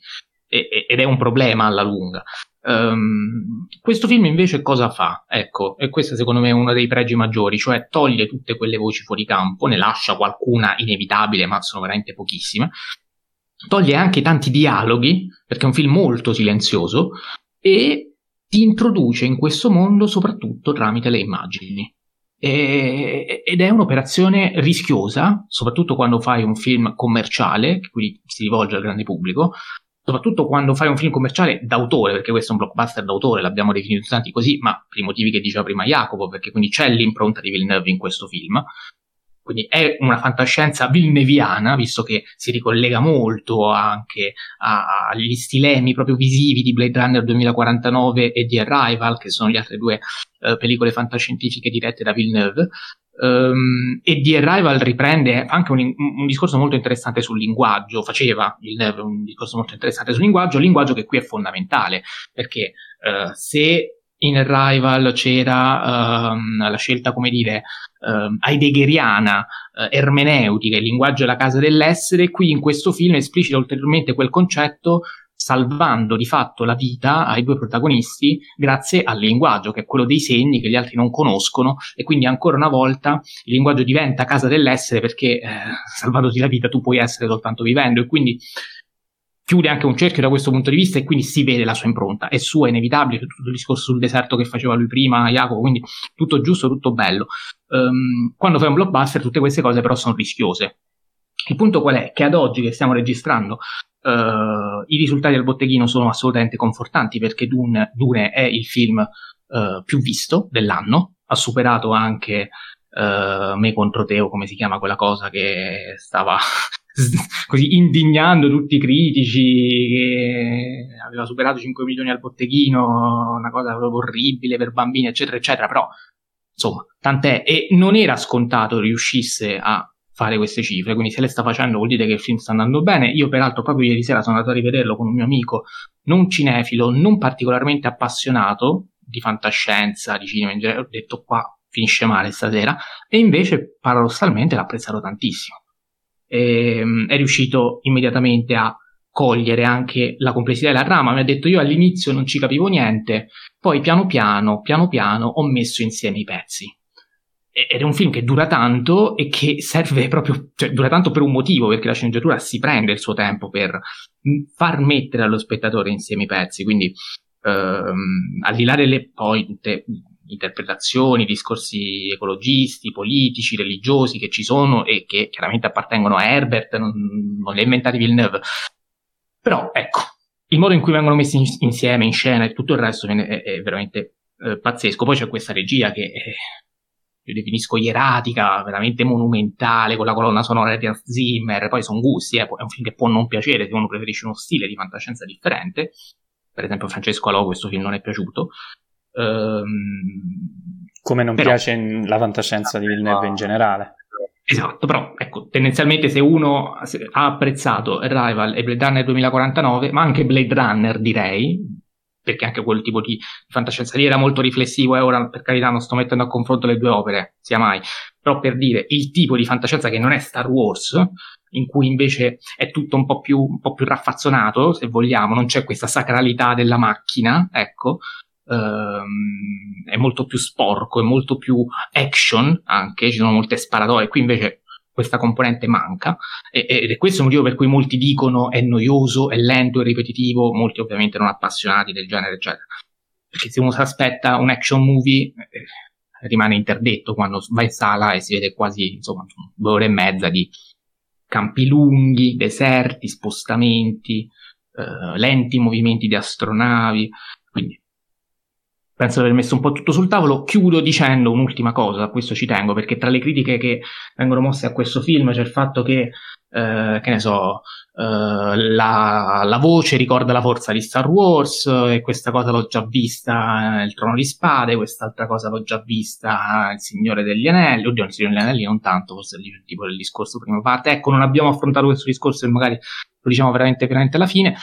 Speaker 1: e- ed è un problema alla lunga. Ehm, questo film invece cosa fa? Ecco, e questo secondo me è uno dei pregi maggiori, cioè toglie tutte quelle voci fuori campo, ne lascia qualcuna inevitabile, ma sono veramente pochissime. Toglie anche tanti dialoghi, perché è un film molto silenzioso, e ti introduce in questo mondo soprattutto tramite le immagini. E- ed è un'operazione rischiosa, soprattutto quando fai un film commerciale, che quindi si rivolge al grande pubblico, soprattutto quando fai un film commerciale d'autore, perché questo è un blockbuster d'autore, l'abbiamo definito tanti così, ma per i motivi che diceva prima Jacopo, perché quindi c'è l'impronta di Villeneuve in questo film. Quindi è una fantascienza vilneviana, visto che si ricollega molto anche agli stilemi proprio visivi di Blade Runner 2049 e di Arrival, che sono le altre due eh, pellicole fantascientifiche dirette da Villeneuve. Ehm, e di Arrival riprende anche un, un discorso molto interessante sul linguaggio, faceva Villeneuve un discorso molto interessante sul linguaggio, linguaggio che qui è fondamentale, perché eh, se in Arrival c'era ehm, la scelta, come dire, ehm, heideggeriana, eh, ermeneutica, il linguaggio è la casa dell'essere, qui in questo film esplicita ulteriormente quel concetto salvando di fatto la vita ai due protagonisti grazie al linguaggio, che è quello dei segni che gli altri non conoscono, e quindi ancora una volta il linguaggio diventa casa dell'essere perché eh, salvandoti la vita tu puoi essere soltanto vivendo, e quindi chiude anche un cerchio da questo punto di vista e quindi si vede la sua impronta. È sua, è inevitabile, tutto il discorso sul deserto che faceva lui prima, Jacopo, quindi tutto giusto, tutto bello. Ehm, quando fai un blockbuster tutte queste cose però sono rischiose. Il punto qual è? Che ad oggi che stiamo registrando eh, i risultati del botteghino sono assolutamente confortanti perché Dune, Dune è il film eh, più visto dell'anno, ha superato anche eh, Me contro Teo, come si chiama quella cosa che stava così indignando tutti i critici, che aveva superato 5 milioni al botteghino, una cosa proprio orribile per bambini, eccetera, eccetera, però insomma, tant'è, e non era scontato riuscisse a fare queste cifre, quindi se le sta facendo vuol dire che il film sta andando bene. Io peraltro proprio ieri sera sono andato a rivederlo con un mio amico non cinefilo, non particolarmente appassionato di fantascienza, di cinema in genere, ho detto qua finisce male stasera, e invece paradossalmente l'ha apprezzato tantissimo. E, è riuscito immediatamente a cogliere anche la complessità della trama, mi ha detto io all'inizio non ci capivo niente, poi piano piano, piano piano ho messo insieme i pezzi. Ed è un film che dura tanto e che serve proprio, cioè dura tanto per un motivo, perché la sceneggiatura si prende il suo tempo per far mettere allo spettatore insieme i pezzi, quindi ehm, al di là delle poi interpretazioni, discorsi ecologisti, politici, religiosi che ci sono e che chiaramente appartengono a Herbert, non, non li ha inventati Villeneuve, però ecco, il modo in cui vengono messi in, insieme in scena e tutto il resto è, è veramente eh, pazzesco, poi c'è questa regia che... È, io definisco ieratica, veramente monumentale, con la colonna sonora di Hans Zimmer, poi sono gusti, eh, è un film che può non piacere se uno preferisce uno stile di fantascienza differente, per esempio Francesco Alò questo film non è piaciuto. Ehm,
Speaker 2: Come non
Speaker 1: però,
Speaker 2: piace la fantascienza di Villeneuve in generale.
Speaker 1: Esatto, però ecco, tendenzialmente se uno ha apprezzato Arrival e Blade Runner 2049, ma anche Blade Runner direi, perché anche quel tipo di fantascienza lì era molto riflessivo e ora per carità non sto mettendo a confronto le due opere, sia mai, però per dire il tipo di fantascienza che non è Star Wars, in cui invece è tutto un po' più, un po più raffazzonato, se vogliamo, non c'è questa sacralità della macchina, ecco, ehm, è molto più sporco, è molto più action anche, ci sono molte sparatorie, qui invece questa componente manca ed è questo il motivo per cui molti dicono è noioso, è lento, è ripetitivo, molti ovviamente non appassionati del genere, eccetera. Perché se uno si aspetta un action movie eh, rimane interdetto quando va in sala e si vede quasi insomma due ore e mezza di campi lunghi, deserti, spostamenti, eh, lenti movimenti di astronavi, quindi penso di aver messo un po' tutto sul tavolo. Chiudo dicendo un'ultima cosa, a questo ci tengo, perché tra le critiche che vengono mosse a questo film c'è il fatto che, eh, che ne so, eh, la, la, voce ricorda la forza di Star Wars, e questa cosa l'ho già vista nel Trono di Spade, quest'altra cosa l'ho già vista nel Signore degli Anelli, oddio, nel Signore degli Anelli non tanto, forse il tipo del discorso prima parte. Ecco, non abbiamo affrontato questo discorso e magari lo diciamo veramente, veramente alla fine.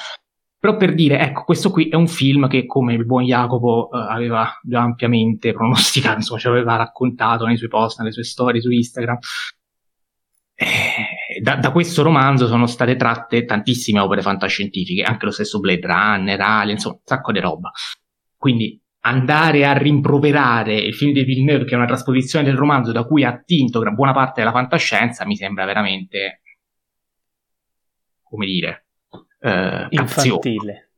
Speaker 1: Però per dire, ecco, questo qui è un film che, come il buon Jacopo eh, aveva già ampiamente pronosticato, insomma, ci aveva raccontato nei suoi post, nelle sue storie su Instagram. Eh, da, da, questo romanzo sono state tratte tantissime opere fantascientifiche, anche lo stesso Blade Runner, Alien, insomma, un sacco di roba. Quindi andare a rimproverare il film di Villeneuve, che è una trasposizione del romanzo da cui ha attinto buona parte della fantascienza, mi sembra veramente, come dire,
Speaker 2: eh, infantile.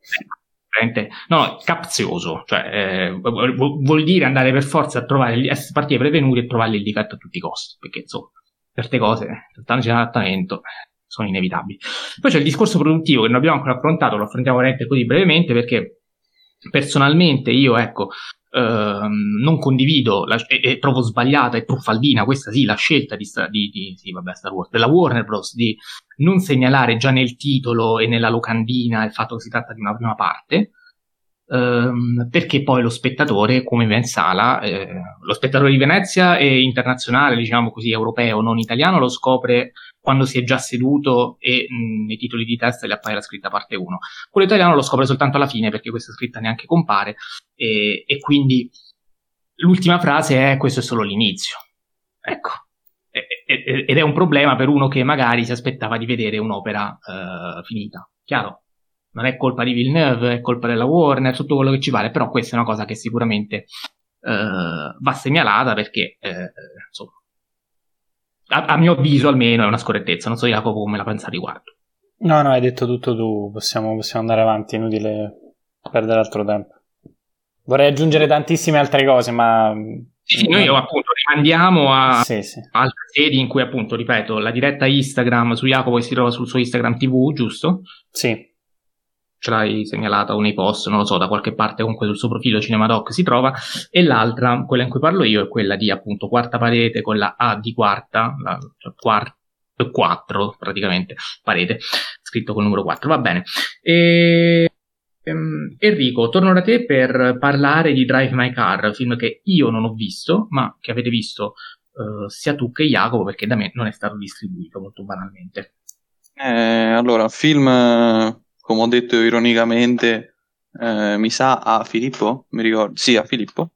Speaker 1: No, no, capzioso, cioè eh, vuol dire andare per forza a trovare, partire prevenuti e trovare il difetto a tutti i costi, perché insomma, certe cose, trattandosi di adattamento, sono inevitabili. Poi c'è il discorso produttivo che non abbiamo ancora affrontato, lo affrontiamo veramente così brevemente, perché personalmente io, ecco, Ehm, non condivido la, e, e, trovo sbagliata e truffaldina questa sì la scelta di, di, di sì, vabbè, Star Wars, della Warner Bros. di non segnalare già nel titolo e nella locandina il fatto che si tratta di una prima parte ehm, perché poi lo spettatore come va in sala eh, lo spettatore di Venezia e internazionale diciamo così europeo non italiano lo scopre quando si è già seduto e mh, nei titoli di testa gli appare la scritta parte 1. Quello italiano lo scopre soltanto alla fine perché questa scritta neanche compare e, e quindi l'ultima frase è questo è solo l'inizio. Ecco. ed è un problema per uno che magari si aspettava di vedere un'opera uh, finita. Chiaro? Non è colpa di Villeneuve, è colpa della Warner, tutto quello che ci pare, però questa è una cosa che sicuramente uh, va segnalata perché, uh, insomma, a, a, mio avviso almeno è una scorrettezza. Non so Jacopo come la pensa a riguardo.
Speaker 2: No, no, hai detto tutto tu, possiamo, possiamo andare avanti, è inutile perdere altro tempo. Vorrei aggiungere tantissime altre cose, ma...
Speaker 1: Sì, noi appunto rimandiamo a sì, sì. altre sedi in cui appunto, ripeto, la diretta Instagram su Jacopo che si trova sul suo Instagram TV, giusto?
Speaker 2: Sì
Speaker 1: ce l'hai segnalata nei post, non lo so, da qualche parte comunque sul suo profilo Cinemadoc si trova, e l'altra, quella in cui parlo io, è quella di appunto quarta parete con la A di quarta, la, cioè quarta 4 praticamente parete, scritto col numero 4, va bene. E, um, Enrico, torno da te per parlare di Drive My Car, film che io non ho visto, ma che avete visto uh, sia tu che Jacopo, perché da me non è stato distribuito molto banalmente.
Speaker 3: Eh, allora, film come ho detto ironicamente, eh, mi sa a Filippo, mi ricordo, sì, a Filippo,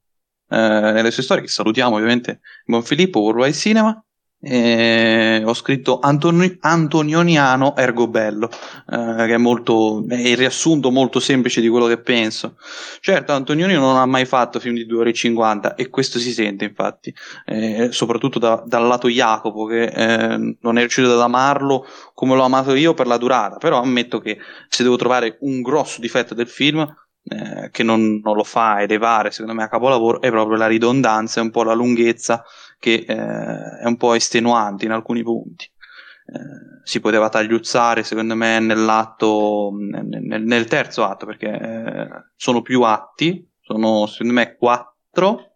Speaker 3: eh, nelle sue storie, che salutiamo ovviamente, buon Filippo, Worldwide Cinema, eh, ho scritto Antoni- Antonioniano ergo bello, eh, che è molto è il riassunto molto semplice di quello che penso. Certo, Antonioni non ha mai fatto film di 2 ore e 50 e questo si sente infatti, eh, soprattutto da, dal lato Jacopo che eh, non è riuscito ad amarlo come l'ho amato io per la durata, però ammetto che se devo trovare un grosso difetto del film eh, che non, non, lo fa elevare secondo me a capolavoro è proprio la ridondanza e un po' la lunghezza che eh, è un po' estenuante in alcuni punti. Eh, si poteva tagliuzzare secondo me nell'atto nel, nel terzo atto perché eh, sono più atti sono secondo me quattro.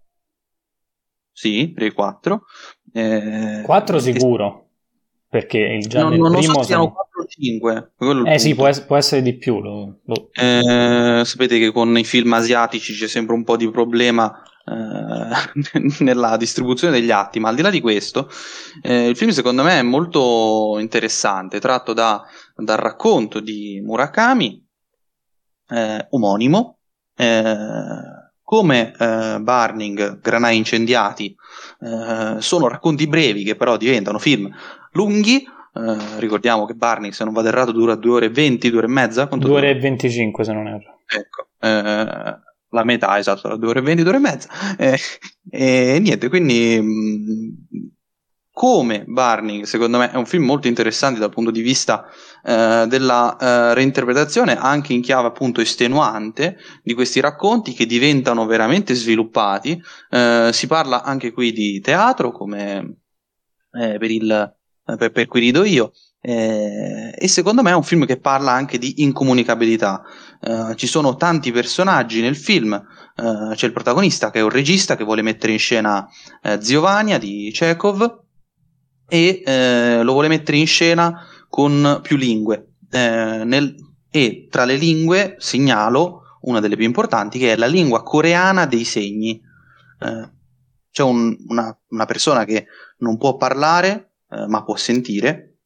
Speaker 3: Sì, direi quattro.
Speaker 2: Eh, quattro sicuro perché il già
Speaker 3: no,
Speaker 2: non
Speaker 3: primo
Speaker 2: so
Speaker 3: se siano 4 o 5
Speaker 2: eh sì può, può, essere di più lo, lo...
Speaker 3: Eh, sapete che con i film asiatici c'è sempre un po' di problema (laughs) nella distribuzione degli atti, ma al di là di questo, eh, il film secondo me è molto interessante, tratto da, dal racconto di Murakami, eh, omonimo, eh, come eh, Burning, Granai incendiati, eh, sono racconti brevi che però diventano film lunghi. Eh, ricordiamo che Burning, se non vado errato, dura 2 ore e 20, 2 ore e mezza.
Speaker 2: 2 ore e 25 se non erro.
Speaker 3: Ecco, eh, la metà esatto, 2 ore e 20, 2 ore e mezza. Eh, e niente, quindi mh, come Barney, secondo me, è un film molto interessante dal punto di vista eh, della eh, reinterpretazione, anche in chiave appunto estenuante di questi racconti che diventano veramente sviluppati. Eh, si parla anche qui di teatro, come eh, per, il, eh, per, per cui rido io. E secondo me è un film che parla anche di incomunicabilità. Ci sono tanti personaggi nel film, c'è il protagonista che è un regista che vuole mettere in scena Ziovania di Chekhov, e eh, lo vuole mettere in scena con più lingue. Eh, nel, e tra le lingue segnalo una delle più importanti che è la lingua coreana dei segni. Eh, c'è un, una, una, persona che non può parlare eh, ma può sentire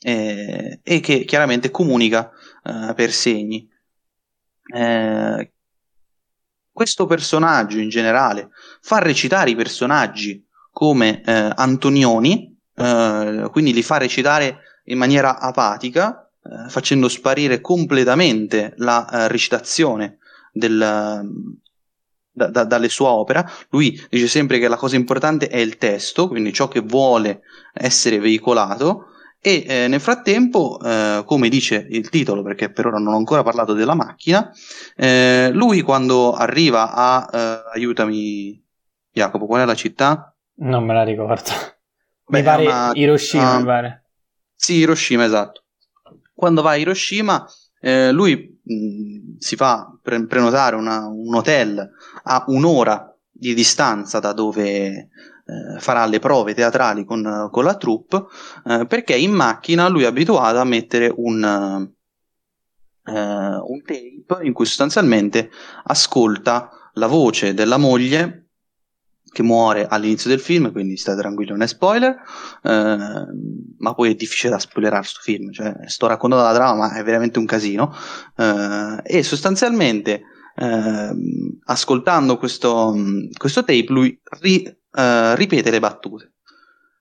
Speaker 3: eh, e che chiaramente comunica eh, per segni. Questo personaggio in generale fa recitare i personaggi come Antonioni, eh, quindi li fa recitare in maniera apatica, eh, facendo sparire completamente la uh, recitazione del, da, da, dalle sue opere. Lui dice sempre che la cosa importante è il testo, quindi ciò che vuole essere veicolato. E eh, nel frattempo, eh, come dice il titolo, perché per ora non ho ancora parlato della macchina, eh, lui quando arriva a aiutami, Jacopo, qual è la città?
Speaker 2: Non me la ricordo. Beh, mi pare una, Hiroshima, uh, mi pare.
Speaker 3: Sì, Hiroshima, esatto. Quando va a Hiroshima, eh, lui mh, si fa pre- prenotare una, un hotel a un'ora di distanza da dove eh, farà le prove teatrali con, con la troupe, eh, perché in macchina lui è abituato a mettere un, Uh, un tape in cui sostanzialmente ascolta la voce della moglie che muore all'inizio del film, quindi state tranquilli, non è spoiler, eh, ma poi è difficile da spoilerare questo film, cioè sto raccontando la trama, ma è veramente un casino, eh, e sostanzialmente eh, ascoltando questo, questo, tape lui ri, eh, ripete le battute.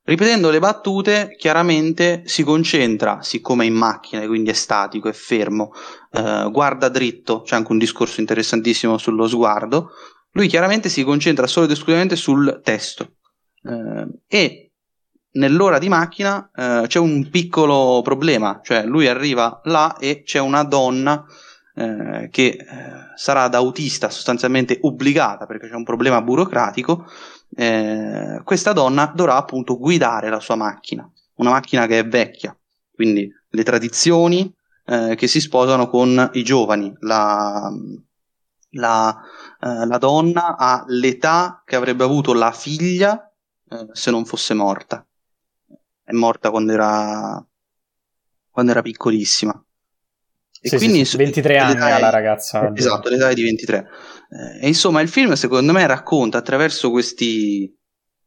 Speaker 3: Ripetendo le battute, chiaramente si concentra, siccome è in macchina, quindi è statico, è fermo, eh, guarda dritto, c'è anche un discorso interessantissimo sullo sguardo, lui chiaramente si concentra solo ed esclusivamente sul testo eh, e nell'ora di macchina eh, c'è un piccolo problema, cioè lui arriva là e c'è una donna eh, che eh, sarà da autista sostanzialmente obbligata perché c'è un problema burocratico, eh, questa donna dovrà appunto guidare la sua macchina, una macchina che è vecchia, quindi le tradizioni eh, che si sposano con i giovani, la, la, eh, la donna ha l'età che avrebbe avuto la figlia eh, se non fosse morta. È morta quando era, quando era piccolissima.
Speaker 2: E sì, quindi sì, 23 anni ha la ragazza.
Speaker 3: Esatto, l'età è di 23. Eh, e insomma, il film secondo me racconta attraverso questi,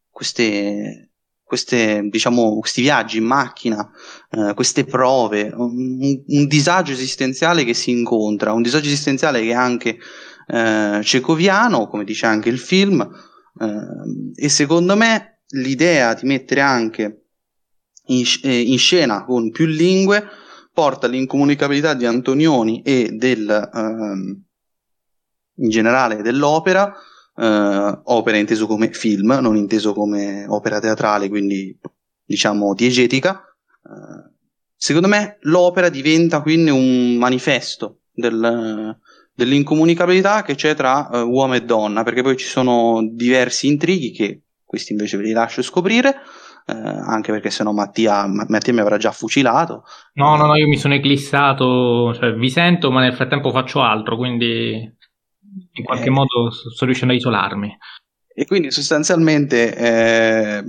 Speaker 3: queste, queste, diciamo, questi viaggi in macchina, eh, queste prove, un, un, disagio esistenziale che si incontra, un disagio esistenziale che anche eh, cecoviano, come dice anche il film, eh, e secondo me l'idea di mettere anche in, eh, in, scena con più lingue porta all'incomunicabilità di Antonioni e del, ehm, in generale dell'opera, eh, opera inteso come film, non inteso come opera teatrale, quindi diciamo diegetica. Eh, secondo me l'opera diventa quindi un manifesto del, dell'incomunicabilità che c'è tra uh, uomo e donna, perché poi ci sono diversi intrighi che questi invece ve li lascio scoprire. Eh, anche perché sennò Mattia, Mattia mi avrà già fucilato.
Speaker 1: No, no, no, io mi sono eclissato, cioè vi sento, ma nel frattempo faccio altro, quindi in qualche eh, modo sto riuscendo a isolarmi.
Speaker 3: E quindi sostanzialmente eh,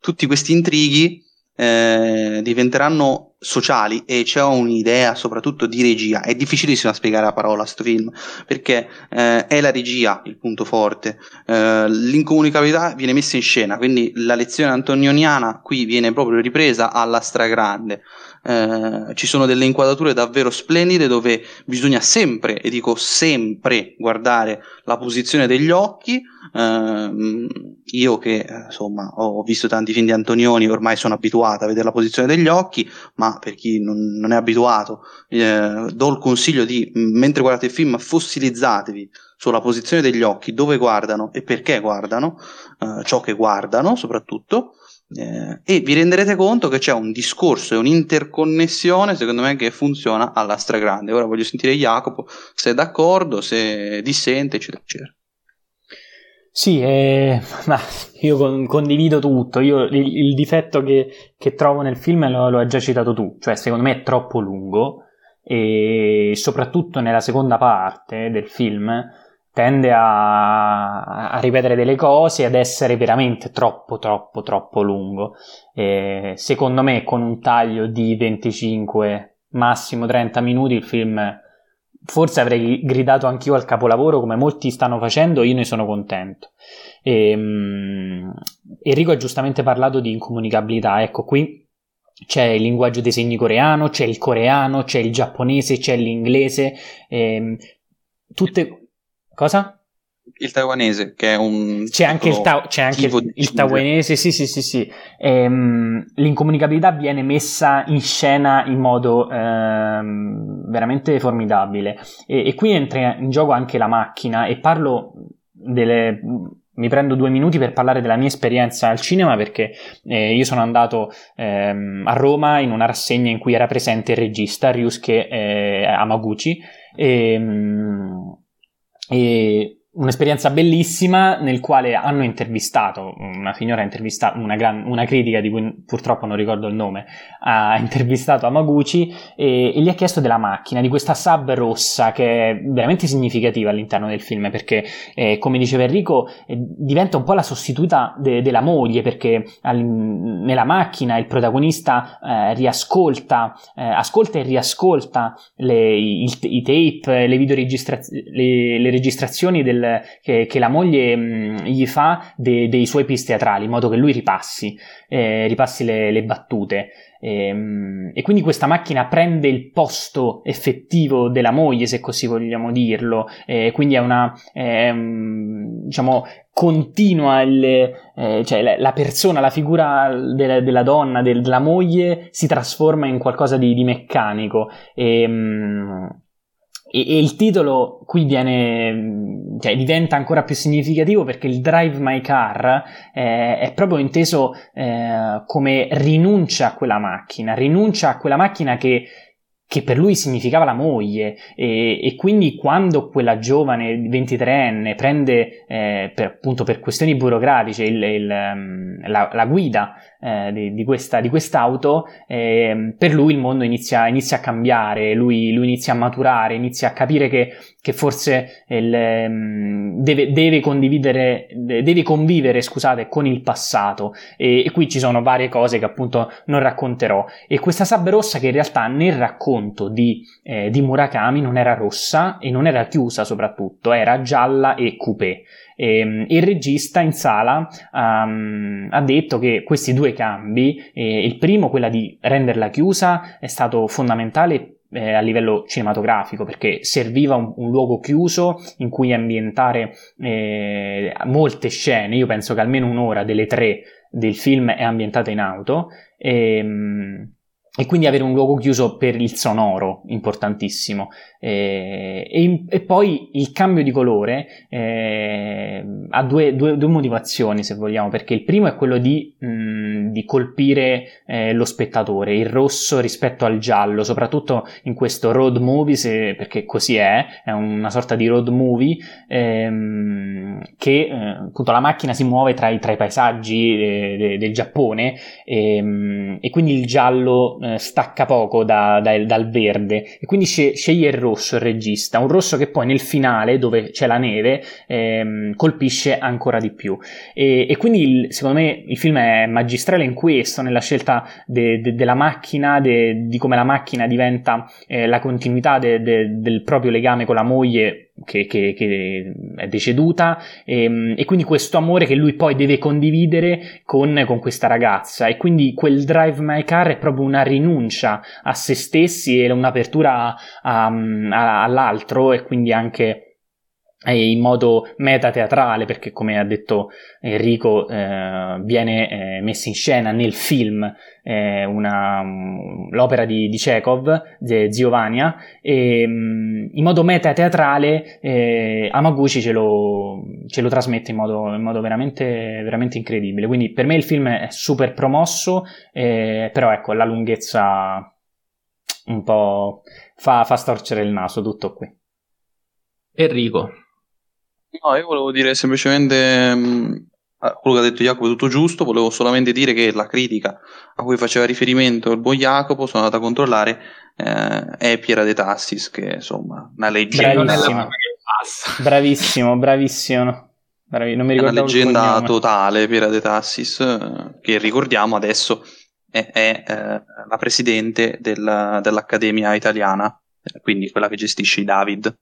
Speaker 3: tutti questi intrighi eh, diventeranno sociali e c'è un'idea soprattutto di regia. È difficilissimo spiegare a parola questo film perché eh, è la regia il punto forte. Eh, l'incomunicabilità viene messa in scena, quindi la lezione antonioniana qui viene proprio ripresa alla stragrande. Eh, ci sono delle inquadrature davvero splendide dove bisogna sempre, e dico sempre, guardare la posizione degli occhi. Eh, io che eh, insomma ho visto tanti film di Antonioni, ormai sono abituato a vedere la posizione degli occhi, ma per chi non, non è abituato, eh, do il consiglio di mentre guardate il film fossilizzatevi sulla posizione degli occhi, dove guardano e perché guardano, eh, ciò che guardano soprattutto eh, e vi renderete conto che c'è un discorso e un'interconnessione secondo me che funziona alla stragrande. Ora voglio sentire Jacopo se è d'accordo, se dissente, eccetera, eccetera.
Speaker 2: Sì, eh, ma io con, condivido tutto. Io, il, il difetto che, che, trovo nel film lo, lo hai già citato tu, cioè secondo me è troppo lungo e soprattutto nella seconda parte del film tende a, a, ripetere delle cose ad essere veramente troppo, troppo, troppo lungo. E secondo me, con un taglio di 25, massimo 30 minuti, il film forse avrei gridato anch'io al capolavoro come molti stanno facendo, io ne sono contento. E, um, Enrico ha giustamente parlato di incomunicabilità, ecco qui c'è il linguaggio dei segni coreano, c'è il coreano, c'è il giapponese, c'è l'inglese, ehm, tutte Cosa?
Speaker 3: Il taiwanese, che è un.
Speaker 2: C'è anche il, ta- c'è anche il, il taiwanese, sì, sì, sì, sì. Ehm, l'incomunicabilità viene messa in scena in modo ehm, veramente formidabile. E, e qui entra in gioco anche la macchina, e parlo delle mi prendo due minuti per parlare della mia esperienza al cinema perché eh, io sono andato ehm, a Roma in una rassegna in cui era presente il regista Ryusuke eh, Amaguchi e, ehm, e un'esperienza bellissima nel quale hanno intervistato, una signora ha intervistato, una, gran, una, critica di cui purtroppo non ricordo il nome, ha (laughs) intervistato Amaguchi e, e, gli ha chiesto della macchina, di questa sub rossa che è veramente significativa all'interno del film perché, eh, come diceva Enrico, eh, diventa un po' la sostituta de, della moglie perché all, nella macchina il protagonista eh, riascolta, eh, ascolta e riascolta le, i, i, tape, le videoregistrazioni, le, le registrazioni del che, che, la moglie mh, gli fa de, dei suoi pis teatrali, in modo che lui ripassi, eh, ripassi le, le battute. E, ehm, e, quindi questa macchina prende il posto effettivo della moglie, se così vogliamo dirlo, e quindi è una, è, diciamo, continua il, eh, cioè la persona, la figura della, della donna, del, della moglie si trasforma in qualcosa di, di meccanico. E, e, e, il titolo qui viene, cioè, diventa ancora più significativo perché il Drive My Car eh, è proprio inteso eh, come rinuncia a quella macchina, rinuncia a quella macchina che che per lui significava la moglie. E, e quindi quando quella giovane 23enne prende eh, per, appunto per questioni burocratiche il, il, la, la, guida eh, di, di, questa, di quest'auto, eh, per lui il mondo inizia, inizia a cambiare, lui, lui, inizia a maturare, inizia a capire che, che forse il, ehm, deve, deve, condividere, deve convivere scusate, con il passato e, e, qui ci sono varie cose che appunto non racconterò e questa sabbia rossa che in realtà nel racconto di, eh, di Murakami non era rossa e non era chiusa soprattutto, era gialla e coupé. E, ehm, il regista in sala um, ha detto che questi due cambi, eh, il primo, quella di renderla chiusa, è stato fondamentale eh, a livello cinematografico perché serviva un, un, luogo chiuso in cui ambientare eh, molte scene. Io penso che almeno un'ora delle tre del film è ambientata in auto. E, ehm, e quindi avere un luogo chiuso per il sonoro, importantissimo. Eh, e, e, poi il cambio di colore eh, ha due, due, due, motivazioni, se vogliamo, perché il primo è quello di, mh, di colpire eh, lo spettatore, il rosso rispetto al giallo, soprattutto in questo road movie, se, perché così è, è una sorta di road movie, ehm, che eh, appunto la macchina si muove tra i, tra i paesaggi de, de, del Giappone ehm, e quindi il giallo eh, stacca poco da, da, dal verde. E quindi sceglie il rosso il regista, un rosso che poi nel finale dove c'è la neve ehm, colpisce ancora di più. E, e quindi il, secondo me il film è magistrale in questo, nella scelta de, de, della macchina, de, di come la macchina diventa eh, la continuità del proprio legame con la moglie che, che, che è deceduta e, ehm, e, quindi questo amore che lui poi deve condividere con, con, questa ragazza. E quindi quel Drive My Car è proprio una rinuncia a se stessi e un'apertura a, a, all'altro e quindi anche in modo metateatrale perché come ha detto Enrico eh, viene eh, messa in scena nel film eh, una, l'opera di, di Chekhov, Zio Vania e mm, in modo metateatrale eh, Amaguchi ce lo, ce lo trasmette in modo, in modo veramente, veramente, incredibile. Quindi per me il film è super promosso eh, però ecco la lunghezza un po' fa, fa storcere il naso tutto qui.
Speaker 1: Enrico
Speaker 3: No, io volevo dire semplicemente mh, mm, quello che ha detto Jacopo è tutto giusto, volevo solamente dire che la critica a cui faceva riferimento il buon Jacopo, sono andato a controllare, eh, è Piera De Tassis, che insomma una leggenda.
Speaker 2: Bravissimo, bravissimo, bravissimo. Bravi, non mi
Speaker 3: una leggenda totale, Piera De Tassis, eh, che ricordiamo adesso è, è eh, la presidente del, dell'Accademia Italiana, quindi quella che gestisce i David.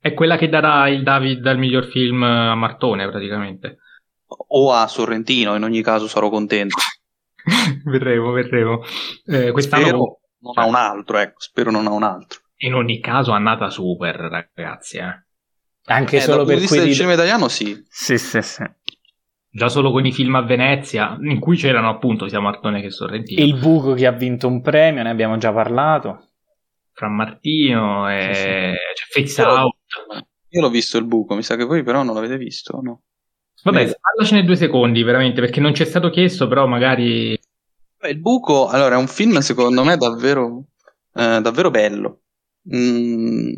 Speaker 1: È quella che darà il David al miglior film a Martone, praticamente.
Speaker 3: O a Sorrentino, in ogni caso sarò contento. (laughs)
Speaker 1: vedremo, vedremo. Eh, quest'anno
Speaker 3: spero non ha un altro, ecco, spero non ha un altro.
Speaker 1: In ogni caso, annata super, ragazzi. Eh.
Speaker 2: Anche
Speaker 3: eh,
Speaker 2: solo per
Speaker 3: quelli del cinema italiano, sì.
Speaker 2: Sì, sì, sì.
Speaker 1: Già solo con i film a Venezia, in cui c'erano appunto sia Martone che Sorrentino.
Speaker 2: Il buco che ha vinto un premio, ne abbiamo già parlato.
Speaker 1: Fra Martino e sì, sì. c'è Face Out.
Speaker 3: Io l'ho visto il buco, mi sa che voi però non l'avete visto, no?
Speaker 1: Vabbè, parlacene due secondi, veramente, perché non ci è stato chiesto, però magari...
Speaker 3: Beh, il buco, allora, è un film secondo me davvero, eh, davvero bello. Mm,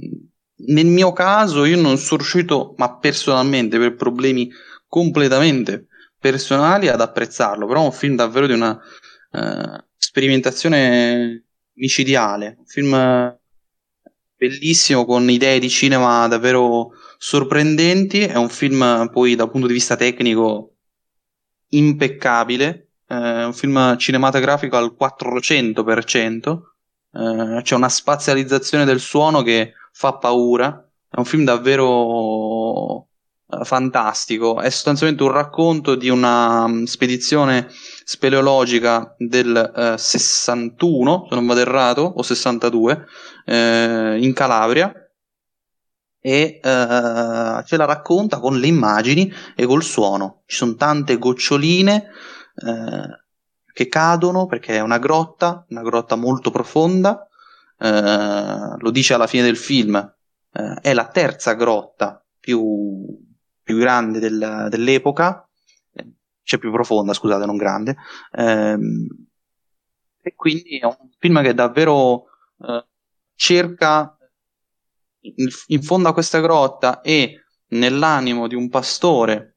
Speaker 3: nel mio caso io non sono riuscito, ma personalmente, per problemi completamente personali, ad apprezzarlo, però è un film davvero di una eh, sperimentazione micidiale, un film bellissimo con idee di cinema davvero sorprendenti. È un film poi dal punto di vista tecnico impeccabile. È un film cinematografico al 400%. Eh, c'è una spazializzazione del suono che fa paura. È un film davvero eh, fantastico. È sostanzialmente un racconto di una um, spedizione speleologica del uh, 61, se non vado errato, o 62, eh, in Calabria e uh, ce la racconta con le immagini e col suono. Ci sono tante goccioline uh, che cadono perché è una grotta, una grotta molto profonda. Uh, lo dice alla fine del film, è la terza grotta più, più grande del, dell'epoca, cioè più profonda, scusate, non grande. Ehm, e quindi è un film che davvero cerca in fondo a questa grotta e nell'animo di un pastore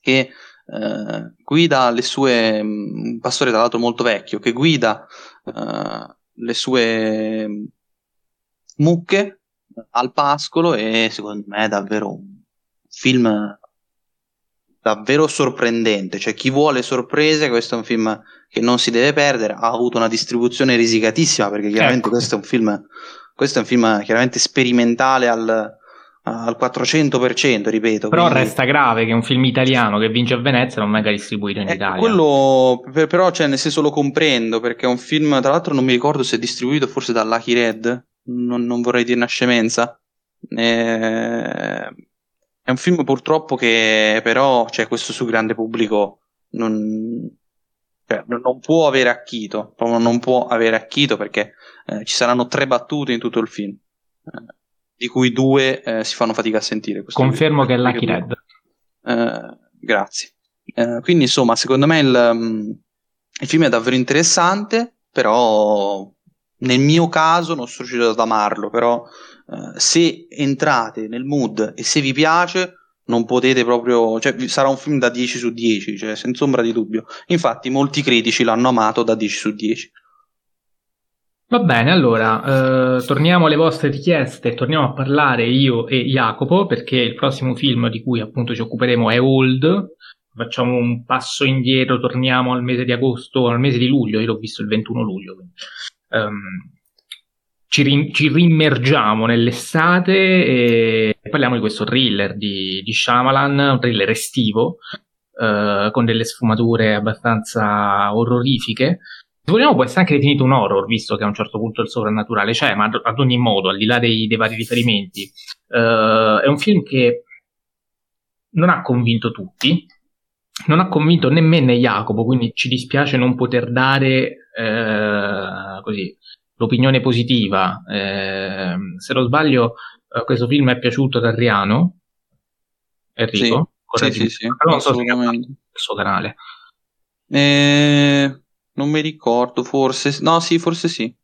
Speaker 3: che eh, guida le sue un pastore tra l'altro molto vecchio che guida eh, le sue mucche al pascolo e secondo me è davvero un film davvero sorprendente cioè chi vuole sorprese questo è un film che non si deve perdere ha avuto una distribuzione risicatissima perché chiaramente ecco. questo è un film questo è un film chiaramente sperimentale al, al 400%, ripeto.
Speaker 1: Però quindi... resta grave che un film italiano che vince a Venezia non venga distribuito in
Speaker 3: eh,
Speaker 1: Italia.
Speaker 3: Quello, però, cioè, nel senso lo comprendo, perché è un film, tra l'altro non mi ricordo se è distribuito forse da Lucky Red, non, non vorrei dire una scemenza. Eh, è un film purtroppo che però, cioè, questo sul grande pubblico non, cioè, non può avere acchito, proprio non può avere acchito perché eh, ci saranno tre battute in tutto il film, eh, di cui due eh, si fanno fatica a sentire.
Speaker 1: Confermo che è Lucky Red.
Speaker 3: Eh, grazie. Eh, quindi insomma, secondo me il, um, il, film è davvero interessante, però nel mio caso non sono riuscito ad amarlo, però eh, se entrate nel mood e se vi piace non potete proprio, cioè sarà un film da 10 su 10, cioè senza ombra di dubbio. Infatti molti critici l'hanno amato da 10 su 10.
Speaker 1: Va bene, allora eh, torniamo alle vostre richieste, torniamo a parlare io e Jacopo perché il prossimo film di cui appunto ci occuperemo è Old, facciamo un passo indietro, torniamo al mese di agosto, al mese di luglio, io l'ho visto il 21 luglio, quindi, um, ci, ri- ci rimmergiamo nell'estate e parliamo di questo thriller di, di Shyamalan, un thriller estivo, uh, con delle sfumature abbastanza orrorifiche. Se vogliamo può essere anche definito un horror, visto che a un certo punto il sovrannaturale c'è, ma ad, ogni modo, al di là dei, dei vari riferimenti, uh, è un film che non ha convinto tutti, non ha convinto né me né Jacopo, quindi ci dispiace non poter dare eh, così, l'opinione positiva. Eh, se non sbaglio, eh, questo film è piaciuto ad Adriano. Enrico?
Speaker 3: Sì, sì, sì, sì, non so se il
Speaker 1: suo canale.
Speaker 3: Eh, non mi ricordo, forse. No, sì, forse sì.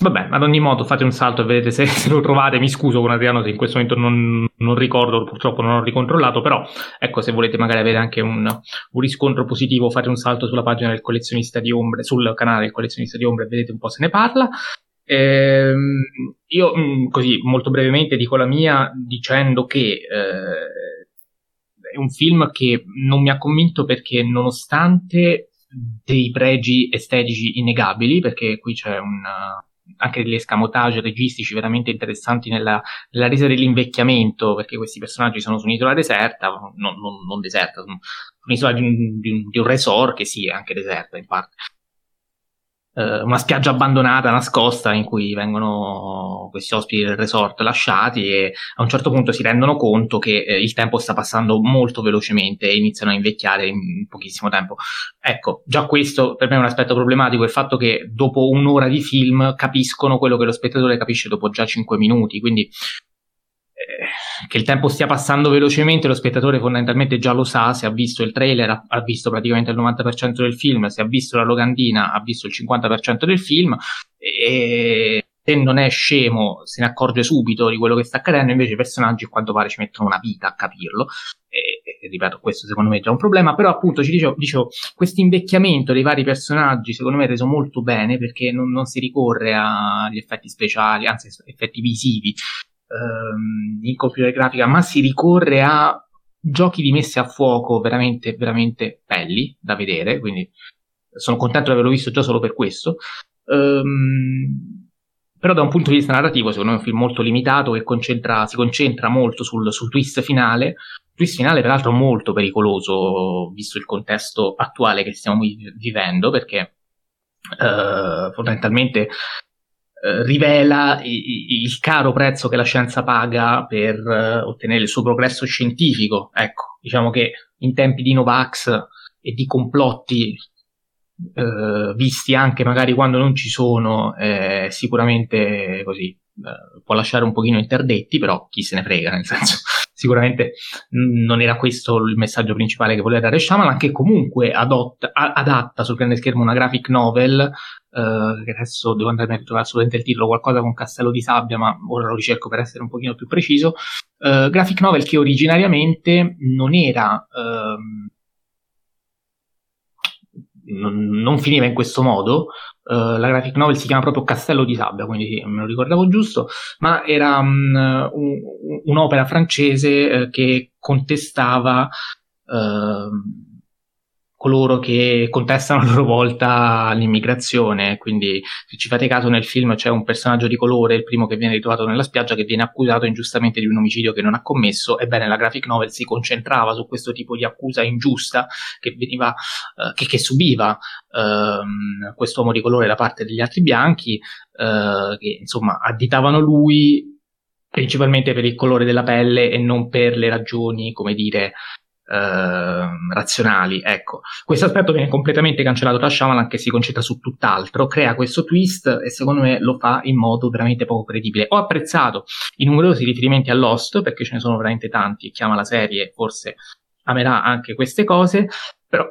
Speaker 1: Vabbè, ad ogni modo fate un salto e vedete se, (laughs) se, lo trovate. Mi scuso con Adriano se in questo momento non, non, ricordo, purtroppo non ho ricontrollato, però ecco, se volete magari avere anche un, un, riscontro positivo, fate un salto sulla pagina del collezionista di ombre, sul canale del collezionista di ombre e vedete un po' se ne parla. Ehm, io mm, così molto brevemente dico la mia dicendo che eh, è un film che non mi ha convinto perché nonostante dei pregi estetici innegabili, perché qui c'è un anche degli escamotage registici veramente interessanti nella, nella, resa dell'invecchiamento, perché questi personaggi sono su un'isola deserta, non, non, non deserta, su un'isola di un, di, un, di un resort che sì, è anche deserta in parte eh, una spiaggia abbandonata, nascosta, in cui vengono questi ospiti del resort lasciati e a un certo punto si rendono conto che eh, il tempo sta passando molto velocemente e iniziano a invecchiare in pochissimo tempo. Ecco, già questo per me è un aspetto problematico, il fatto che dopo un'ora di film capiscono quello che lo spettatore capisce dopo già 5 minuti, quindi che il tempo stia passando velocemente, lo spettatore fondamentalmente già lo sa, se ha visto il trailer ha, ha visto praticamente il 90% del film, se ha visto la locandina ha visto il 50% del film e se non è scemo se ne accorge subito di quello che sta accadendo, invece i personaggi a quanto pare ci mettono una vita a capirlo. E, ripeto, questo secondo me è già un problema, però appunto ci dicevo, dicevo questo invecchiamento dei vari personaggi secondo me è reso molto bene perché non, non si ricorre agli effetti speciali, anzi effetti visivi, ehm, in computer grafica, ma si ricorre a giochi di messe a fuoco veramente, veramente belli da vedere, quindi sono contento di averlo visto già solo per questo. Um, però da un punto di vista narrativo, secondo me è un film molto limitato che concentra, si concentra molto sul, sul twist finale. Twist finale, peraltro, molto pericoloso, visto il contesto attuale che stiamo vivendo, perché uh, fondamentalmente eh, rivela il, caro prezzo che la scienza paga per uh, ottenere il suo progresso scientifico. Ecco, diciamo che in tempi di Novax e di complotti uh, visti anche magari quando non ci sono, eh, sicuramente così può lasciare un pochino interdetti, però chi se ne frega, nel senso (laughs) sicuramente non era questo il messaggio principale che voleva dare Shyamalan, che comunque adotta, adatta sul grande schermo una graphic novel che adesso devo andare a ritrovare assolutamente il titolo, qualcosa con Castello di Sabbia, ma ora lo ricerco per essere un pochino più preciso. Uh, graphic novel che originariamente non era. Non, non, finiva in questo modo. La graphic novel si chiama proprio Castello di Sabbia, quindi me lo ricordavo giusto, ma era um, un, un'opera francese che contestava coloro che contestano a loro volta l'immigrazione. Quindi, se ci fate caso, nel film c'è un personaggio di colore, il primo che viene ritrovato nella spiaggia, che viene accusato ingiustamente di un omicidio che non ha commesso. Ebbene, la graphic novel si concentrava su questo tipo di accusa ingiusta che, veniva, eh, che, che subiva eh, quest'uomo di colore da parte degli altri bianchi, eh, che insomma additavano lui principalmente per il colore della pelle e non per le ragioni, come dire, razionali. Ecco, questo aspetto viene completamente cancellato da Shyamalan che si concentra su tutt'altro, crea questo twist e secondo me lo fa in modo veramente poco credibile. Ho apprezzato i numerosi riferimenti a Lost perché ce ne sono veramente tanti e chiama la serie, forse amerà anche queste cose, però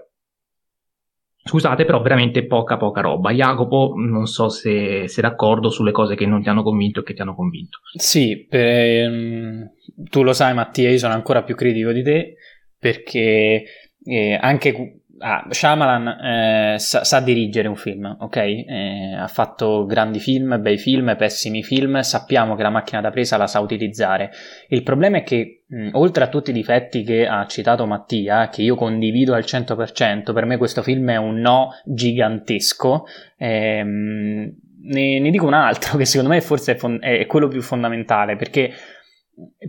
Speaker 1: Scusate, però veramente poca poca roba. Jacopo, non so se sei d'accordo sulle cose che non ti hanno convinto e che ti hanno convinto.
Speaker 2: Sì, per, ehm, tu lo sai Mattia, io sono ancora più critico di te perché eh, anche ah, Shyamalan eh, sa, sa, dirigere un film, ok? Eh, ha fatto grandi film, bei film, pessimi film, sappiamo che la macchina da presa la sa utilizzare. Il problema è che, mh, oltre a tutti i difetti che ha citato Mattia, che io condivido al 100%, per me questo film è un no gigantesco. Ehm, ne, ne, dico un altro (laughs) che secondo me forse è, fon- è quello più fondamentale, perché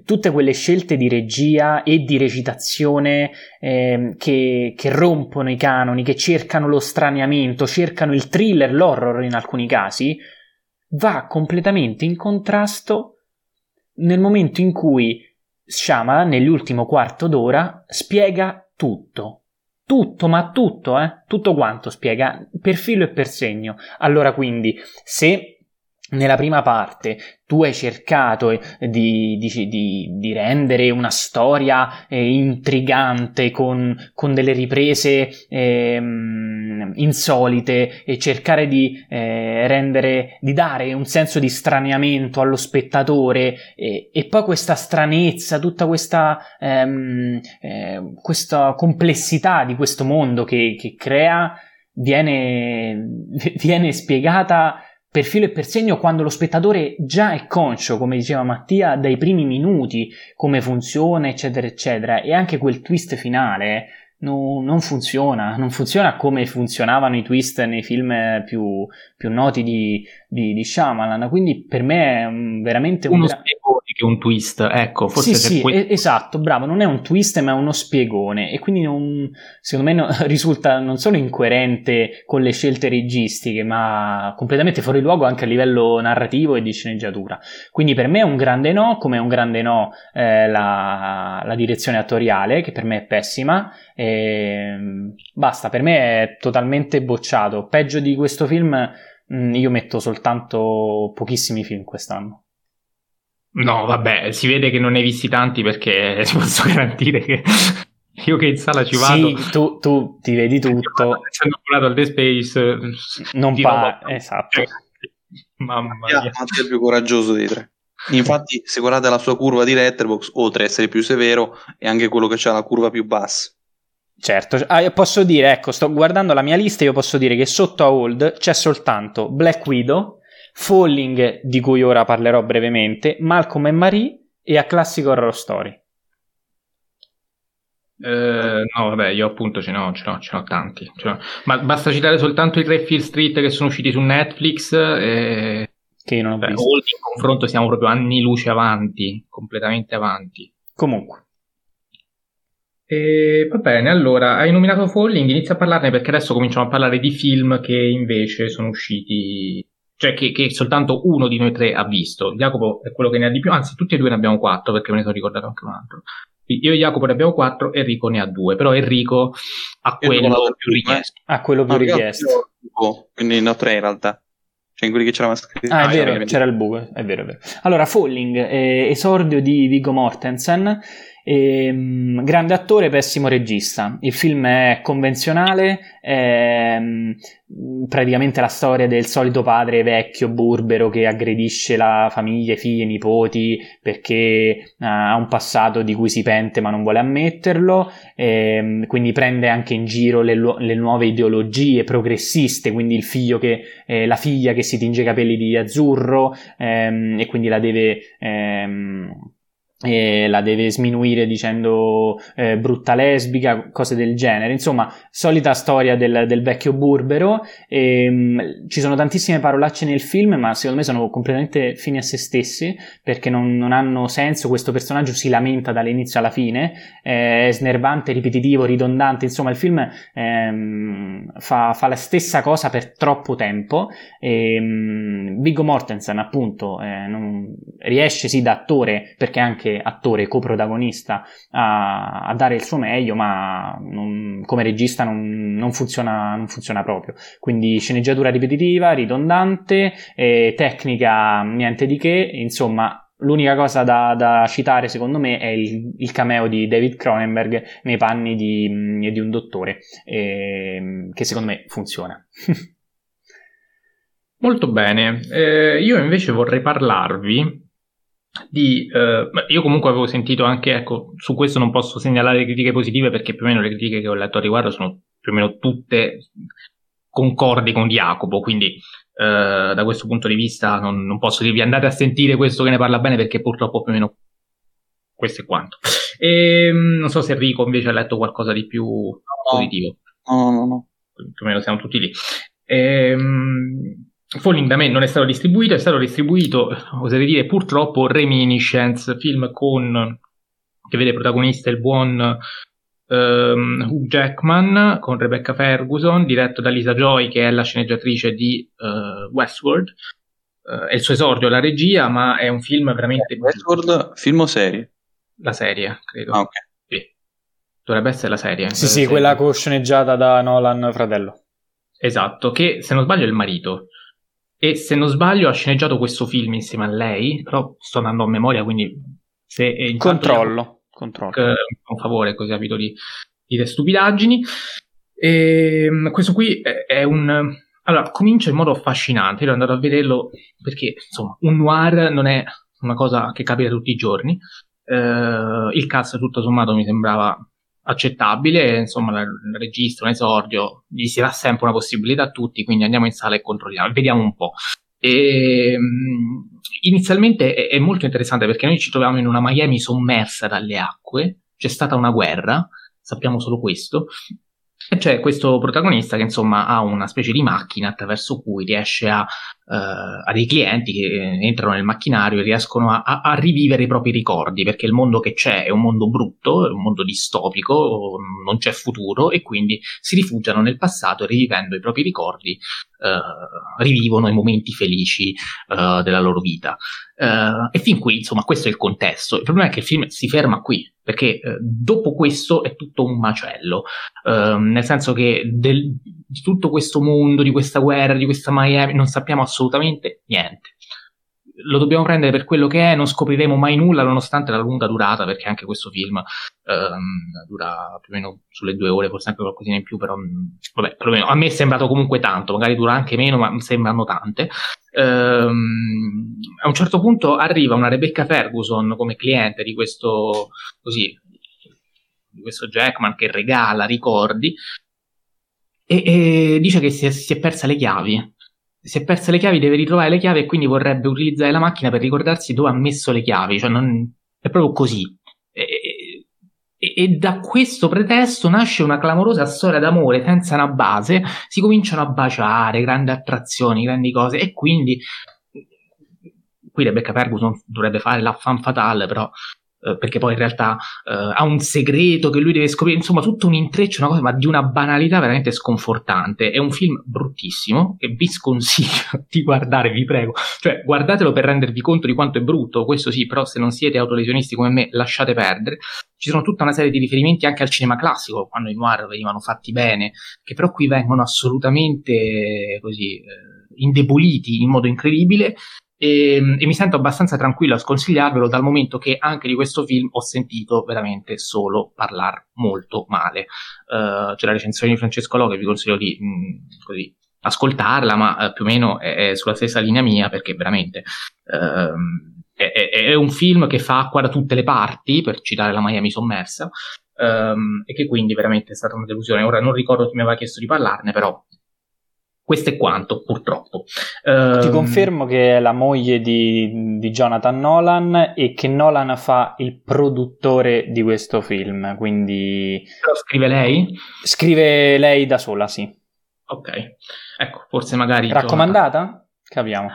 Speaker 2: tutte quelle scelte di regia e di recitazione eh, che, che, rompono i canoni, che cercano lo straniamento, cercano il thriller, l'horror in alcuni casi, va completamente in contrasto nel momento in cui Shyamalan, nell'ultimo quarto d'ora, spiega tutto. Tutto, ma tutto, eh? Tutto quanto spiega, per filo e per segno. Allora, quindi, se nella prima parte tu hai cercato eh, di, di, di, di rendere una storia eh, intrigante con, con, delle riprese eh, insolite e cercare di eh, rendere, di dare un senso di straniamento allo spettatore e, e poi questa stranezza, tutta questa, ehm, eh, questa complessità di questo mondo che, che crea viene, (laughs) viene spiegata per filo e per segno quando lo spettatore già è conscio, come diceva Mattia, dai primi minuti, come funziona, eccetera, eccetera, e anche quel twist finale no, non funziona, non funziona come funzionavano i twist nei film più, più noti di, di, di Shyamalan, quindi per me è veramente
Speaker 1: uno un... spiegone che un twist, ecco, forse
Speaker 2: sì, sì, que- esatto, bravo, non è un twist ma è uno spiegone. E quindi non, secondo me no, (laughs) risulta non solo incoerente con le scelte registiche ma completamente fuori luogo anche a livello narrativo e di sceneggiatura, quindi per me è un grande no, come è un grande no eh, la, la direzione attoriale che per me è pessima. E, ehm, basta, per me è totalmente bocciato. Peggio di questo film, mh, mm, io metto soltanto pochissimi film quest'anno.
Speaker 1: No, vabbè, si vede che non ne hai visti tanti perché (laughs) ti posso garantire che io che in sala ci vado.
Speaker 2: Sì, tu, tu ti vedi tutto.
Speaker 1: Essendo curato al The Space,
Speaker 2: non pa- esatto. (laughs)
Speaker 3: Mamma mia. Mattia è il più coraggioso dei tre. Infatti, se guardate la sua curva di letterbox, oltre ad essere più severo, è anche quello che ha la curva più bassa.
Speaker 2: Certo, ah, posso dire, ecco, sto guardando la mia lista, io posso dire che sotto a Old c'è soltanto Black Widow, Falling, di cui ora parlerò brevemente, Malcolm e Marie e A Classic Horror Story.
Speaker 1: Eh, no, vabbè, io appunto ce n'ho, ce n'ho, ce n'ho tanti. Ce n'ho. Ma basta citare soltanto i tre Field Street che sono usciti su Netflix. E...
Speaker 2: Che io non ho Beh, visto.
Speaker 1: in confronto siamo proprio anni luce avanti, completamente avanti.
Speaker 2: Comunque.
Speaker 1: E, va bene, allora, hai nominato Falling, inizia a parlarne perché adesso cominciamo a parlare di film che invece sono usciti, cioè che, che, soltanto uno di noi tre ha visto. Jacopo è quello che ne ha di più, anzi tutti e due ne abbiamo quattro perché me ne sono ricordato anche un altro. Io e Jacopo ne abbiamo quattro, Enrico ne ha due, però Enrico ha quello più richiesto.
Speaker 2: Ha quello più richiesto.
Speaker 3: Quindi no tre in realtà cioè in quelli che c'eravamo scritti.
Speaker 2: Ah, è vero, c'era il buco, è vero, è vero. Allora, Falling, eh, esordio di Viggo Mortensen, ehm, grande attore, pessimo regista. Il film è convenzionale, è mm, praticamente la storia del solito padre vecchio, burbero, che aggredisce la famiglia, i figli e i nipoti perché uh, ha un passato di cui si pente ma non vuole ammetterlo, ehm, quindi prende anche in giro le, le, nuove ideologie progressiste, quindi il figlio che, eh, la figlia che si tinge i capelli di azzurro ehm, e quindi la deve... Ehm, e la deve sminuire dicendo eh, brutta lesbica, cose del genere. Insomma, solita storia del, del vecchio burbero. E, ehm, mh, ci sono tantissime parolacce nel film, ma secondo me sono completamente fini a se stessi perché non, non hanno senso. Questo personaggio si lamenta dall'inizio alla fine, eh, è snervante, ripetitivo, ridondante. Insomma, il film ehm, fa, fa, la stessa cosa per troppo tempo. E, mh, Viggo Mortensen, appunto, eh, non, riesce sì da attore perché anche anche attore coprotagonista a, a dare il suo meglio, ma non, come regista non, non, funziona, non, funziona, proprio. Quindi sceneggiatura ripetitiva, ridondante, tecnica niente di che, insomma. L'unica cosa da, da citare, secondo me, è il, il, cameo di David Cronenberg nei panni di, di un dottore, eh, che secondo me funziona. (laughs)
Speaker 1: Molto bene, eh, io invece vorrei parlarvi di, eh, io comunque avevo sentito anche, ecco, su questo non posso segnalare critiche positive perché più o meno le critiche che ho letto a riguardo sono più o meno tutte concordi con Jacopo, quindi eh, da questo punto di vista non, non, posso dirvi andate a sentire questo che ne parla bene perché purtroppo più o meno questo è quanto. E, ehm, non so se Enrico invece ha letto qualcosa di più no, positivo.
Speaker 3: No, no, no.
Speaker 1: Più o meno siamo tutti lì. E, um, Falling da me non è stato distribuito, è stato distribuito, oserei dire purtroppo, Reminiscence, film con che vede protagonista il buon um, Hugh Jackman con Rebecca Ferguson, diretto da Lisa Joy, che è la sceneggiatrice di uh, Westworld. Uh, è il suo esordio alla regia, ma è un film veramente.
Speaker 3: Westworld, film o serie?
Speaker 1: La serie, credo.
Speaker 3: Ah, ok.
Speaker 1: Sì. Dovrebbe essere la serie.
Speaker 2: Sì, sì, quella co-sceneggiata da Nolan fratello.
Speaker 1: Esatto, che se non sbaglio è il marito. E se non sbaglio ha sceneggiato questo film insieme a lei, però sto andando a memoria, quindi se
Speaker 2: controllo. Controllo.
Speaker 1: un favore, così abito di dire stupidaggini. E, ehm, questo qui è, è un... Allora, comincia in modo affascinante, io ero andato a vederlo perché, insomma, un noir non è una cosa che capita tutti i giorni. Uh, il cast tutto sommato mi sembrava accettabile, insomma il registro, un esordio, gli si dà sempre una possibilità a tutti, quindi andiamo in sala e controlliamo, vediamo un po'. E, um, inizialmente è, è, molto interessante perché noi ci troviamo in una Miami sommersa dalle acque, c'è stata una guerra, sappiamo solo questo, e c'è questo protagonista che insomma ha una specie di macchina attraverso cui riesce a, a dei clienti che entrano nel macchinario e riescono a, a, a, rivivere i propri ricordi, perché il mondo che c'è è un mondo brutto, è un mondo distopico, non c'è futuro e quindi si rifugiano nel passato rivivendo i propri ricordi Uh, rivivono i momenti felici uh, della loro vita. Uh, e fin qui, insomma, questo è il contesto. Il problema è che il film si ferma qui, perché dopo questo è tutto un macello. Nel senso che del, di tutto questo mondo, di questa guerra, di questa Miami, non sappiamo assolutamente niente lo dobbiamo prendere per quello che è, non scopriremo mai nulla nonostante la lunga durata, perché anche questo film ehm, dura più o meno sulle due ore, forse anche qualcosina in più, però mm, vabbè, perlomeno a me è sembrato comunque tanto, magari dura anche meno, ma sembrano tante. Ehm, a un certo punto arriva una Rebecca Ferguson come cliente di questo, così, di questo Jackman che regala ricordi e, e dice che si è, si è persa le chiavi si è persa le chiavi, deve ritrovare le chiavi e quindi vorrebbe utilizzare la macchina per ricordarsi dove ha messo le chiavi. Cioè non... È proprio così. E, e, e, da questo pretesto nasce una clamorosa storia d'amore senza una base. Si cominciano a baciare, grandi attrazioni, grandi cose. E quindi. Qui Rebecca Ferguson dovrebbe fare la fan fatale, però perché poi in realtà uh, ha un segreto che lui deve scoprire, insomma tutto un intreccio, una cosa, ma di una banalità veramente sconfortante. È un film bruttissimo che vi sconsiglio (laughs) di guardare, vi prego. Cioè, guardatelo per rendervi conto di quanto è brutto, questo sì, però se non siete autolesionisti come me, lasciate perdere. Ci sono tutta una serie di riferimenti anche al cinema classico, quando i noir venivano fatti bene, che però qui vengono assolutamente così... Eh, indeboliti in modo incredibile e, e, mi sento abbastanza tranquillo a sconsigliarvelo dal momento che anche di questo film ho sentito veramente solo parlare molto male. Uh, c'è la recensione di Francesco Lo che vi consiglio di mh, mm, così, ascoltarla, ma uh, più o meno è, è, sulla stessa linea mia perché veramente uh, è, è, un film che fa acqua da tutte le parti, per citare la Miami sommersa, um, e che quindi veramente è stata una delusione. Ora non ricordo chi mi aveva chiesto di parlarne, però questo è quanto, purtroppo.
Speaker 2: Ti um, confermo che è la moglie di, di, Jonathan Nolan e che Nolan fa il produttore di questo film, quindi...
Speaker 1: Però scrive lei?
Speaker 2: Scrive lei da sola, sì.
Speaker 1: Ok, ecco, forse magari...
Speaker 2: Raccomandata? Jonathan... Capiamo.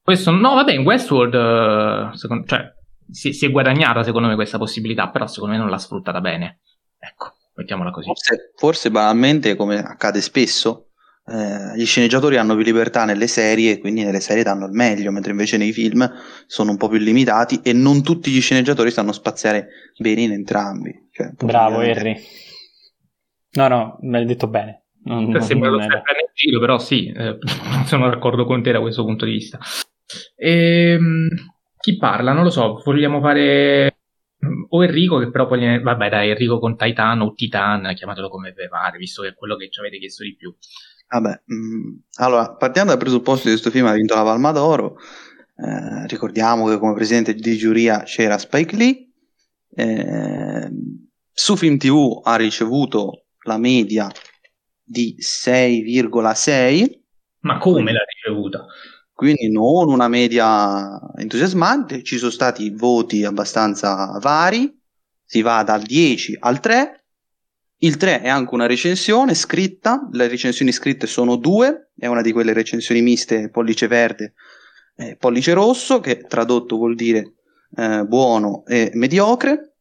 Speaker 1: Questo, no, vabbè, in Westworld, uh, secondo, cioè, si, si, è guadagnata secondo me questa possibilità, però secondo me non l'ha sfruttata bene. Ecco, mettiamola così.
Speaker 3: Forse, forse banalmente, come accade spesso, eh, gli sceneggiatori hanno più libertà nelle serie e quindi nelle serie danno il meglio, mentre invece nei film sono un po' più limitati e non tutti gli sceneggiatori sanno spaziare bene in entrambi. Cioè,
Speaker 2: Bravo Henry. No, no, me l'hai detto bene.
Speaker 1: Non, non sembrato sempre nel giro, però sì, eh, (laughs) sono d'accordo con te da questo punto di vista. E, ehm, chi parla? Non lo so, vogliamo fare o Enrico che però poi vabbè dai Enrico con Titan o Titan chiamatelo come vi pare visto che è quello che ci avete chiesto di più
Speaker 3: Vabbè, mh, mm, allora, partiamo dal presupposto che questo film ha vinto la Palma d'Oro, eh, ricordiamo che come presidente di giuria c'era Spike Lee, eh, su Film TV ha ricevuto la media di 6,6.
Speaker 1: Ma come l'ha ricevuta?
Speaker 3: Quindi non una media entusiasmante, ci sono stati voti abbastanza vari, si va dal 10 al 3. Il 3 è anche una recensione scritta, le recensioni scritte sono due, è una di quelle recensioni miste pollice verde e pollice rosso, che tradotto vuol dire eh, buono e mediocre.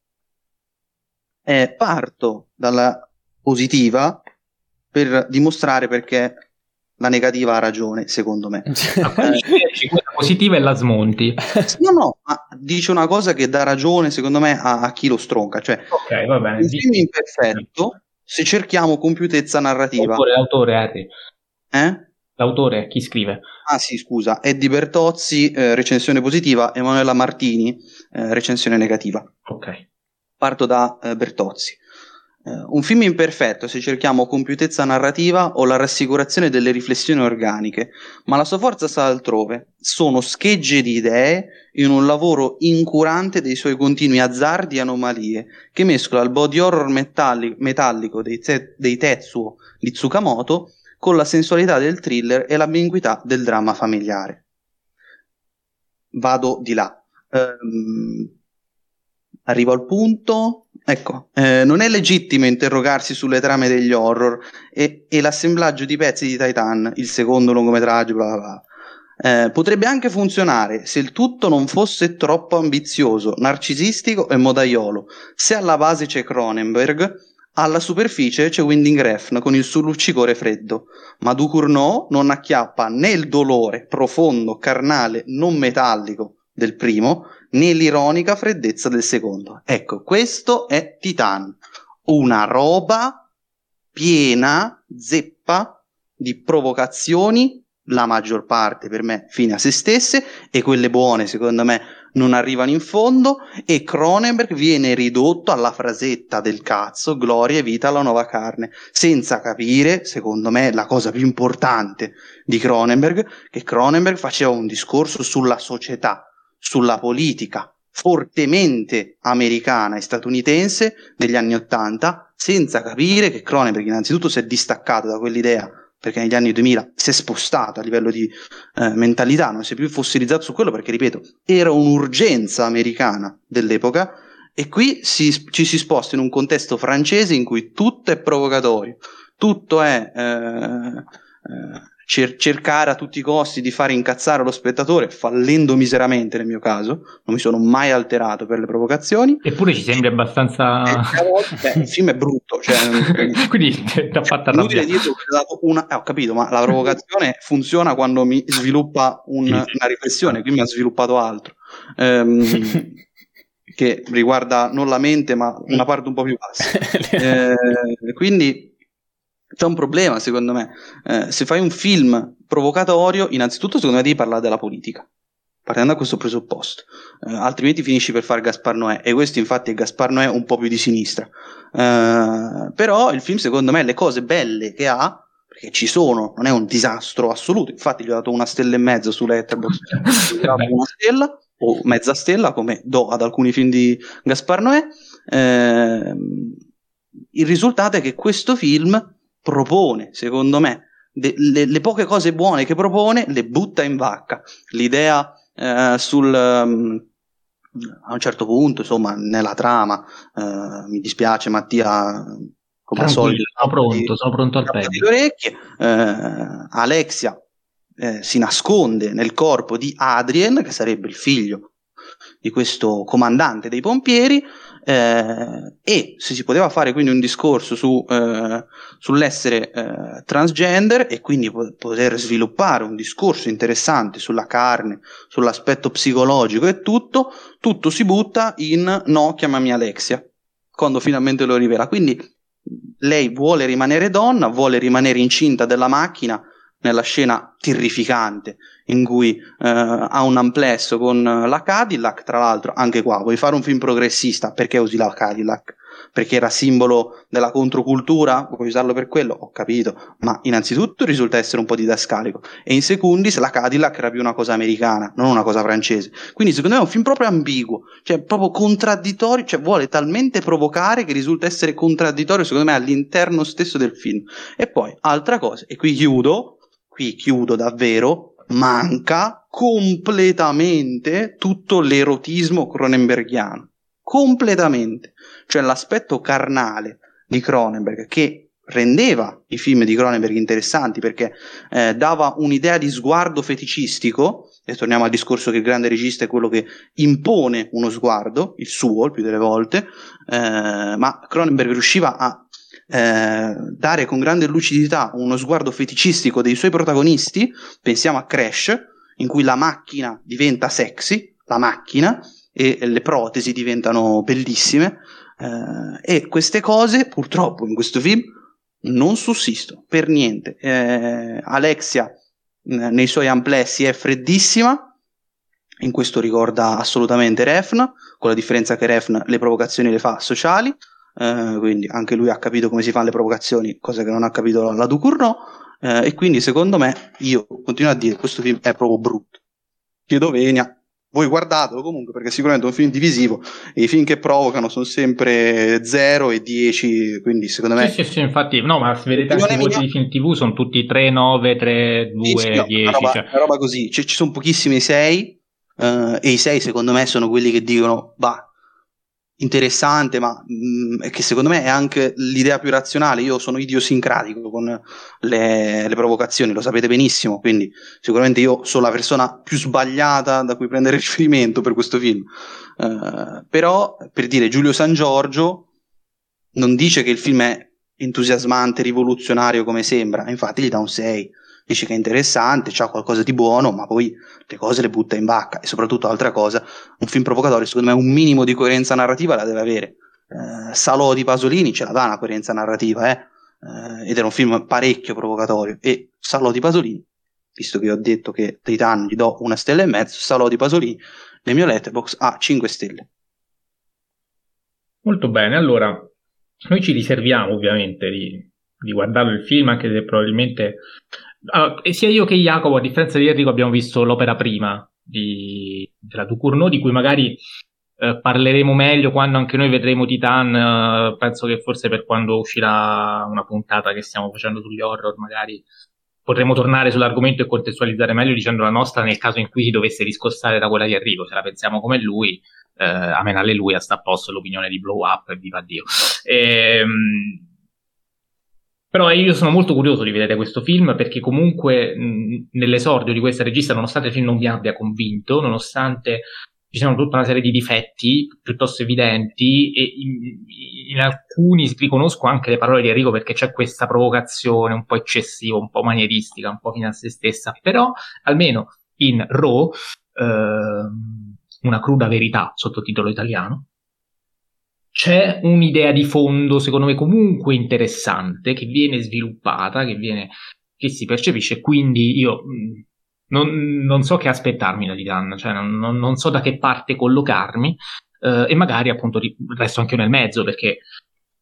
Speaker 3: E parto dalla positiva per dimostrare perché la negativa ha ragione, secondo me. (laughs)
Speaker 1: Ah, quella positiva e la smonti.
Speaker 3: No, no, ma dice una cosa che dà ragione, secondo me, a, a chi lo stronca. Cioè,
Speaker 1: ok, va bene.
Speaker 3: Un film imperfetto se cerchiamo compiutezza narrativa.
Speaker 1: L'autore, l'autore Harry.
Speaker 3: Eh?
Speaker 1: L'autore, chi scrive?
Speaker 3: Ah sì, scusa, Eddie Bertozzi, eh, recensione positiva, Emanuela Martini, eh, recensione negativa.
Speaker 1: Ok.
Speaker 3: Parto da eh, Bertozzi. Uh, un film imperfetto se cerchiamo compiutezza narrativa o la rassicurazione delle riflessioni organiche, ma la sua forza sta altrove. Sono schegge di idee in un lavoro incurante dei suoi continui azzardi e anomalie, che mescola il body horror metalli- metallico dei, te- dei Tetsuo di Tsukamoto con la sensualità del thriller e l'ambiguità del dramma familiare. Vado di là. Um, arrivo al punto Ecco, eh, non è legittimo interrogarsi sulle trame degli horror e, e, l'assemblaggio di pezzi di Titan, il secondo lungometraggio, bla bla bla. Eh, potrebbe anche funzionare se il tutto non fosse troppo ambizioso, narcisistico e modaiolo. Se alla base c'è Cronenberg, alla superficie c'è Winding Refn con il suo luccicore freddo, ma Ducournau non acchiappa né il dolore profondo, carnale, non metallico del primo, né l'ironica freddezza del secondo. Ecco, questo è Titan, una roba piena, zeppa di provocazioni, la maggior parte per me fine a se stesse, e quelle buone secondo me non arrivano in fondo, e Cronenberg viene ridotto alla frasetta del cazzo, gloria e vita alla nuova carne, senza capire, secondo me, la cosa più importante di Cronenberg, che Cronenberg faceva un discorso sulla società, sulla politica fortemente americana e statunitense degli anni Ottanta, senza capire che Cronenberg innanzitutto si è distaccato da quell'idea perché negli anni 2000 si è spostato a livello di eh, mentalità, non si è più fossilizzato su quello perché, ripeto, era un'urgenza americana dell'epoca e qui si, ci si sposta in un contesto francese in cui tutto è provocatorio, tutto è eh, eh, cer- cercare a tutti i costi di fare incazzare lo spettatore, fallendo miseramente nel mio caso, non mi sono mai alterato per le provocazioni.
Speaker 1: Eppure ci sembri abbastanza...
Speaker 3: Beh, il film è brutto, cioè, (laughs)
Speaker 1: quindi ti ha fatto arrabbiare.
Speaker 3: Una... Eh, ho capito, ma la provocazione (laughs) funziona quando mi sviluppa un, una riflessione, qui mi ha sviluppato altro. Um, (laughs) che riguarda non la mente, ma una parte un po' più bassa. eh, quindi c'è un problema, secondo me. Eh, se fai un film provocatorio, innanzitutto, secondo me, devi parlare della politica. Partendo da questo presupposto, eh, altrimenti finisci per fare Gaspar Noè. E questo, infatti, è Gaspar Noè un po' più di sinistra. Eh, però il film, secondo me, le cose belle che ha, perché ci sono, non è un disastro assoluto. Infatti, gli ho dato una stella e mezzo su Letterboxd. (laughs) una stella o mezza stella, come do ad alcuni film di Gaspar Noè. Eh, il risultato è che questo film propone, secondo me, de- le-, le, poche cose buone che propone le butta in vacca. L'idea eh, sul... Um, a un certo punto, insomma, nella trama, eh, mi dispiace Mattia, come al solito,
Speaker 1: sono pronto, sono pronto al
Speaker 3: peggio. Le orecchie, eh, Alexia eh, si nasconde nel corpo di Adrien, che sarebbe il figlio di questo comandante dei pompieri, eh, e se si poteva fare quindi un discorso su, eh, sull'essere eh, transgender e quindi poter sviluppare un discorso interessante sulla carne, sull'aspetto psicologico e tutto, tutto si butta in no, chiamami Alexia, quando finalmente lo rivela. Quindi lei vuole rimanere donna, vuole rimanere incinta della macchina nella scena terrificante in cui eh, ha un amplesso con la Cadillac, tra l'altro anche qua vuoi fare un film progressista perché usi la Cadillac? Perché era simbolo della controcultura, vuoi usarlo per quello? Ho capito, ma innanzitutto risulta essere un po' didascalico e in secundis la Cadillac era più una cosa americana, non una cosa francese. Quindi secondo me è un film proprio ambiguo, cioè proprio contraddittorio, cioè vuole talmente provocare che risulta essere contraddittorio secondo me all'interno stesso del film. E poi altra cosa, e qui chiudo, qui chiudo davvero, manca completamente tutto l'erotismo cronenbergiano. Completamente. Cioè l'aspetto carnale di Cronenberg che rendeva i film di Cronenberg interessanti perché eh, dava un'idea di sguardo feticistico e torniamo al discorso che il grande regista è quello che impone uno sguardo, il suo il più delle volte, eh, ma Cronenberg riusciva a eh, dare con grande lucidità uno sguardo feticistico dei suoi protagonisti, pensiamo a Crash, in cui la macchina diventa sexy, la macchina, e le protesi diventano bellissime, eh, e queste cose purtroppo in questo film non sussistono per niente. Eh, Alexia nei suoi amplessi è freddissima, in questo ricorda assolutamente Refn, con la differenza che Refn le provocazioni le fa sociali, eh, quindi anche lui ha capito come si fanno le provocazioni, cosa che non ha capito la Ducournau, eh, e quindi secondo me, io continuo a dire, questo film è proprio brutto. Chiedo venia, voi guardatelo comunque perché sicuramente è un film divisivo e i film che provocano sono sempre 0 e 10 quindi secondo me
Speaker 1: sì sì sì infatti no ma se vedete anche i voti di film tv sono tutti 3, 9, 3, 2, sì, no, 10
Speaker 3: una roba,
Speaker 1: cioè.
Speaker 3: una roba così cioè, ci sono pochissimi 6 uh, eh, e i 6 secondo me sono quelli che dicono bah interessante, ma mh, mm, che secondo me è anche l'idea più razionale. Io sono idiosincratico con le, le, provocazioni, lo sapete benissimo, quindi sicuramente io sono la persona più sbagliata da cui prendere (laughs) riferimento per questo film. Uh, però, per dire, Giulio San Giorgio non dice che il film è entusiasmante, rivoluzionario come sembra, infatti gli dà un 6 dice che è interessante, c'ha qualcosa di buono, ma poi le cose le butta in vacca. E soprattutto, altra cosa, un film provocatorio, secondo me, un minimo di coerenza narrativa la deve avere. Eh, Salò di Pasolini ce la dà una coerenza narrativa, eh? eh ed era un film parecchio provocatorio. E Salò di Pasolini, visto che ho detto che Titan gli do una stella e mezzo, Salò di Pasolini nel mio letterbox ha 5 stelle.
Speaker 1: Molto bene, allora noi ci riserviamo ovviamente di, di guardarlo il film, anche se probabilmente allora, sia io che Jacopo, a differenza di Enrico, abbiamo visto l'opera prima di, della Ducournau, di cui magari eh, parleremo meglio quando anche noi vedremo Titan. Eh, penso che forse per quando uscirà una puntata che stiamo facendo sugli horror, magari potremo tornare sull'argomento e contestualizzare meglio dicendo la nostra nel caso in cui si dovesse riscostare da quella di Enrico. Se la pensiamo come lui, eh, amen alleluia, sta a posto l'opinione di Blow Up e viva Dio. Ehm, però io sono molto curioso di vedere questo film perché comunque mh, nell'esordio di questa regista, nonostante il film non mi abbia convinto, nonostante ci siano tutta una serie di difetti piuttosto evidenti e in, in, alcuni riconosco anche le parole di Enrico perché c'è questa provocazione un po' eccessiva, un po' manieristica, un po' fine a se stessa, però almeno in Raw, eh, una cruda verità, sottotitolo italiano, c'è un'idea di fondo, secondo me, comunque interessante, che viene sviluppata, che, viene, che si percepisce, quindi io mm, non, non, so che aspettarmi da Titan, cioè non, non, so da che parte collocarmi, eh, e magari appunto resto anche io nel mezzo, perché,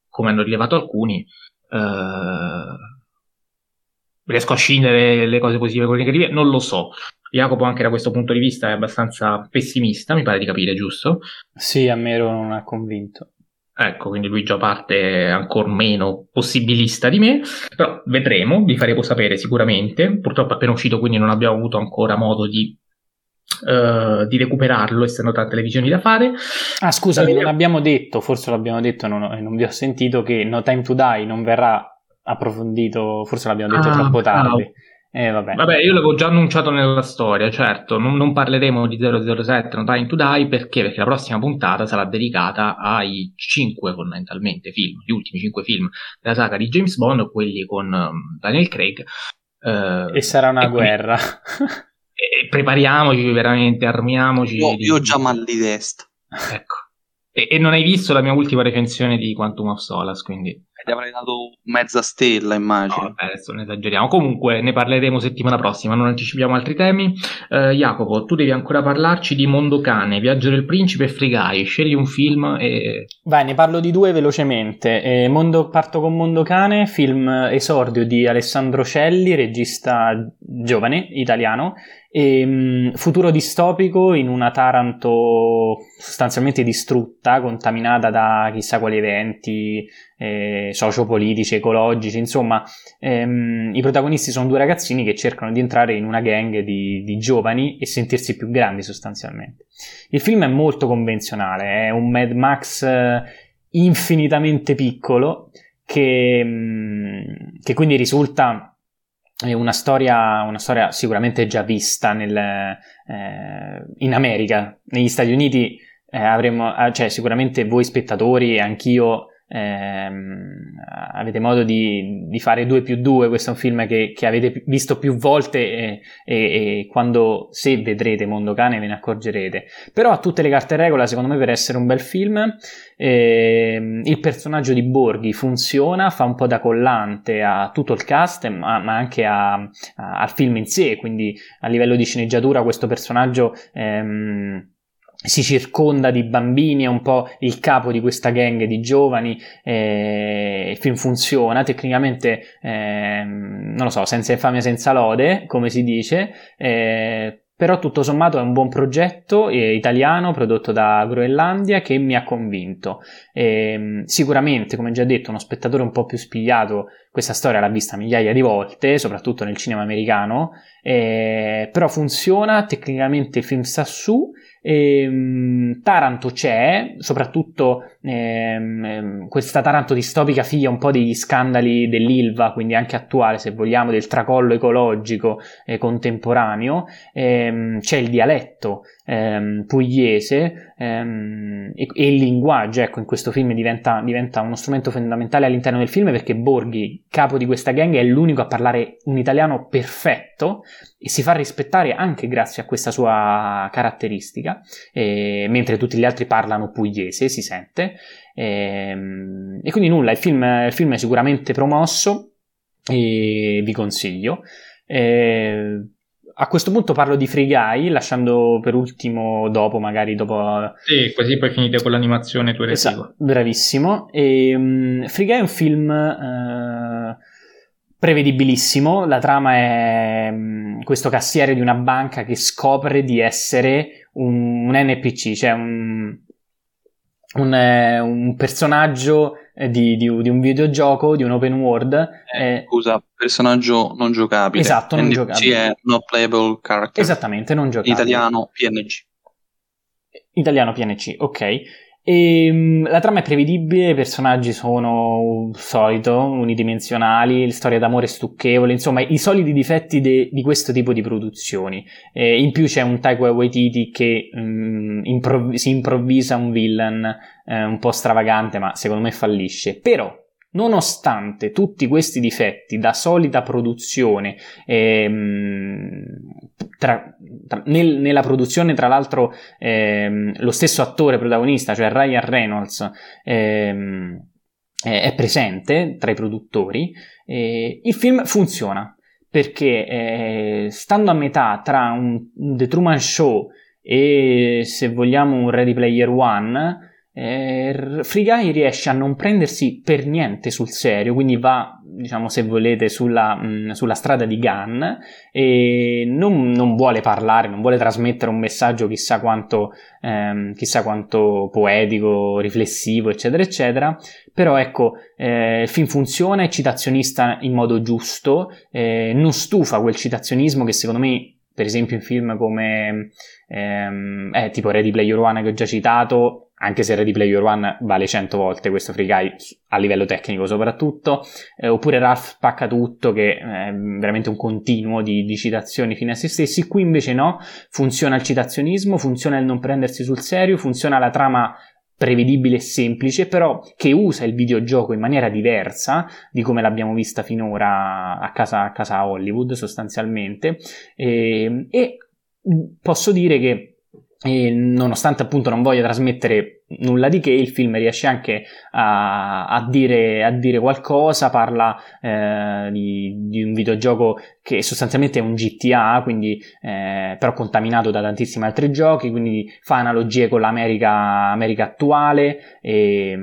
Speaker 1: come hanno rilevato alcuni, eh, riesco a scindere le cose positive con le negative, non lo so. Jacopo anche da questo punto di vista è abbastanza pessimista, mi pare di capire, giusto?
Speaker 2: Sì, a me non ha convinto.
Speaker 1: Ecco, quindi lui già parte ancora meno possibilista di me, però vedremo, vi faremo sapere sicuramente. Purtroppo è appena uscito, quindi non abbiamo avuto ancora modo di, uh, di recuperarlo, essendo tante le visioni da fare.
Speaker 2: Ah, scusami, eh, non abbiamo detto, forse l'abbiamo detto e non, non, vi ho sentito, che No Time to Die non verrà approfondito, forse l'abbiamo detto ah, troppo tardi. Ah, eh, vabbè.
Speaker 1: vabbè. io l'avevo già annunciato nella storia, certo, non, non parleremo di 007, No Time to Die, perché? Perché la prossima puntata sarà dedicata ai cinque fondamentalmente film, gli ultimi cinque film della saga di James Bond, quelli con um, Daniel Craig.
Speaker 2: Uh, e sarà una e guerra. (laughs)
Speaker 1: e prepariamoci veramente, armiamoci.
Speaker 3: Io, di... io ho già mal di testa.
Speaker 1: Ecco. E, e, non hai visto la mia ultima recensione di Quantum of Solace, quindi...
Speaker 3: gli avrei dato mezza stella, immagino.
Speaker 1: No, adesso ne esageriamo. Comunque ne parleremo settimana prossima, non anticipiamo altri temi. Uh, Jacopo, tu devi ancora parlarci di Mondo Cane, Viaggio del Principe e Frigai. Scegli un film e...
Speaker 2: Vai, ne parlo di due velocemente. Eh, Mondo, parto con Mondo Cane, film esordio di Alessandro Celli, regista giovane, italiano, e, um, futuro distopico in una Taranto sostanzialmente distrutta, contaminata da chissà quali eventi eh, sociopolitici, ecologici, insomma, ehm, i protagonisti sono due ragazzini che cercano di entrare in una gang di, di, giovani e sentirsi più grandi sostanzialmente. Il film è molto convenzionale, è un Mad Max eh, infinitamente piccolo che, mm, che quindi risulta una storia, una storia sicuramente già vista nel, eh, in America, negli Stati Uniti eh, avremo, eh, cioè sicuramente voi spettatori e anch'io ehm, avete modo di, di, fare 2 più 2, questo è un film che, che avete visto più volte e, e, e, quando se vedrete Mondo Cane ve ne accorgerete. Però ha tutte le carte regola secondo me per essere un bel film. Eh, il personaggio di Borghi funziona, fa un po' da collante a tutto il cast, ma, ma anche a, a, al film in sé, quindi a livello di sceneggiatura questo personaggio... Ehm, si circonda di bambini, è un po' il capo di questa gang di giovani, eh, il film funziona, tecnicamente, eh, non lo so, senza infamia, senza lode, come si dice, eh, però tutto sommato è un buon progetto eh, italiano prodotto da Groenlandia che mi ha convinto. Eh, sicuramente, come già detto, uno spettatore un po' più spigliato questa storia l'ha vista migliaia di volte, soprattutto nel cinema americano, eh, però funziona, tecnicamente il film sta su ehm, Taranto c'è, soprattutto ehm, ehm, questa Taranto distopica figlia un po' degli scandali dell'Ilva, quindi anche attuale se vogliamo, del tracollo ecologico eh, contemporaneo. Ehm, c'è il dialetto ehm, pugliese ehm, e, e, il linguaggio, ecco, in questo film diventa, diventa, uno strumento fondamentale all'interno del film perché Borghi, capo di questa gang, è l'unico a parlare un italiano perfetto e si fa rispettare anche grazie a questa sua caratteristica, eh, mentre tutti gli altri parlano pugliese, si sente. Eh, e quindi nulla, il film, il film, è sicuramente promosso e vi consiglio. Eh, a questo punto parlo di Free Guy, lasciando per ultimo dopo, magari dopo...
Speaker 1: Sì, così poi finite con l'animazione tu
Speaker 2: esatto, Bravissimo. E, um, Free Guy è un film... Uh, prevedibilissimo. La trama è um, questo cassiere di una banca che scopre di essere un, un NPC, cioè un, un, eh, un personaggio eh, di, di, di, un videogioco, di un open world.
Speaker 3: Eh, eh, scusa, personaggio non giocabile.
Speaker 2: Esatto, non
Speaker 3: NPC
Speaker 2: giocabile.
Speaker 3: è not playable character.
Speaker 2: Esattamente, non giocabile.
Speaker 3: Italiano PNG.
Speaker 2: Italiano PNC, ok. E, um, la trama è prevedibile, i personaggi sono solito, unidimensionali, storia d'amore stucchevole, insomma i soliti difetti de- di questo tipo di produzioni. Eh, in più c'è un Taika Waititi che um, improv- si improvvisa un villain eh, un po' stravagante, ma secondo me fallisce. Però Nonostante tutti questi difetti da solita produzione, ehm, tra, tra, nel, nella produzione tra l'altro ehm, lo stesso attore protagonista, cioè Ryan Reynolds, ehm, è presente tra i produttori, eh, il film funziona perché eh, stando a metà tra un, un The Truman Show e se vogliamo un Ready Player One, eh, Free riesce a non prendersi per niente sul serio, quindi va, diciamo, se volete, sulla, mh, sulla strada di Gunn e non, non, vuole parlare, non vuole trasmettere un messaggio chissà quanto, ehm, chissà quanto poetico, riflessivo, eccetera, eccetera. Però ecco, eh, il film funziona, è citazionista in modo giusto, eh, non stufa quel citazionismo che secondo me per esempio in film come ehm, eh, tipo Ready Player One che ho già citato anche se Ready Player One vale 100 volte questo Free Guy a livello tecnico soprattutto, eh, oppure Ralph spacca tutto che è veramente un continuo di, di, citazioni fine a se stessi, qui invece no, funziona il citazionismo, funziona il non prendersi sul serio, funziona la trama prevedibile e semplice, però che usa il videogioco in maniera diversa di come l'abbiamo vista finora a casa, a casa Hollywood sostanzialmente. E, e posso dire che e nonostante appunto non voglia trasmettere nulla di che, il film riesce anche a, a, dire, a dire, qualcosa, parla eh, di, di, un videogioco che sostanzialmente è un GTA, quindi, eh, però contaminato da tantissimi altri giochi, quindi fa analogie con l'America America attuale e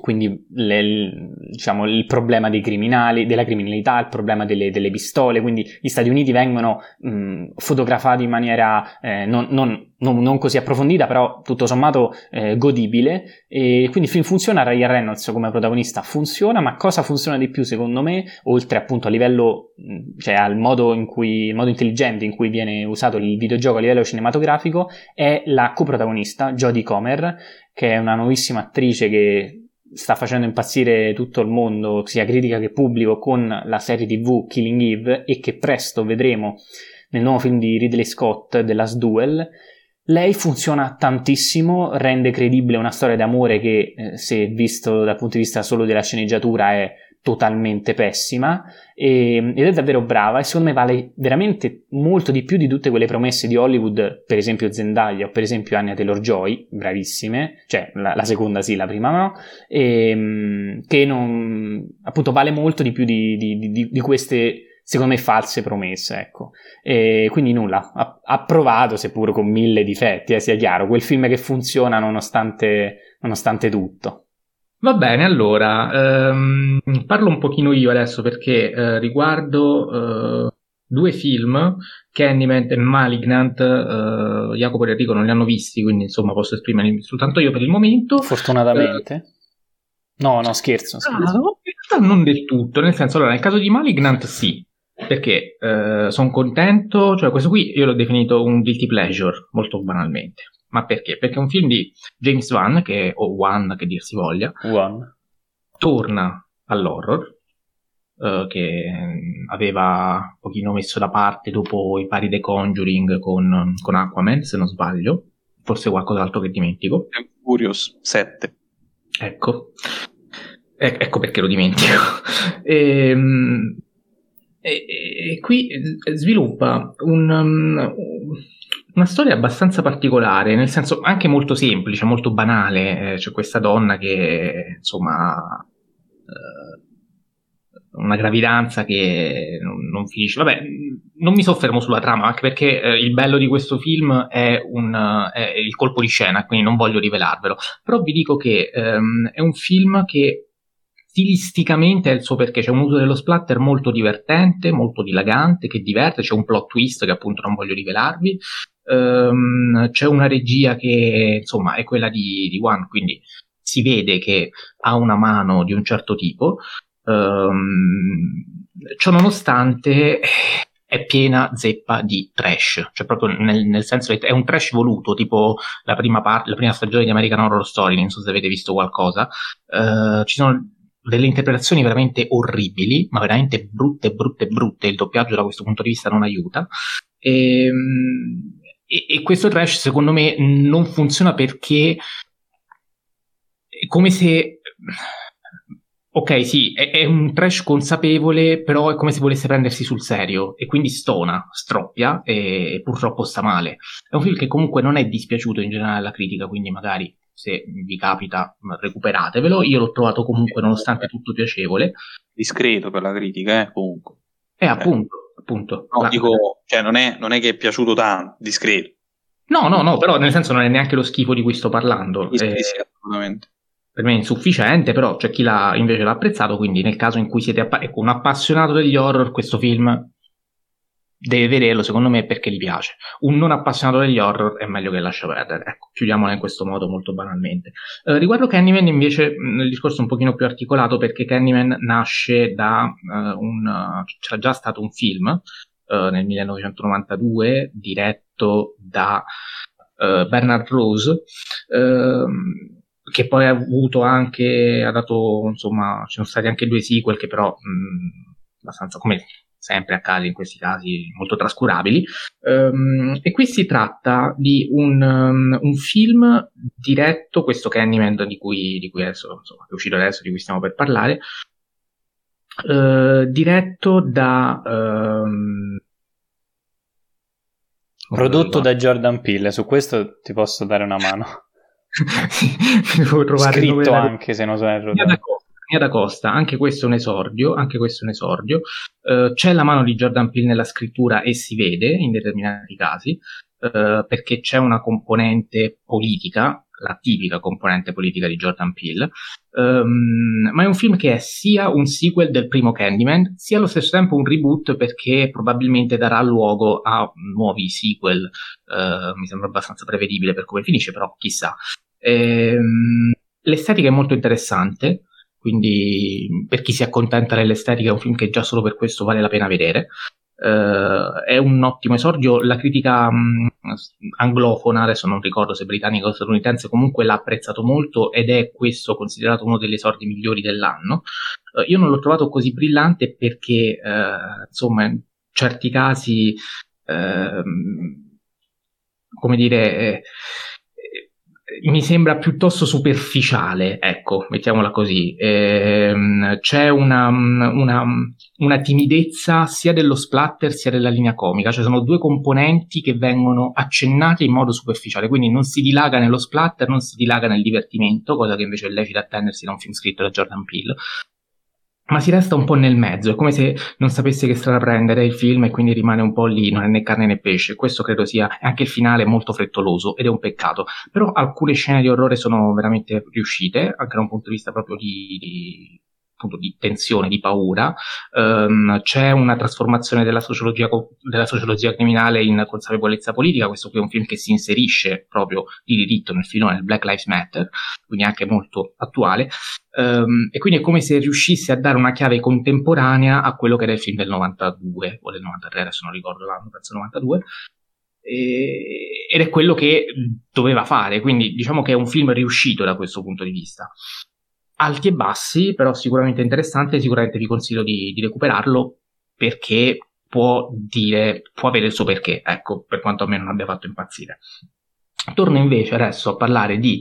Speaker 2: quindi le, diciamo, il problema dei criminali, della criminalità, il problema delle, delle pistole, quindi gli Stati Uniti vengono mh, fotografati in maniera eh, non, non, non, non, così approfondita, però tutto sommato eh, godibile, e quindi il film funziona, Ryan Reynolds come protagonista funziona, ma cosa funziona di più secondo me, oltre appunto a livello, cioè al modo in cui, modo intelligente in cui viene usato il videogioco a livello cinematografico, è la coprotagonista, Jodie Comer, che è una nuovissima attrice che sta facendo impazzire tutto il mondo, sia critica che pubblico, con la serie TV Killing Eve e che presto vedremo nel nuovo film di Ridley Scott, The Last Duel. Lei funziona tantissimo, rende credibile una storia d'amore che, eh, se visto dal punto di vista solo della sceneggiatura, è totalmente pessima e, ed è davvero brava e secondo me vale veramente molto di più di tutte quelle promesse di Hollywood, per esempio Zendaya o per esempio Anya Taylor-Joy, bravissime, cioè la, la seconda sì, la prima no, e, ehm, che non, appunto vale molto di più di, di, di, di queste secondo me false promesse, ecco. E quindi nulla, ha, ha provato, seppur con mille difetti, eh, sia chiaro, quel film che funziona nonostante, nonostante tutto.
Speaker 1: Va bene, allora ehm, parlo un pochino io adesso perché eh, riguardo eh, due film, Candyman e Malignant, eh, Jacopo e Enrico non li hanno visti, quindi insomma posso esprimermi soltanto io per il momento.
Speaker 2: Fortunatamente. Eh, no, no, scherzo. scherzo.
Speaker 1: Ah, non del tutto, nel senso, allora, nel caso di Malignant sì, perché eh, sono contento, cioè questo qui io l'ho definito un guilty pleasure, molto banalmente. Ma perché? Perché è un film di James Wan, che, o Wan che dir si voglia,
Speaker 2: One.
Speaker 1: torna all'horror, uh, che aveva un pochino messo da parte dopo i pari The Conjuring con, con Aquaman, se non sbaglio, forse qualcos'altro che dimentico.
Speaker 3: Furious 7.
Speaker 1: Ecco, e- ecco perché lo dimentico. (laughs) Ehm, e, e, e, qui sviluppa un, um, una storia abbastanza particolare, nel senso anche molto semplice, molto banale. Eh, c'è questa donna che, insomma, eh, una gravidanza che non, non, finisce. Vabbè, non mi soffermo sulla trama, anche perché eh, il bello di questo film è, un, è, il colpo di scena, quindi non voglio rivelarvelo. Però vi dico che ehm, è un film che stilisticamente è il suo perché c'è un uso dello splatter molto divertente, molto dilagante, che diverte, c'è un plot twist che appunto non voglio rivelarvi, um, c'è una regia che insomma è quella di, di One, quindi si vede che ha una mano di un certo tipo. Um, ciò nonostante è piena zeppa di trash, cioè proprio nel, nel, senso che è un trash voluto, tipo la prima, parte, la prima stagione di American Horror Story, non so se avete visto qualcosa, uh, ci sono delle interpretazioni veramente orribili, ma veramente brutte, brutte, brutte, il doppiaggio da questo punto di vista non aiuta, e, e, e questo trash secondo me non funziona perché è come se ok, sì, è, è, un trash consapevole, però è come se volesse prendersi sul serio e quindi stona, stroppia e, e, purtroppo sta male. È un film che comunque non è dispiaciuto in generale alla critica, quindi magari se vi capita recuperatevelo. Io l'ho trovato comunque nonostante tutto piacevole.
Speaker 3: Discreto per la critica, eh, comunque.
Speaker 1: Eh, appunto appunto.
Speaker 3: No, la... dico, cioè, non è, non è che è piaciuto tanto, discreto.
Speaker 1: No, no, no, però nel senso non è neanche lo schifo di cui sto parlando.
Speaker 3: Sì, eh, sì, assolutamente.
Speaker 1: Per me è insufficiente, però c'è chi l'ha, invece l'ha apprezzato, quindi nel caso in cui siete appa- ecco, un appassionato degli horror, questo film deve vederlo, secondo me, perché gli piace. Un non appassionato degli horror è meglio che lascia perdere. Ecco, chiudiamola in questo modo molto banalmente. Eh, riguardo Candyman, invece, il discorso è un pochino più articolato perché Candyman nasce da uh, un... c'era già stato un film uh, nel 1992 diretto da uh, Bernard Rose ehm, che poi ha avuto anche, ha dato, insomma, ci sono stati anche due sequel che però mh, abbastanza come sempre accade in questi casi molto trascurabili. Um, e qui si tratta di un, um, un, film diretto, questo Candyman di cui, di cui adesso, insomma, è uscito adesso, di cui stiamo per parlare, uh, diretto da um,
Speaker 2: Prodotto da Jordan Peele, su questo ti posso dare una mano. (laughs) Scritto anche se non sono errato.
Speaker 1: Da Costa, anche questo è un esordio, anche questo è un esordio. Uh, c'è la mano di Jordan Peele nella scrittura e si vede in determinati casi, uh, perché c'è una componente politica la tipica componente politica di Jordan Peele, um, ma è un film che è sia un sequel del primo Candyman, sia allo stesso tempo un reboot perché probabilmente darà luogo a nuovi sequel, uh, mi sembra abbastanza prevedibile per come finisce, però chissà. Ehm, l'estetica è molto interessante, quindi per chi si accontenta dell'estetica è un film che già solo per questo vale la pena vedere. Uh, è un ottimo esordio. La critica um, anglofona, adesso non ricordo se britannica o statunitense, comunque l'ha apprezzato molto ed è questo considerato uno degli esordi migliori dell'anno. Uh, io non l'ho trovato così brillante perché, uh, insomma, in certi casi, ehm, come dire mi sembra piuttosto superficiale, ecco, mettiamola così. Ehm, c'è una, una, una, timidezza sia dello splatter sia della linea comica, cioè sono due componenti che vengono accennati in modo superficiale, quindi non si dilaga nello splatter, non si dilaga nel divertimento, cosa che invece è lecita attendersi da un film scritto da Jordan Peele, ma si resta un po' nel mezzo, è come se non sapesse che strada prendere il film e quindi rimane un po' lì, non è né carne né pesce. Questo credo sia anche il finale molto frettoloso ed è un peccato. Però alcune scene di orrore sono veramente riuscite, anche da un punto di vista proprio di, di appunto di tensione, di paura, um, c'è una trasformazione della sociologia, della sociologia, criminale in consapevolezza politica, questo qui è un film che si inserisce proprio di diritto nel filone Black Lives Matter, quindi anche molto attuale, um, e quindi è come se riuscisse a dare una chiave contemporanea a quello che era il film del 92 o del 93, adesso non ricordo l'anno, penso 92, ed è quello che doveva fare, quindi diciamo che è un film riuscito da questo punto di vista alti e bassi, però sicuramente interessante, sicuramente vi consiglio di, di recuperarlo perché può dire, può avere il suo perché, ecco, per quanto a me non abbia fatto impazzire. Torno invece adesso a parlare di,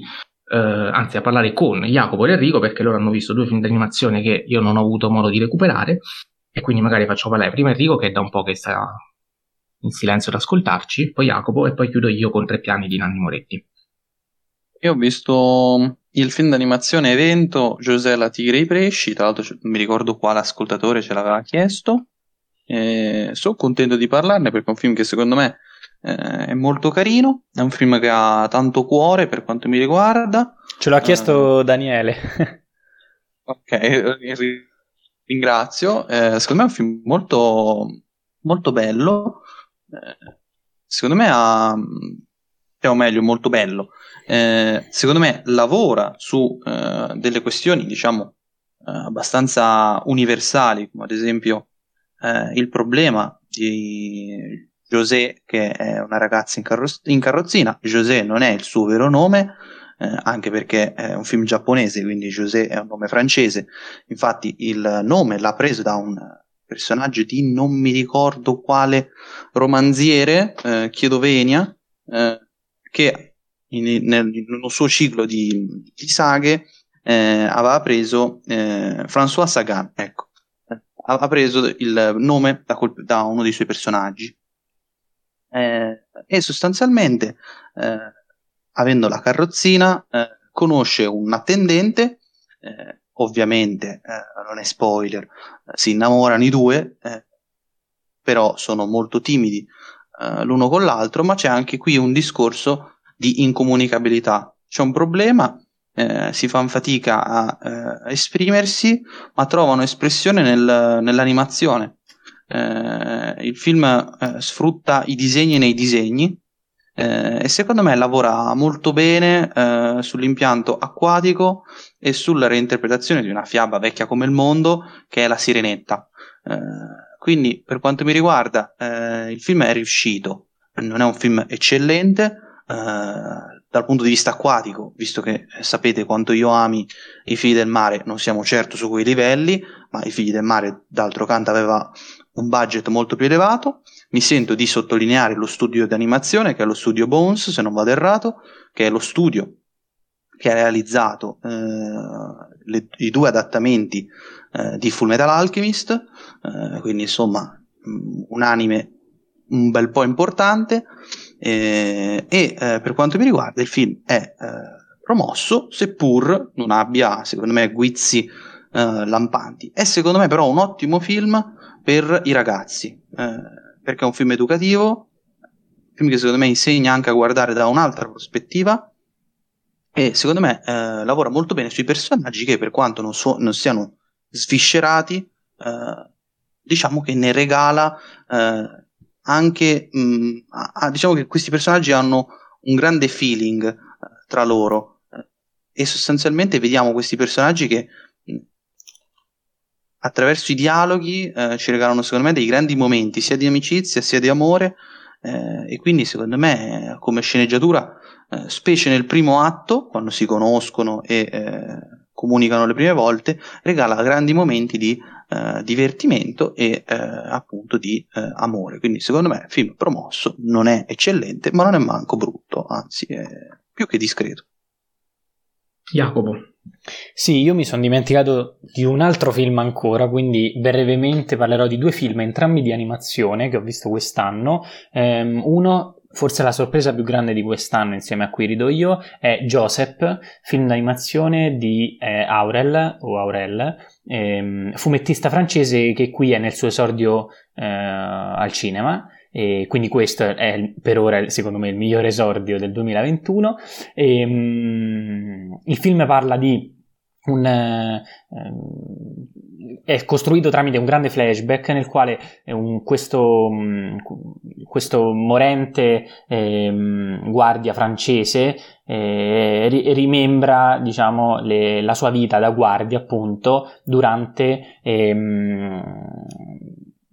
Speaker 1: eh, anzi a parlare con Jacopo e Enrico perché loro hanno visto due film d'animazione che io non ho avuto modo di recuperare e quindi magari faccio parlare prima Enrico che è da un po' che sta in silenzio ad ascoltarci, poi Jacopo e poi chiudo io con tre piani di Nanni Moretti.
Speaker 3: Io ho visto il film d'animazione evento José la tigre e i pesci, tra l'altro mi ricordo quale ascoltatore ce l'aveva chiesto. Eh, sono contento di parlarne perché è un film che secondo me eh, è molto carino, è un film che ha tanto cuore per quanto mi riguarda.
Speaker 2: Ce l'ha chiesto uh, Daniele. (laughs)
Speaker 3: ok, ringrazio. Eh, secondo me è un film molto, molto bello. Eh, secondo me ha, o meglio, molto bello eh, secondo me lavora su eh, delle questioni, diciamo, eh, abbastanza universali, come ad esempio eh, il problema di José, che è una ragazza in, carro- in carrozzina. José non è il suo vero nome, eh, anche perché è un film giapponese, quindi José è un nome francese. Infatti il nome l'ha preso da un personaggio di non mi ricordo quale romanziere, eh, Chiedovenia, eh, che in, nel, in uno suo ciclo di, di saghe eh, aveva preso eh, François Sagan, ecco, aveva preso il nome da, col, da uno dei suoi personaggi. Eh, e sostanzialmente, eh, avendo la carrozzina, eh, conosce un attendente, eh, ovviamente non è spoiler, si innamorano i due, però sono molto timidi l'uno con l'altro, ma c'è anche qui un discorso di incomunicabilità. C'è un problema, eh, si fanno fatica a eh, esprimersi, ma trovano espressione nel, nell'animazione. Eh, il film eh, sfrutta i disegni nei disegni eh, e secondo me lavora molto bene eh, sull'impianto acquatico e sulla reinterpretazione di una fiaba vecchia come il mondo che è la Sirenetta. Quindi per quanto mi riguarda il film è riuscito, non è un film eccellente, eh, dal punto di vista acquatico, visto che sapete quanto io ami i figli del mare, non siamo certo su quei livelli, ma i figli del mare d'altro canto aveva un budget molto più elevato. Mi sento di sottolineare lo studio di animazione, che è lo studio Bones, se non vado errato, che è lo studio che ha realizzato eh, le, i due adattamenti eh, di Full Metal Alchemist, eh, quindi insomma un anime un bel po' importante eh, e eh, per quanto mi riguarda il film è eh, promosso, seppur non abbia, secondo me, guizzi eh, lampanti. È secondo me però un ottimo film per i ragazzi, eh, perché è un film educativo, un film che secondo me insegna anche a guardare da un'altra prospettiva e secondo me eh, lavora molto bene sui personaggi che per quanto non, so, non siano sviscerati, diciamo che ne regala anche mh, mm, a, diciamo che questi personaggi hanno un grande feeling eh, tra loro. Eh, e sostanzialmente vediamo questi personaggi che mh, mm, attraverso i dialoghi eh, ci regalano secondo me dei grandi momenti sia di amicizia sia di amore. Eh, e quindi secondo me come sceneggiatura eh, specie nel primo atto quando si conoscono e eh, comunicano le prime volte regala grandi momenti di eh, divertimento e eh, appunto di eh, amore. Quindi secondo me film promosso non è eccellente, ma non è manco brutto, anzi è più che discreto.
Speaker 1: Jacopo.
Speaker 2: Sì, io mi sono dimenticato di un altro film ancora, quindi brevemente parlerò di due film, entrambi di animazione che ho visto quest'anno. Um, uno forse la sorpresa più grande di quest'anno insieme a cui rido io è Joseph, film d'animazione di eh, Aurel o Aurel, ehm, fumettista francese che qui è nel suo esordio eh, al cinema. E quindi questo è per ora secondo me il miglior esordio del 2021. E, um, il film parla di un, eh, è costruito tramite un grande flashback nel quale un, questo, mm, questo, morente eh, guardia francese eh, rimembra diciamo, le, la sua vita da guardia appunto durante ehm,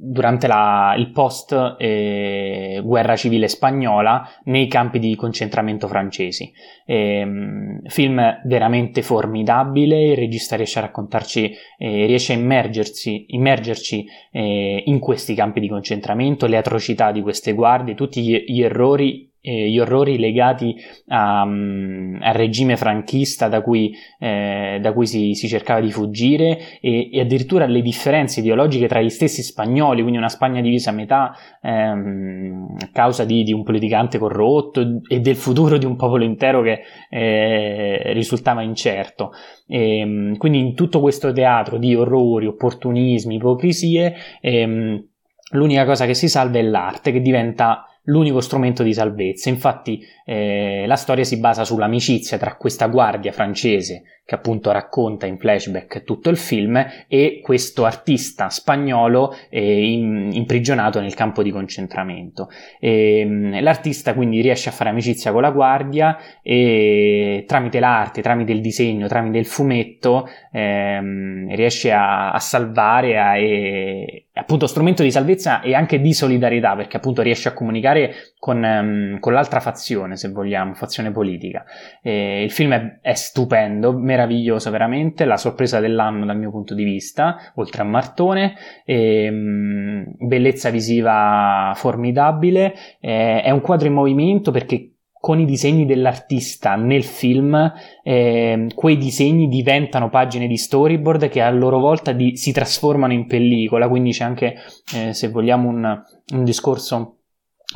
Speaker 2: durante la, il post eh, guerra civile spagnola nei campi di concentramento francesi. Eh, film veramente formidabile, il regista riesce a raccontarci, eh, riesce a immergersi, immergerci eh, in questi campi di concentramento, le atrocità di queste guardie, tutti gli, gli errori gli orrori legati a, um, al regime franchista da cui, eh, da cui si, si, cercava di fuggire e, e, addirittura le differenze ideologiche tra gli stessi spagnoli, quindi una Spagna divisa a metà ehm, a causa di, di, un politicante corrotto e del futuro di un popolo intero che eh, risultava incerto. E, ehm, quindi in tutto questo teatro di orrori, opportunismi, ipocrisie, ehm, l'unica cosa che si salva è l'arte che diventa l'unico strumento di salvezza. Infatti eh, la storia si basa sull'amicizia tra questa guardia francese che appunto racconta in flashback tutto il film e questo artista spagnolo eh, in, imprigionato nel campo di concentramento. E, ehm, l'artista quindi riesce a fare amicizia con la guardia e tramite l'arte, tramite il disegno, tramite il fumetto ehm, riesce a, a salvare e, appunto strumento di salvezza e anche di solidarietà perché appunto riesce a comunicare con, um, con l'altra fazione se vogliamo, fazione politica. E il film è, è stupendo, meraviglioso veramente, la sorpresa dell'anno dal mio punto di vista, oltre a Martone, e, um, bellezza visiva formidabile, e, è un quadro in movimento perché con i disegni dell'artista nel film, eh, quei disegni diventano pagine di storyboard che a loro volta di, si trasformano in pellicola, quindi c'è anche, eh, se vogliamo, un, un discorso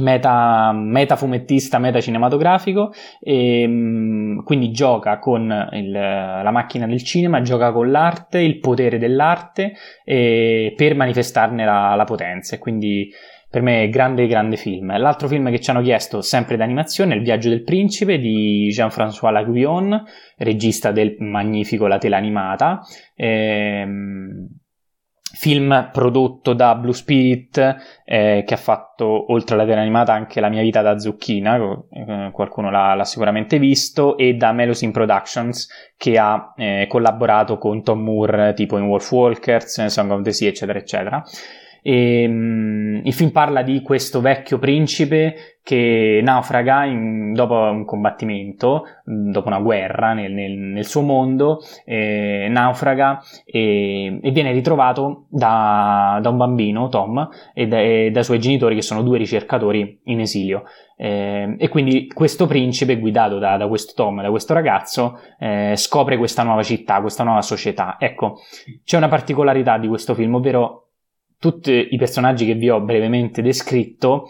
Speaker 2: meta, meta fumettista, meta cinematografico, e, ehm, quindi gioca con il, la macchina del cinema, gioca con l'arte, il potere dell'arte per manifestarne la, la potenza. E quindi per me è grande, grande film. L'altro film che ci hanno chiesto, sempre d'animazione, è Il viaggio del principe di Jean-François Laguillon, regista del magnifico La tela animata. Ehm, film prodotto da Blue Spirit eh, che ha fatto oltre alla tela animata anche La mia vita da zucchina, eh, qualcuno l'ha, l'ha, sicuramente visto, e da Melosin Productions che ha eh, collaborato con Tom Moore tipo in Wolf Walkers, Song of the Sea eccetera eccetera. E, um, il film parla di questo vecchio principe che naufraga in, dopo un combattimento, mm, dopo una guerra nel, nel, nel suo mondo, eh, naufraga e, e, viene ritrovato da, da, un bambino, Tom, e, da, e dai suoi genitori che sono due ricercatori in esilio. Eh, e quindi questo principe, guidato da, da questo Tom, da questo ragazzo, eh, scopre questa nuova città, questa nuova società. Ecco, c'è una particolarità di questo film, ovvero tutti i personaggi che vi ho brevemente descritto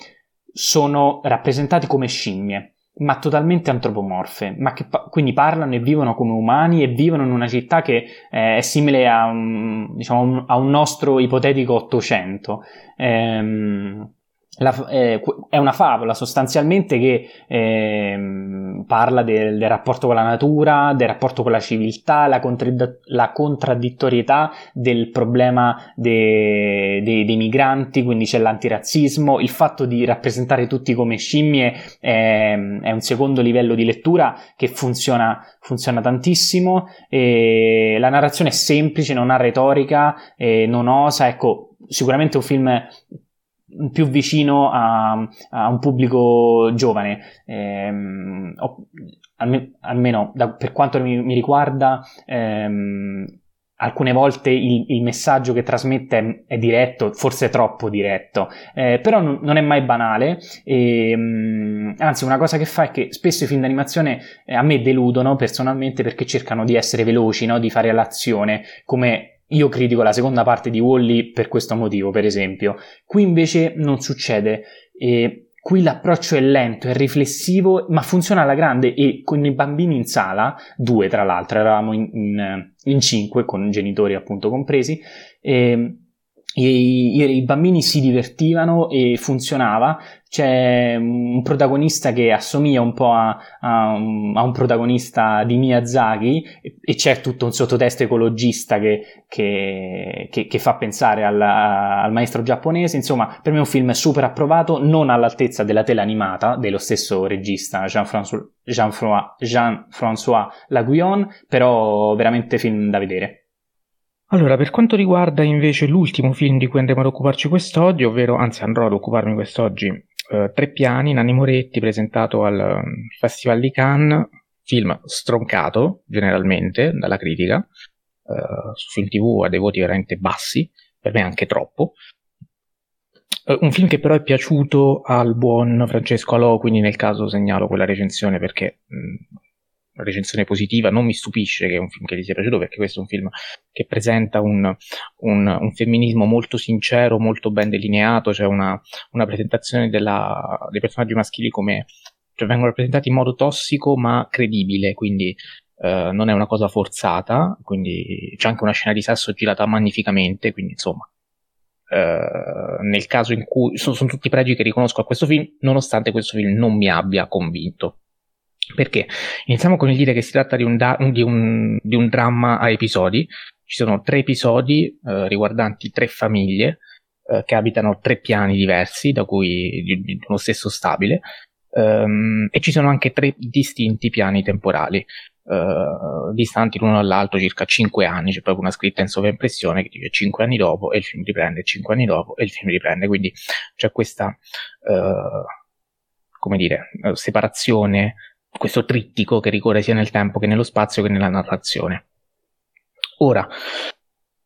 Speaker 2: sono rappresentati come scimmie ma totalmente antropomorfe, ma che pa- quindi parlano e vivono come umani e vivono in una città che eh, è simile a un, diciamo, a un nostro ipotetico Ottocento. Ehm, la, eh, è una favola sostanzialmente che eh, parla del, del, rapporto con la natura, del rapporto con la civiltà, la, contra- la contraddittorietà del problema de- de- dei migranti, quindi c'è l'antirazzismo, il fatto di rappresentare tutti come scimmie è, è un secondo livello di lettura che funziona, funziona tantissimo, la narrazione è semplice, non ha retorica, non osa, ecco, sicuramente un film più vicino a, a un pubblico giovane. Ehm, alme, almeno da, per quanto mi, mi riguarda, ehm, alcune volte il, il, messaggio che trasmette è, è diretto, forse troppo diretto, eh, però non, non, è mai banale. E, ehm, anzi, una cosa che fa è che spesso i film d'animazione eh, a me deludono personalmente perché cercano di essere veloci, no? di fare l'azione, come io critico la seconda parte di Wally per questo motivo, per esempio. Qui invece non succede. E qui l'approccio è lento, è riflessivo, ma funziona alla grande e con i bambini in sala, due tra l'altro, eravamo in, in, in cinque con genitori appunto compresi, e i, i, bambini si divertivano e funzionava. C'è un protagonista che assomiglia un po' a, a, a un protagonista di Miyazaki e, e, c'è tutto un sottotesto ecologista che, che, che, che fa pensare al, al, maestro giapponese. Insomma, per me è un film super approvato, non all'altezza della tela animata dello stesso regista Jean-François, Jean-François, Jean-François Laguillon, però veramente film da vedere.
Speaker 1: Allora, per quanto riguarda invece l'ultimo film di cui andremo ad occuparci quest'oggi, ovvero, anzi andrò ad occuparmi quest'oggi, eh, Tre piani, Nanni Moretti, presentato al um, Festival di Cannes, film stroncato generalmente dalla critica, eh, su film tv ha dei voti veramente bassi, per me anche troppo. Eh, un film che però è piaciuto al buon Francesco Alò, quindi nel caso segnalo quella recensione perché mh, recensione positiva, non mi stupisce che è un film che gli sia piaciuto perché questo è un film che presenta un, un, un femminismo molto sincero, molto ben delineato, c'è cioè una, una, presentazione della, dei personaggi maschili come cioè vengono rappresentati in modo tossico ma credibile, quindi Uh, non è una cosa forzata, quindi c'è anche una scena di sesso girata magnificamente, quindi insomma, uh, nel caso in cui sono, sono, tutti pregi che riconosco a questo film, nonostante questo film non mi abbia convinto. Perché? Iniziamo con il dire che si tratta di un, da- di un, di un dramma a episodi. Ci sono tre episodi eh, riguardanti tre famiglie eh, che abitano tre piani diversi, da cui di, di uno stesso stabile, um, e ci sono anche tre distinti piani temporali. Uh, distanti l'uno dall'altro circa 5 anni, c'è proprio una scritta in sovraimpressione che dice 5 anni dopo e il film riprende, 5 anni dopo e il film riprende, quindi c'è questa, uh, come dire, separazione questo trittico che ricorre sia nel tempo che nello spazio che nella narrazione. Ora,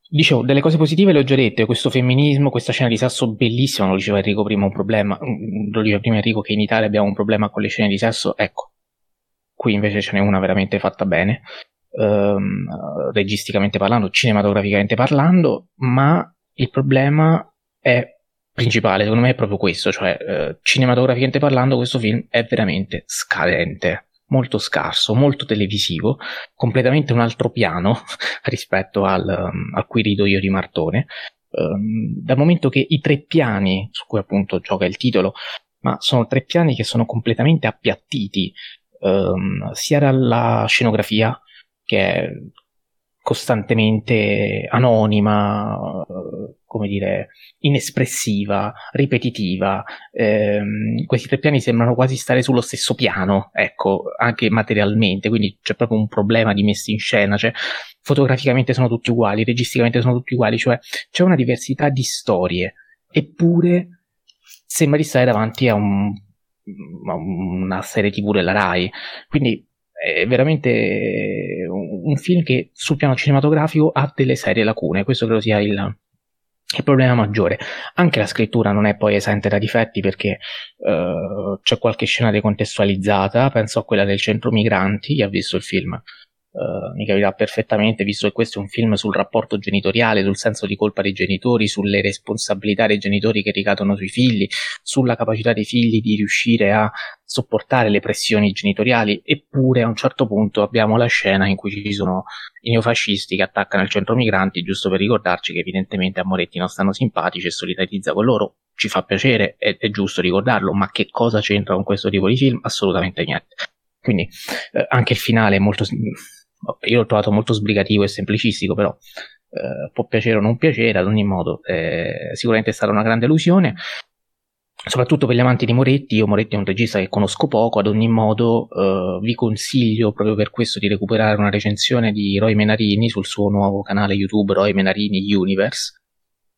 Speaker 1: dicevo, delle cose positive le ho già dette, questo femminismo, questa scena di sesso bellissima, lo diceva Enrico prima, un problema, lo diceva prima Enrico che in Italia abbiamo un problema con le scene di sesso, ecco, qui invece ce n'è una veramente fatta bene, ehm, registicamente parlando, cinematograficamente parlando, ma il problema è principale, secondo me, è proprio questo, cioè eh, cinematograficamente parlando questo film è veramente scadente, molto scarso, molto televisivo, completamente un altro piano (laughs) rispetto al, um, a cui rido io di Martone, um, dal momento che i tre piani su cui appunto gioca il titolo, ma sono tre piani che sono completamente appiattiti, um, sia dalla scenografia, che è costantemente anonima, come dire, inespressiva, ripetitiva. Ehm, questi tre piani sembrano quasi stare sullo stesso piano, ecco, anche materialmente, quindi c'è proprio un problema di messa in scena, cioè fotograficamente sono tutti uguali, registicamente sono tutti uguali, cioè c'è una diversità di storie, eppure sembra di stare davanti a, un, a una serie tv della RAI. Quindi è veramente un film che sul piano cinematografico ha delle serie lacune, questo credo sia il, il problema maggiore. Anche la scrittura non è poi esente da difetti perché uh, c'è qualche scena decontestualizzata, penso a quella del centro migranti, chi ha visto il film Uh, mi capirà perfettamente, visto che questo è un film sul rapporto genitoriale, sul senso di colpa dei genitori, sulle responsabilità dei genitori che ricadono sui figli, sulla capacità dei figli di riuscire a sopportare le pressioni genitoriali, eppure a un certo punto abbiamo la scena in cui ci sono i neofascisti che attaccano il centro migranti, giusto per ricordarci che evidentemente a Moretti non stanno simpatici e solidarizza con loro. Ci fa piacere, è, è giusto ricordarlo, ma che cosa c'entra con questo tipo di film? Assolutamente niente. Quindi eh, anche il finale è molto io l'ho trovato molto sbrigativo e semplicistico, però eh, può piacere o non piacere, ad ogni modo eh, sicuramente è stata una grande illusione. Soprattutto per gli amanti di Moretti, io Moretti è un regista che conosco poco, ad ogni modo eh, vi consiglio proprio per questo di recuperare una recensione di Roy Menarini sul suo nuovo canale YouTube Roy Menarini Universe,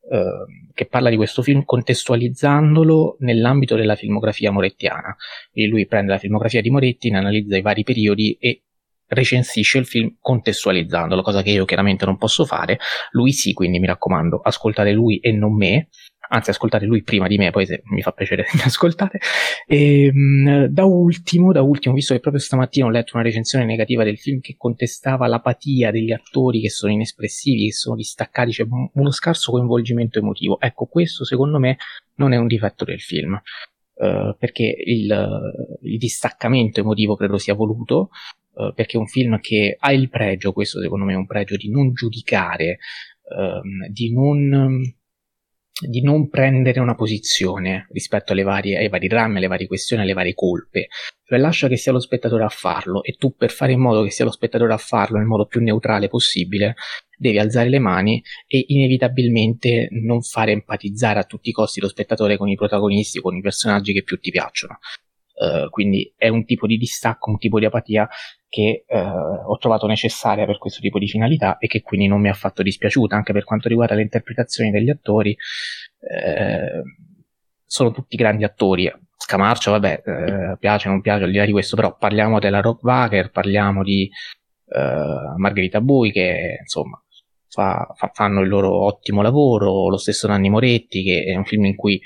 Speaker 1: Uh, che parla di questo film contestualizzandolo nell'ambito della filmografia morettiana. Quindi lui prende la filmografia di Moretti, ne analizza i vari periodi e recensisce il film contestualizzandolo, cosa che io chiaramente non posso fare. Lui sì, quindi mi raccomando, ascoltate lui e non me. Anzi, ascoltate lui prima di me, poi se mi fa piacere (laughs) mi ascoltate. E, ehm, da ultimo, da ultimo, visto che proprio stamattina ho letto una recensione negativa del film che contestava l'apatia degli attori che sono inespressivi, che sono distaccati, c'è cioè uno scarso coinvolgimento emotivo. Ecco, questo secondo me non è un difetto del film. Uh, perché il, il, distaccamento emotivo credo sia voluto, uh, perché è un film che ha il pregio, questo secondo me è un pregio, di non giudicare, uh, di, non, di non prendere una posizione rispetto alle varie, ai vari drammi, alle varie questioni, alle varie colpe. Cioè lascia che sia lo spettatore a farlo e tu per fare in modo che sia lo spettatore a farlo nel modo più neutrale possibile devi alzare le mani e inevitabilmente non fare empatizzare a tutti i costi lo spettatore con i protagonisti, con i personaggi che più ti piacciono. Uh, quindi è un tipo di distacco, un tipo di apatia che uh, ho trovato necessaria per questo tipo di finalità e che quindi non mi ha affatto dispiaciuta, anche per quanto riguarda le interpretazioni degli attori. Uh, sono tutti grandi attori. Scamarcio, vabbè, piace o non piace, al di là di questo, però parliamo della Rock Wager, parliamo di Margherita Bui, che insomma fa, fa, fanno il loro ottimo lavoro, lo stesso Nanni Moretti, che è un film in cui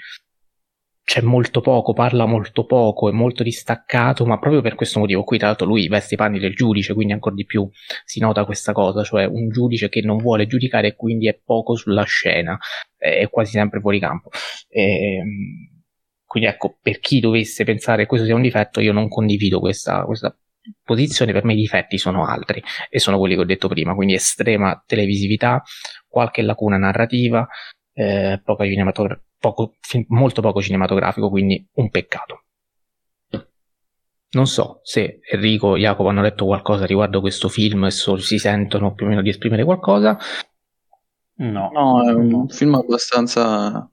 Speaker 1: c'è molto poco, parla molto poco, è molto distaccato, ma proprio per questo motivo qui, tra l'altro, lui veste i panni del giudice, quindi ancora di più si nota questa cosa, cioè un giudice che non vuole giudicare e quindi è poco sulla scena, è quasi sempre fuori campo. E, ehm, quindi ecco, per chi dovesse pensare che questo sia un difetto, io non condivido questa, questa posizione, per me i difetti sono altri e sono quelli che ho detto prima, quindi estrema televisività, qualche lacuna narrativa, eh, poca cinematografia poco, molto poco cinematografico, quindi un peccato. Non so se Enrico e Jacopo hanno detto qualcosa riguardo questo film e so, si sentono più o meno di esprimere qualcosa.
Speaker 3: No, no, è un no. film abbastanza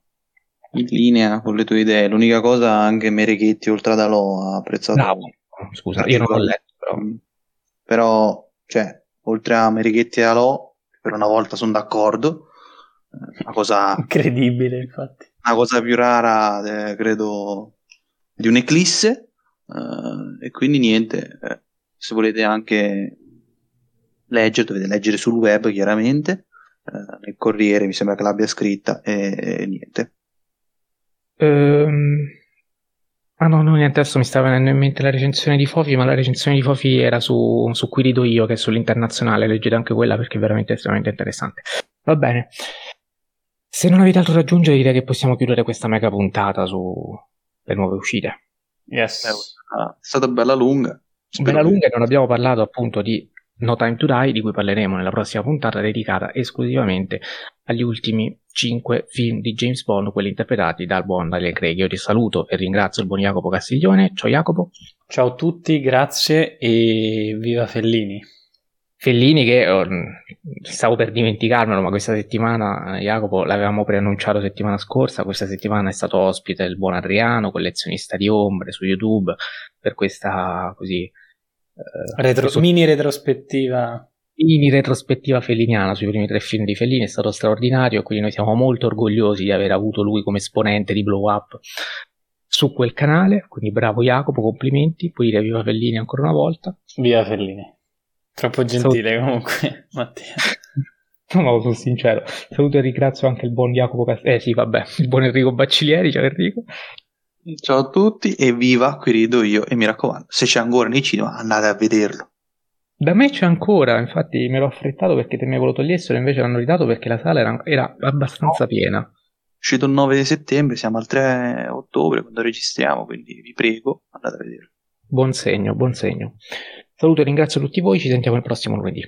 Speaker 3: in linea con le tue idee. L'unica cosa, anche Mereghetti, oltre ad Alò, ha apprezzato.
Speaker 1: Bravo, scusa, io non l'ho letto. Però,
Speaker 3: però cioè, oltre a Mereghetti e Alò, per una volta sono d'accordo. Una cosa
Speaker 2: incredibile, infatti
Speaker 3: una cosa più rara, eh, credo, di un'eclisse. Eh, e quindi niente, eh, se volete anche leggere, dovete leggere sul web chiaramente. Eh, nel Corriere mi sembra che l'abbia scritta e, e niente.
Speaker 1: Um... Ah no, no, niente, adesso mi stava venendo in mente la recensione di Fofi, ma la recensione di Fofi era su, su cui rido io, che è sull'internazionale, leggete anche quella perché è veramente estremamente interessante. Va bene. Se non avete altro da aggiungere, direi che possiamo chiudere questa mega puntata sulle nuove uscite.
Speaker 3: Yes. È stata bella lunga.
Speaker 1: Spero bella lunga e non abbiamo parlato appunto di No Time to Die, di cui parleremo nella prossima puntata, dedicata esclusivamente agli ultimi 5 film di James Bond, quelli interpretati dal buon Daniel Craig. Io ti saluto e ringrazio il buon Jacopo Castiglione. Ciao Jacopo.
Speaker 2: Ciao a tutti, grazie e viva Fellini.
Speaker 1: Fellini che oh, stavo per dimenticarmelo, ma questa settimana Jacopo l'avevamo preannunciato settimana scorsa, questa settimana è stato ospite il buon Adriano, collezionista di ombre su YouTube, per questa così...
Speaker 2: Eh, Retro, questo... mini retrospettiva.
Speaker 1: Mini retrospettiva felliniana sui primi tre film di Fellini è stato straordinario, quindi noi siamo molto orgogliosi di aver avuto lui come esponente di Blow Up su quel canale, quindi bravo Jacopo, complimenti, puoi dire viva Fellini ancora una volta.
Speaker 2: Viva Fellini. Troppo gentile Salut- comunque, (laughs) Mattia.
Speaker 1: No, ma sono sincero. Saluto e ringrazio anche il buon Jacopo Castelli. Eh sì, vabbè, (laughs) il buon Enrico Baccilieri. Ciao Enrico.
Speaker 3: Ciao a tutti e viva, qui rido io. E mi raccomando, se c'è ancora nei cinema, andate a vederlo.
Speaker 1: Da me c'è ancora, infatti me l'ho affrettato perché temevo lo togliessero, invece l'hanno ridato perché la sala era, era abbastanza no. piena.
Speaker 3: Uscito il 9 settembre, siamo al 3 ottobre quando registriamo, quindi vi prego, andate a vederlo.
Speaker 1: Buon segno, buon segno. Saluto e ringrazio tutti voi, ci sentiamo il prossimo lunedì.